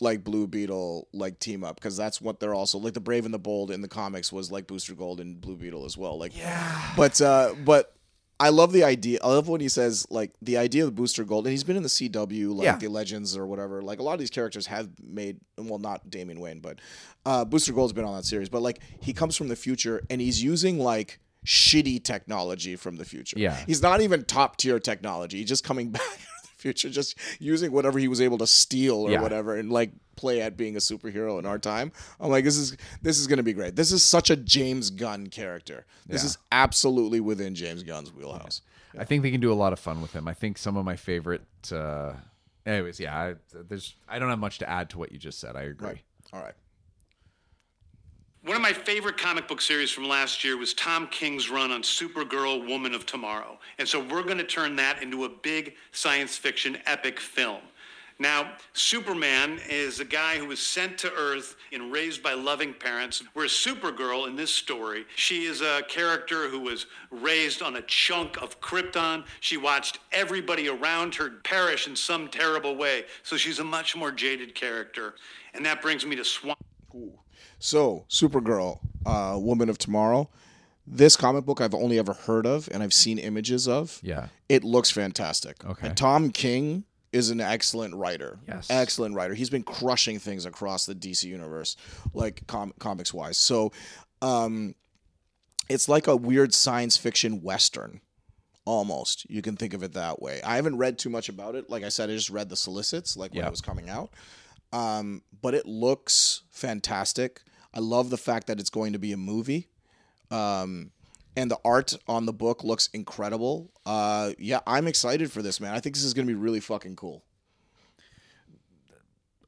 like Blue Beetle, like team up, because that's what they're also like. The Brave and the Bold in the comics was like Booster Gold and Blue Beetle as well. Like, yeah. But uh, but I love the idea. I love when he says like the idea of Booster Gold, and he's been in the CW, like Yeah. the Legends or whatever. Like a lot of these characters have made, well, not Damian Wayne, but uh, Booster Gold's been on that series. But like he comes from the future, and he's using like shitty technology from the future. Yeah. he's not even top tier technology. He's just coming back to the future, just using whatever he was able to steal or Yeah. whatever, and like play at being a superhero in our time. I'm like, this is this is gonna be great. This is such a James Gunn character. This Yeah. is absolutely within James Gunn's wheelhouse. I think they can do a lot of fun with him. I think some of my favorite. Uh, anyways, yeah, I, there's. I don't have much to add to what you just said. I agree. Right. All right. One of my favorite comic book series from last year was Tom King's run on Supergirl Woman of Tomorrow. And so we're going to turn that into a big science fiction epic film. Now, Superman is a guy who was sent to Earth and raised by loving parents, whereas Supergirl in this story, she is a character who was raised on a chunk of Krypton. She watched everybody around her perish in some terrible way, so she's a much more jaded character. And that brings me to Swamp. So, Supergirl, uh, Woman of Tomorrow. This comic book I've only ever heard of and I've seen images of. Yeah. It looks fantastic. Okay. And Tom King is an excellent writer. Yes. Excellent writer. He's been crushing things across the DC universe, like com- comics wise. So, um, it's like a weird science fiction western. Almost, you can think of it that way. I haven't read too much about it. Like I said, I just read the solicits, like when Yeah. it was coming out. Um, but it looks fantastic. I love the fact that it's going to be a movie. Um, and the art on the book looks incredible. Uh, yeah, I'm excited for this, man. I think this is going to be really fucking cool.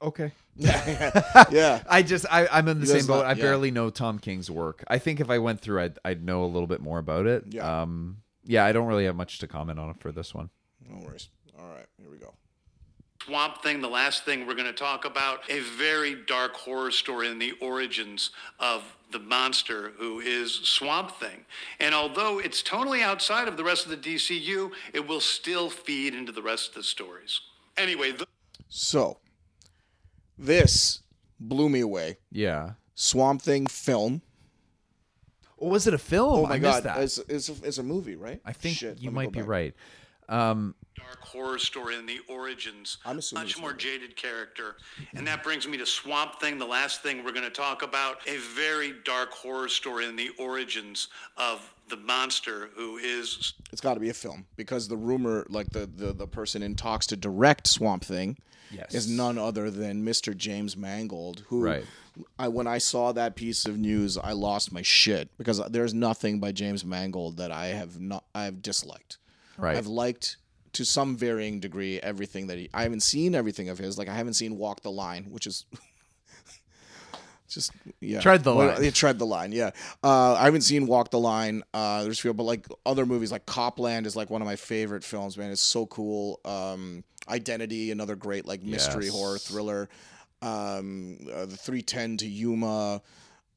Okay. yeah. I just I, I'm in the He same boat. not- I yeah. barely know Tom King's work. I think if I went through, I'd I'd know a little bit more about it. Yeah. Um. Yeah. I don't really have much to comment on it for this one. No worries. All right, here we go. Swamp Thing, the last thing we're going to talk about, a very dark horror story in the origins of the monster who is Swamp Thing. And although it's totally outside of the rest of the DCU, it will still feed into the rest of the stories. Anyway, the- So, this blew me away. Yeah. Swamp Thing film. Or was it a film? Oh my I god, missed that. It's, it's, a, it's a movie, right? I think Shit, you might go be back. right. Um. dark horror story in the origins. I'm assuming much more not. jaded character. And that brings me to Swamp Thing, the last thing we're going to talk about. A very dark horror story in the origins of the monster who is It's got to be a film because the rumor, like the, the the person in talks to direct Swamp Thing, Yes. is none other than Mr. James Mangold, who Right. I when I saw that piece of news, I lost my shit because there's nothing by James Mangold that I have not I've disliked. Right. I've liked to some varying degree everything that he. I haven't seen everything of his. Like I haven't seen Walk the Line, which is. Just yeah, Tread the Well, line. yeah, tread the line. Yeah, uh, I haven't seen Walk the Line. Uh, there's few, but like other movies, like Copland is like one of my favorite films. Man, it's so cool. Um, Identity, another great like mystery Yes. horror thriller. Um, uh, the 310 to Yuma.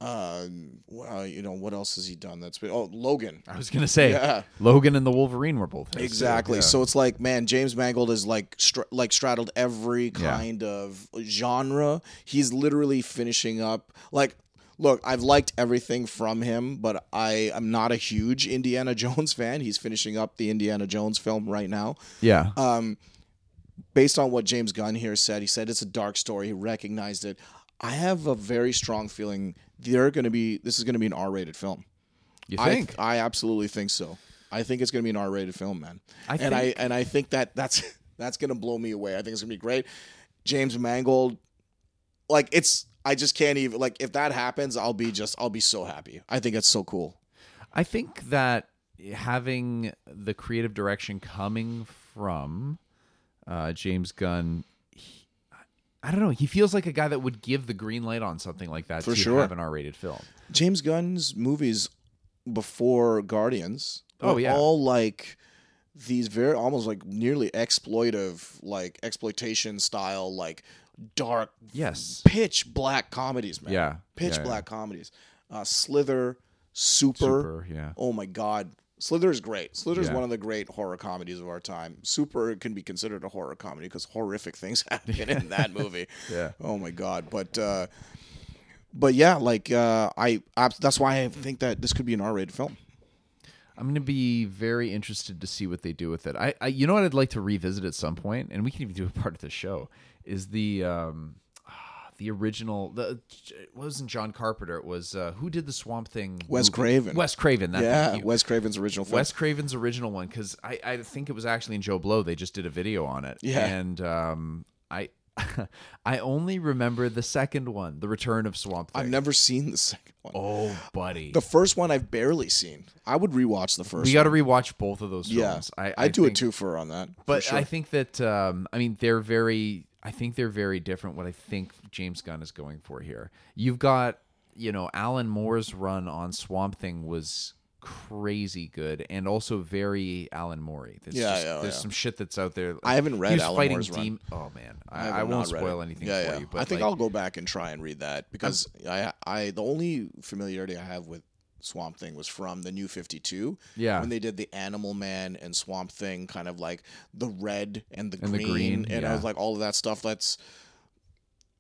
Uh, well, you know what else has he done? That's been oh Logan. I was gonna say Yeah. Logan and the Wolverine were both his. Exactly. Yeah. So it's like, man, James Mangold is like str- like straddled every Yeah. kind of genre. He's literally finishing up. Like, look, I've liked everything from him, but I am not a huge Indiana Jones fan. He's finishing up the Indiana Jones film right now. yeah. Um, based on what James Gunn here said, he said it's a dark story. He recognized it. I have a very strong feeling they're going to be. This is going to be an R-rated film. you I think? I absolutely think so. I think it's going to be an R-rated film, man. I and I think- and I think that that's that's going to blow me away. I think it's going to be great. James Mangold, like it's. I just can't even like if that happens. I'll be just. I'll be so happy. I think it's so cool. I think that having the creative direction coming from uh, James Gunn, I don't know. He feels like a guy that would give the green light on something like that For to sure. have an R-rated film. James Gunn's movies before Guardians. Oh, were yeah. all like these very almost like nearly exploitive, like exploitation style, like dark, Yes. pitch black comedies, man. Yeah. pitch Yeah, yeah. black comedies. Uh, Slither, Super. Super. Yeah. Oh my God. Slither is great. Slither is Yeah. one of the great horror comedies of our time. Super can be considered a horror comedy because horrific things happen in that movie. Yeah. Oh my God. But uh, but yeah, like uh, I, I that's why I think that this could be an R-rated film. I'm going to be very interested to see what they do with it. I, I, you know what I'd like to revisit at some point, and we can even do a part of the show. Is the um, the original? The it wasn't John Carpenter. It was uh, who did the Swamp Thing? Wes movie? Craven. Wes Craven. That, yeah, thank. Wes Craven's original film. Wes Craven's original one because I, I think it was actually in JoBlo. They just did a video on it. Yeah. and um, I I only remember the second one, The Return of Swamp Thing. I've never seen the second one. oh, buddy, The first one I've barely seen. I would rewatch the first. we got to rewatch both of those Yeah, films. I, I, do think- a twofer on that. but sure. I think that um, I mean they're very. I think they're very different. What I think James Gunn is going for here. You've got you know Alan Moore's run on Swamp Thing was crazy good and also very Alan Moore. There's Yeah, just- yeah, there's yeah. some shit that's out there. I haven't read Alan fighting Moore's run. Oh man, I, have I, won't spoil anything yeah, for you. But I think like, I'll go back and try and read that because I, I, the only familiarity I have with Swamp Thing was from the New Fifty Two. Yeah. when they did the Animal Man and Swamp Thing, kind of like the red and the And the green, green, and I was like all of that stuff. That's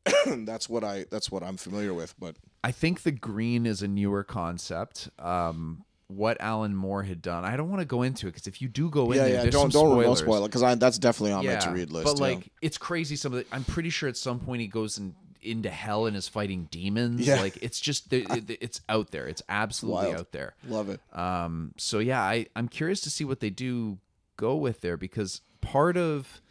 that's what I that's what I'm familiar with. But I think the green is a newer concept. Um, what Alan Moore had done, I don't want to go into it because if you do go in yeah, there, yeah, don't don't spoilers. spoil it because that's definitely on my to read list. But yeah. like, it's crazy. Some of the, I'm pretty sure at some point he goes in, into hell and is fighting demons. Yeah. Like it's just it- it- it's out there. It's absolutely Wild. out there. love it. Um, so yeah, I I'm curious to see what they do go with there because part of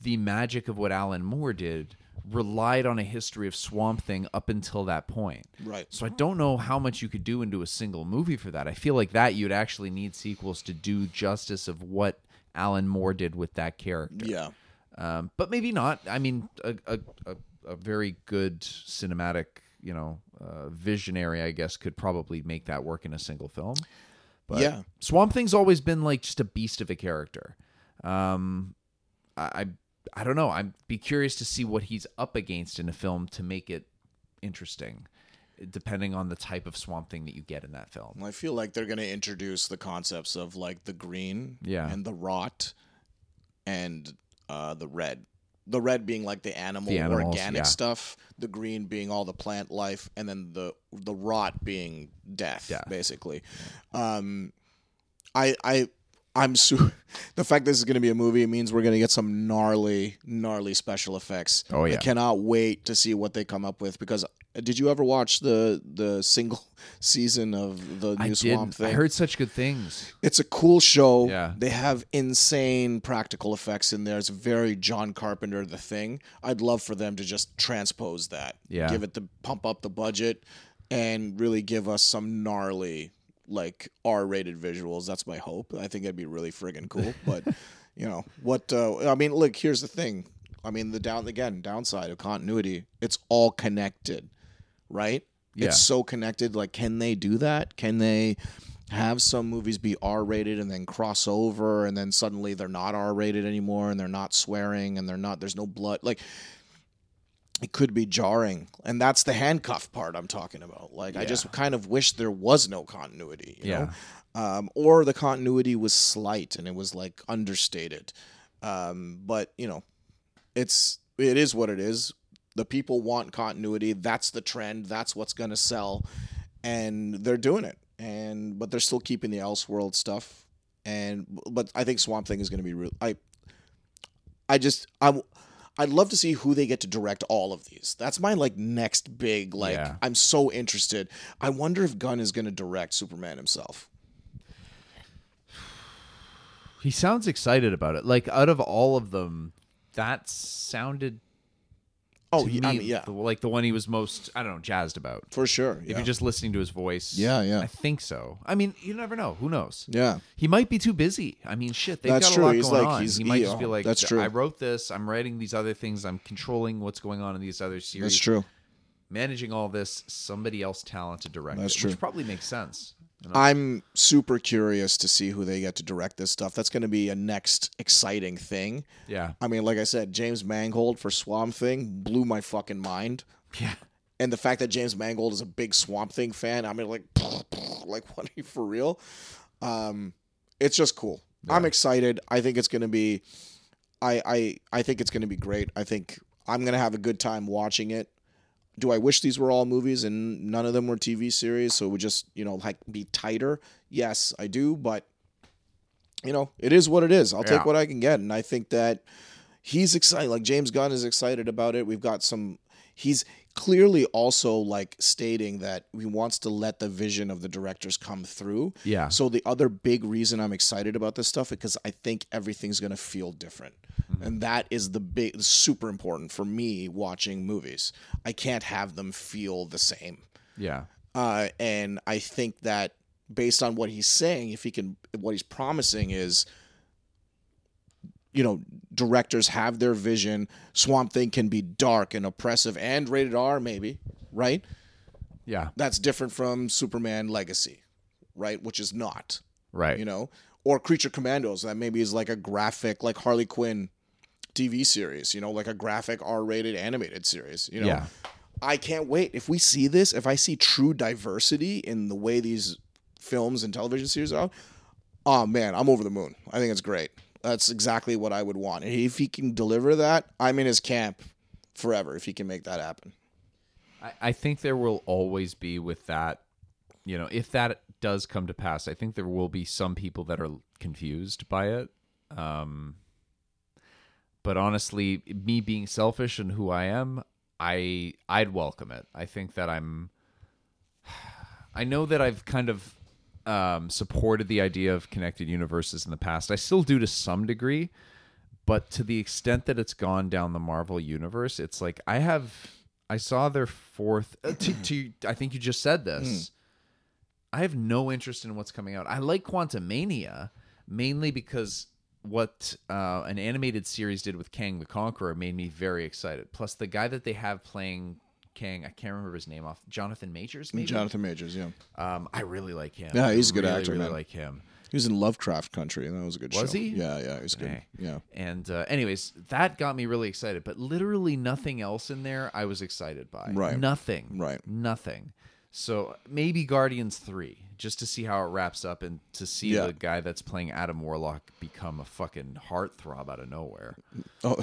the magic of what Alan Moore did relied on a history of Swamp Thing up until that point. Right. So I don't know how much you could do into a single movie for that. I feel like that you'd actually need sequels to do justice of what Alan Moore did with that character. Yeah. Um, but maybe not. I mean, a, a, a, a very good cinematic, you know, uh, visionary, I guess, could probably make that work in a single film. But Yeah. Swamp Thing's always been like just a beast of a character. Um, I, I, I don't know. I'd be curious to see what he's up against in a film to make it interesting, depending on the type of Swamp Thing that you get in that film. I feel like they're going to introduce the concepts of like the green Yeah. and the rot and uh, the red. The red being like the animal The animals, organic yeah. stuff, the green being all the plant life, and then the the rot being death, Death. basically. Um, I I I'm su- the fact this is going to be a movie means we're going to get some gnarly gnarly special effects. Oh, yeah, I cannot wait to see what they come up with because uh, did you ever watch the the single season of the new I Swamp. Thing? I heard such good things. It's a cool show. Yeah. They have insane practical effects in there. It's very John Carpenter the thing. I'd love for them to just transpose that. Yeah. Give it the pump up the budget and really give us some gnarly like R-rated visuals. That's my hope. I think that'd be really friggin' cool. But you know, what uh, I mean, look, here's the thing. I mean, the down again, downside of continuity, it's all connected, right? Yeah. It's so connected. Like, can they do that? Can they have some movies be R rated and then cross over and then suddenly they're not R rated anymore and they're not swearing and they're not there's no blood like it could be jarring. And that's the handcuff part i'm talking about. Like i just kind of wish there was no continuity you know? Um, or the continuity was slight and it was like understated. Um, but you know it's it is what it is. The people want continuity. That's the trend. That's what's going to sell. And they're doing it. And but they're still keeping the elseworld stuff. And but i think swamp thing is going to be real i i just i i'd love to see who they get to direct all of these that's my like next big like Yeah. i'm so interested i wonder if gunn is going to direct superman himself He sounds excited about it. Like out of all of them, that sounded oh to yeah, me I mean, yeah the- like the one he was most I don't know jazzed about. for sure If you're just listening to his voice, Yeah, yeah. I think so. I mean, you never know. Who knows? yeah He might be too busy. I mean, shit, they've That's got true. a lot He's going like- on. he's- he might just be like, that's true. I wrote this. I'm writing these other things. I'm controlling what's going on in these other series. that's true Managing all this, somebody else talented direct That's true. which probably makes sense. I'm super curious to see who they get to direct this stuff. That's going to be a next exciting thing. yeah, I mean, like I said, James Mangold for Swamp Thing blew my fucking mind. yeah. And the fact that James Mangold is a big Swamp Thing fan, I mean, like, like, what are you for real? Um, it's just cool. I'm excited. I think it's going to be, I, I, I think it's going to be great. I think I'm going to have a good time watching it. Do I wish these were all movies and none of them were TV series, so it would just, you know, like be tighter? Yes, I do, but you know, it is what it is. I'll Yeah. take what I can get, and I think that he's excited. Like James Gunn is excited about it. We've got some. He's clearly also like stating that he wants to let the vision of the directors come through. Yeah. So the other big reason I'm excited about this stuff is because I think everything's gonna feel different, and that is the big super important for me watching movies. I can't have them feel the same. Yeah. Uh, and I think that based on what he's saying, if he can, what he's promising is, you know, directors have their vision. Swamp Thing can be dark and oppressive and rated R, maybe, right? Yeah. That's different from Superman Legacy, right? Which is not, Right. you know, or Creature Commandos that maybe is like a graphic, like Harley Quinn TV series, you know, like a graphic R-rated animated series, you know. Yeah. I can't wait. If we see this, if I see true diversity in the way these films and television series are, oh man, I'm over the moon. I think it's great. That's exactly what I would want. If he can deliver that, I'm in his camp forever if he can make that happen. I, I think there will always be with that, you know, if that does come to pass, I think there will be some people that are confused by it. Um, but honestly, me being selfish and who I am, I I'd welcome it. I think that I'm. I know that I've kind of um, supported the idea of connected universes in the past. I still do to some degree, But to the extent that it's gone down the Marvel universe, it's like I have I saw their fourth uh, to, to I think you just said this. I have no interest in what's coming out. I like Quantumania mainly because what uh, an animated series did with Kang the Conqueror made me very excited. Plus, the guy that they have playing Kang, I can't remember his name off. Jonathan Majors, maybe. Jonathan Majors, yeah. Um, I really like him. Yeah, he's a good really, actor, Really man. like him. He was in Lovecraft Country, and that was a good show. Was he? Yeah, yeah, he was good. Yeah. And uh, anyways, that got me really excited. But literally nothing else in there I was excited by. Right. Nothing. Right. Nothing. So maybe Guardians three, just to see how it wraps up and to see Yeah. the guy that's playing Adam Warlock become a fucking heartthrob out of nowhere. Oh,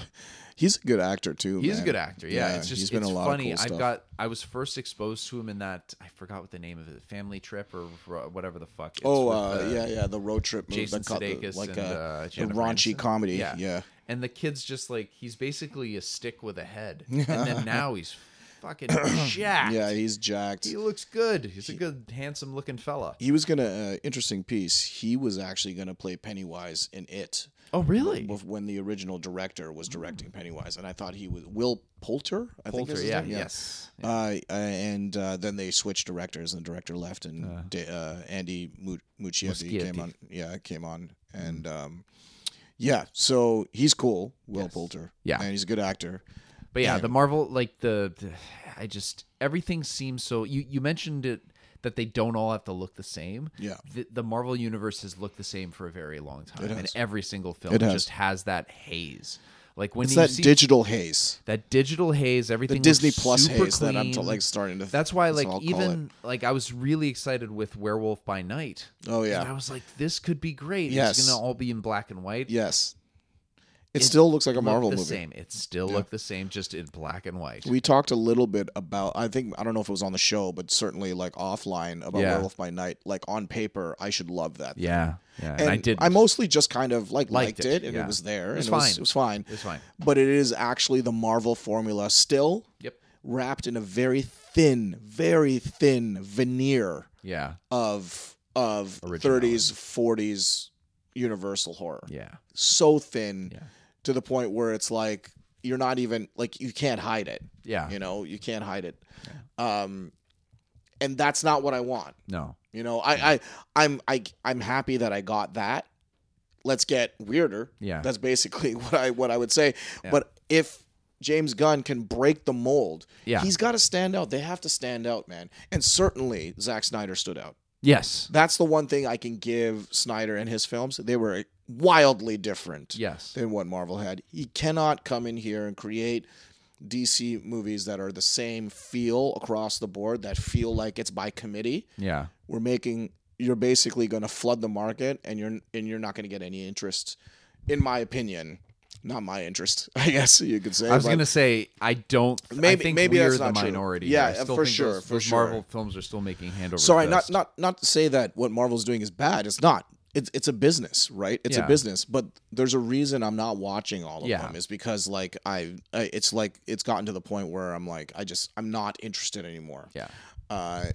he's a good actor too. He's a good actor. Yeah, it's just he's been it's a lot funny. of cool I've got I was first exposed to him in that I forgot what the name of it, Family Trip or whatever the fuck. It's Oh, with, uh, yeah, yeah, the road trip movie, Jason got the- Sudeikis like and a, uh, a raunchy Aniston. comedy. Yeah. Yeah, And the kid's just like he's basically a stick with a head, and then now he's fucking jacked. yeah, he's jacked. he looks good. He's a good, handsome looking fella. He was gonna uh, interesting piece. He was actually gonna play Pennywise in it. Oh, really? When the original director was directing Pennywise, and I thought he was Will Poulter. I think Poulter, is his yeah, name? yes. Uh, uh, and uh, then they switched directors, and the director left, and Da- uh, Andy Mu- Muschietti came on. Yeah, came on, and um, yeah, so he's cool, Will Poulter. Yeah. and he's a good actor. But yeah, Yeah. the Marvel like the, the I just everything seems so you you mentioned it that they don't all have to look the same. Yeah. The, the Marvel universe has looked the same for a very long time and has. every single film It has. just has that haze. Like when It's you that see digital haze, that digital haze, everything the Disney Plus haze that I'm t- like starting to. That's why, like, what I'll call even like I was really excited with Werewolf by Night. Oh, yeah. and I was like, this could be great. Yes. it's gonna all be in black and white. yes, it, still looks like a Marvel the movie. Same. It still looked the same, just in black and white. We talked a little bit about. I think I don't know if it was on the show, but certainly like offline about Yeah. Werewolf by Night. Like on paper, I should love that. thing. yeah, yeah. And, and I did. I mostly just kind of like Liked liked, it, it, and yeah. it was there. It was and It was, fine. it was fine. It was fine. But it is actually the Marvel formula still Yep. wrapped in a very thin, very thin veneer Yeah. of of Originality. 30s, 40s Universal horror. Yeah. So thin Yeah. To the point where it's like you're not even like you can't hide it. Yeah. You know, you can't hide it. Um and that's not what I want. No. You know, I, I I'm I I'm happy that I got that. Let's get weirder. Yeah. That's basically what I what I would say. But if James Gunn can break the mold, Yeah. he's got to stand out. They have to stand out, man. And certainly Zack Snyder stood out. Yes. That's the one thing I can give Snyder and his films. They were wildly different Yes. than what Marvel had. He cannot come in here and create DC movies that are the same feel across the board, that feel like it's by committee. Yeah. We're making you're basically going to flood the market and you're and you're not going to get any interest in my opinion. Not my interest, I guess you could say. I was but- gonna say I don't. I Maybe- think maybe we're that's the not true. minority. Yeah. I still for think sure, Those, for those sure. Marvel films are still making hand over. Sorry, not not not to say that what Marvel's doing is bad. It's not. It's it's a business, right? It's Yeah. a business, but there's a reason I'm not watching all of Yeah. them. Is because like I, I, it's like it's gotten to the point where I'm like I just I'm not interested anymore. Yeah. Uh,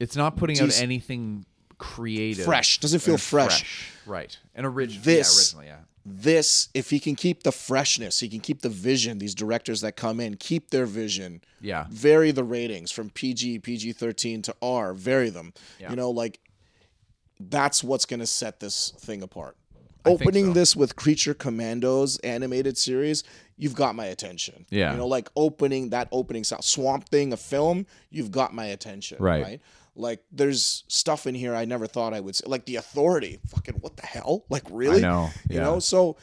It's not putting out anything creative. fresh doesn't feel and fresh. Right. And original. This- Yeah, originally, yeah. This, if he can keep the freshness, he can keep the vision. These directors that come in keep their vision. Yeah. vary the ratings from PG, PG 13 to R, vary them. Yeah. You know, like that's what's going to set this thing apart. think Opening so. this with Creature Commandos animated series, you've got my attention. Yeah. You know, like opening that opening sound, Swamp Thing, a film, you've got my attention. Right. Right. Like there's stuff in here I never thought I would see. Like the authority. Fucking what the hell? Like really? I know, You know, so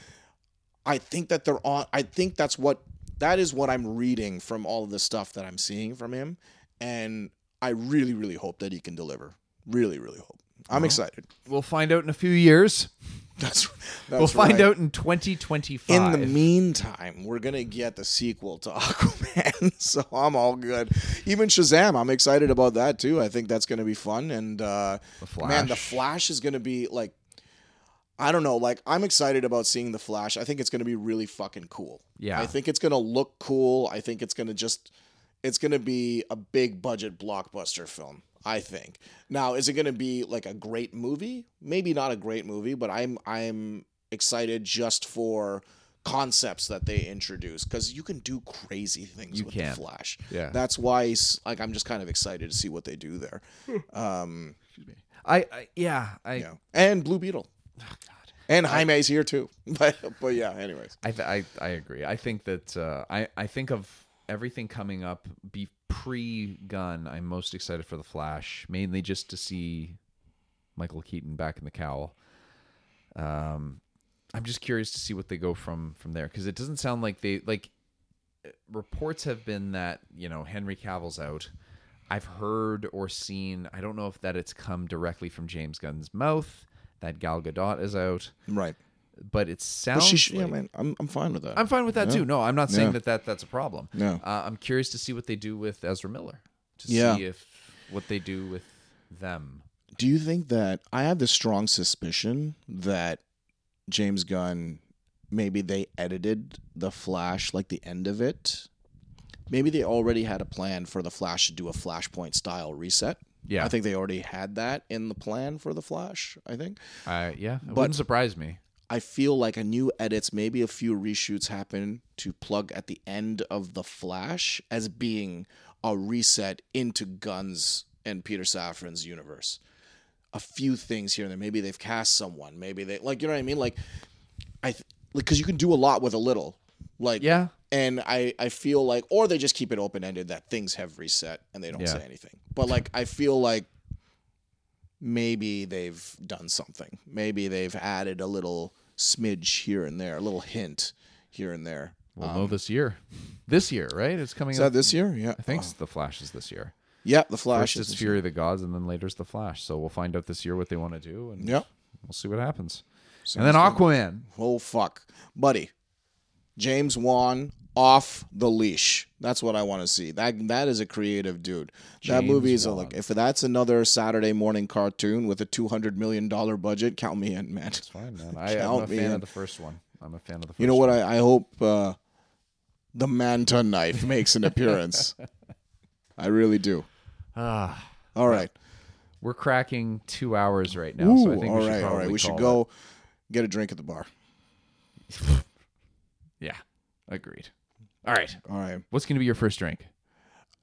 I think that they're on I think that's what that is what I'm reading from all of the stuff that I'm seeing from him. And I really, really hope that he can deliver. Really, really hope. I'm excited. We'll find out in a few years. That's, that's we'll find right. out in 2025. In the meantime, we're gonna get the sequel to Aquaman, so I'm all good. Even Shazam, I'm excited about that too. I think that's gonna be fun. And uh, man, the Flash. Flash is gonna be like, I don't know, like I'm excited about seeing the Flash. I think it's gonna be really fucking cool. Yeah. I think it's gonna look cool. I think it's gonna just, it's gonna be a big budget blockbuster film. I think. Now, is it going to be like a great movie? Maybe not a great movie, but I'm I'm excited just for concepts that they introduce because you can do crazy things You with can. the Flash. Yeah. that's why like I'm just kind of excited to see what they do there. I, I yeah, I, Yeah, and Blue Beetle. And Jaime's here too, but but yeah. Anyways, I, th- I, I agree. I think that uh, I, I think of everything coming up be pre-Gunn. I'm most excited for the Flash, mainly just to see Michael Keaton back in the cowl. Um, I'm just curious to see what they go from from there because it doesn't sound like they like. Reports have been that you know Henry Cavill's out. I've heard or seen. I don't know if that it's come directly from James Gunn's mouth that Gal Gadot is out, right. But it But sounds. she, sh- yeah, man, I'm I'm fine with that. I'm fine with that too. No, I'm not saying Yeah. that, that that's a problem. No. Uh, I'm curious to see what they do with Ezra Miller. To Yeah. see if what they do with them. Do you think that I have this strong suspicion that James Gunn maybe they edited the Flash like the end of it? Maybe they already had a plan for the Flash to do a Flashpoint style reset. Yeah. I think they already had that in the plan for the Flash, I think. Uh, yeah, it But- wouldn't surprise me. I feel like a new edits, maybe a few reshoots happen to plug at the end of the Flash as being a reset into Gunn's and Peter Safran's universe. A few things here and there. Maybe they've cast someone. Maybe they like you know what I mean. Like I th- like because you can do a lot with a little. Like Yeah. and I I feel like or they just keep it open ended that things have reset and they don't Yeah. say anything. But like I feel like maybe they've done something. Maybe they've added a little smidge here and there, a little hint here and there. We'll know um, this year. This year, right? It's coming Is up. that this year? Yeah. I think the Flash is this year. Yeah, the Flash First is Fury of the Gods, and then later's the Flash. So we'll find out this year what they want to do, and Yep. we'll see what happens. Sounds and then good. Aquaman. Oh fuck, buddy. James Wan off the leash. That's what I want to see. That that is a creative dude. that James movie is like if that's another Saturday morning cartoon with a two hundred million dollar budget, count me in, man. That's fine, man. I, I'm a fan in. of the first one. I'm a fan of the first You know what? I, I hope uh, the Manta knife makes an appearance. I really do. Ah. All right. We're cracking two hours right now, so I think all we should right, all probably. We should go get a drink at the bar. Yeah, agreed. All right, All right. what's going to be your first drink?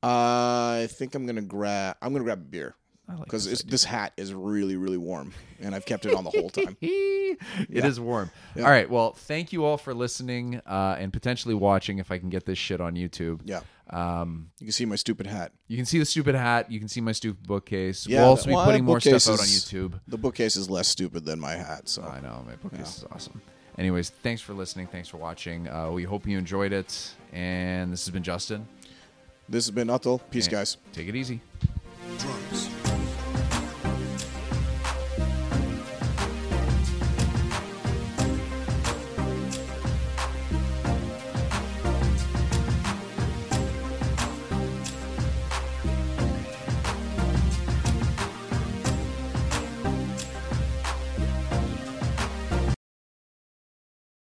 I think I'm gonna grab. I'm gonna grab a beer I like because this this hat is really, really warm, and I've kept it on the whole time. It is warm. All right. Well, thank you all for listening uh, and potentially watching if I can get this shit on YouTube. Yeah. Um, You can see my stupid hat. you can see the stupid hat. You can see my stupid bookcase. Yeah, we'll also be well, putting more stuff bookcase out on YouTube. The bookcase is less stupid than my hat. So I know my bookcase is awesome. Anyways, thanks for listening. Thanks for watching. Uh, we hope you enjoyed it. And this has been Justin. this has been Atul. Peace, And guys. Take it easy. Drunk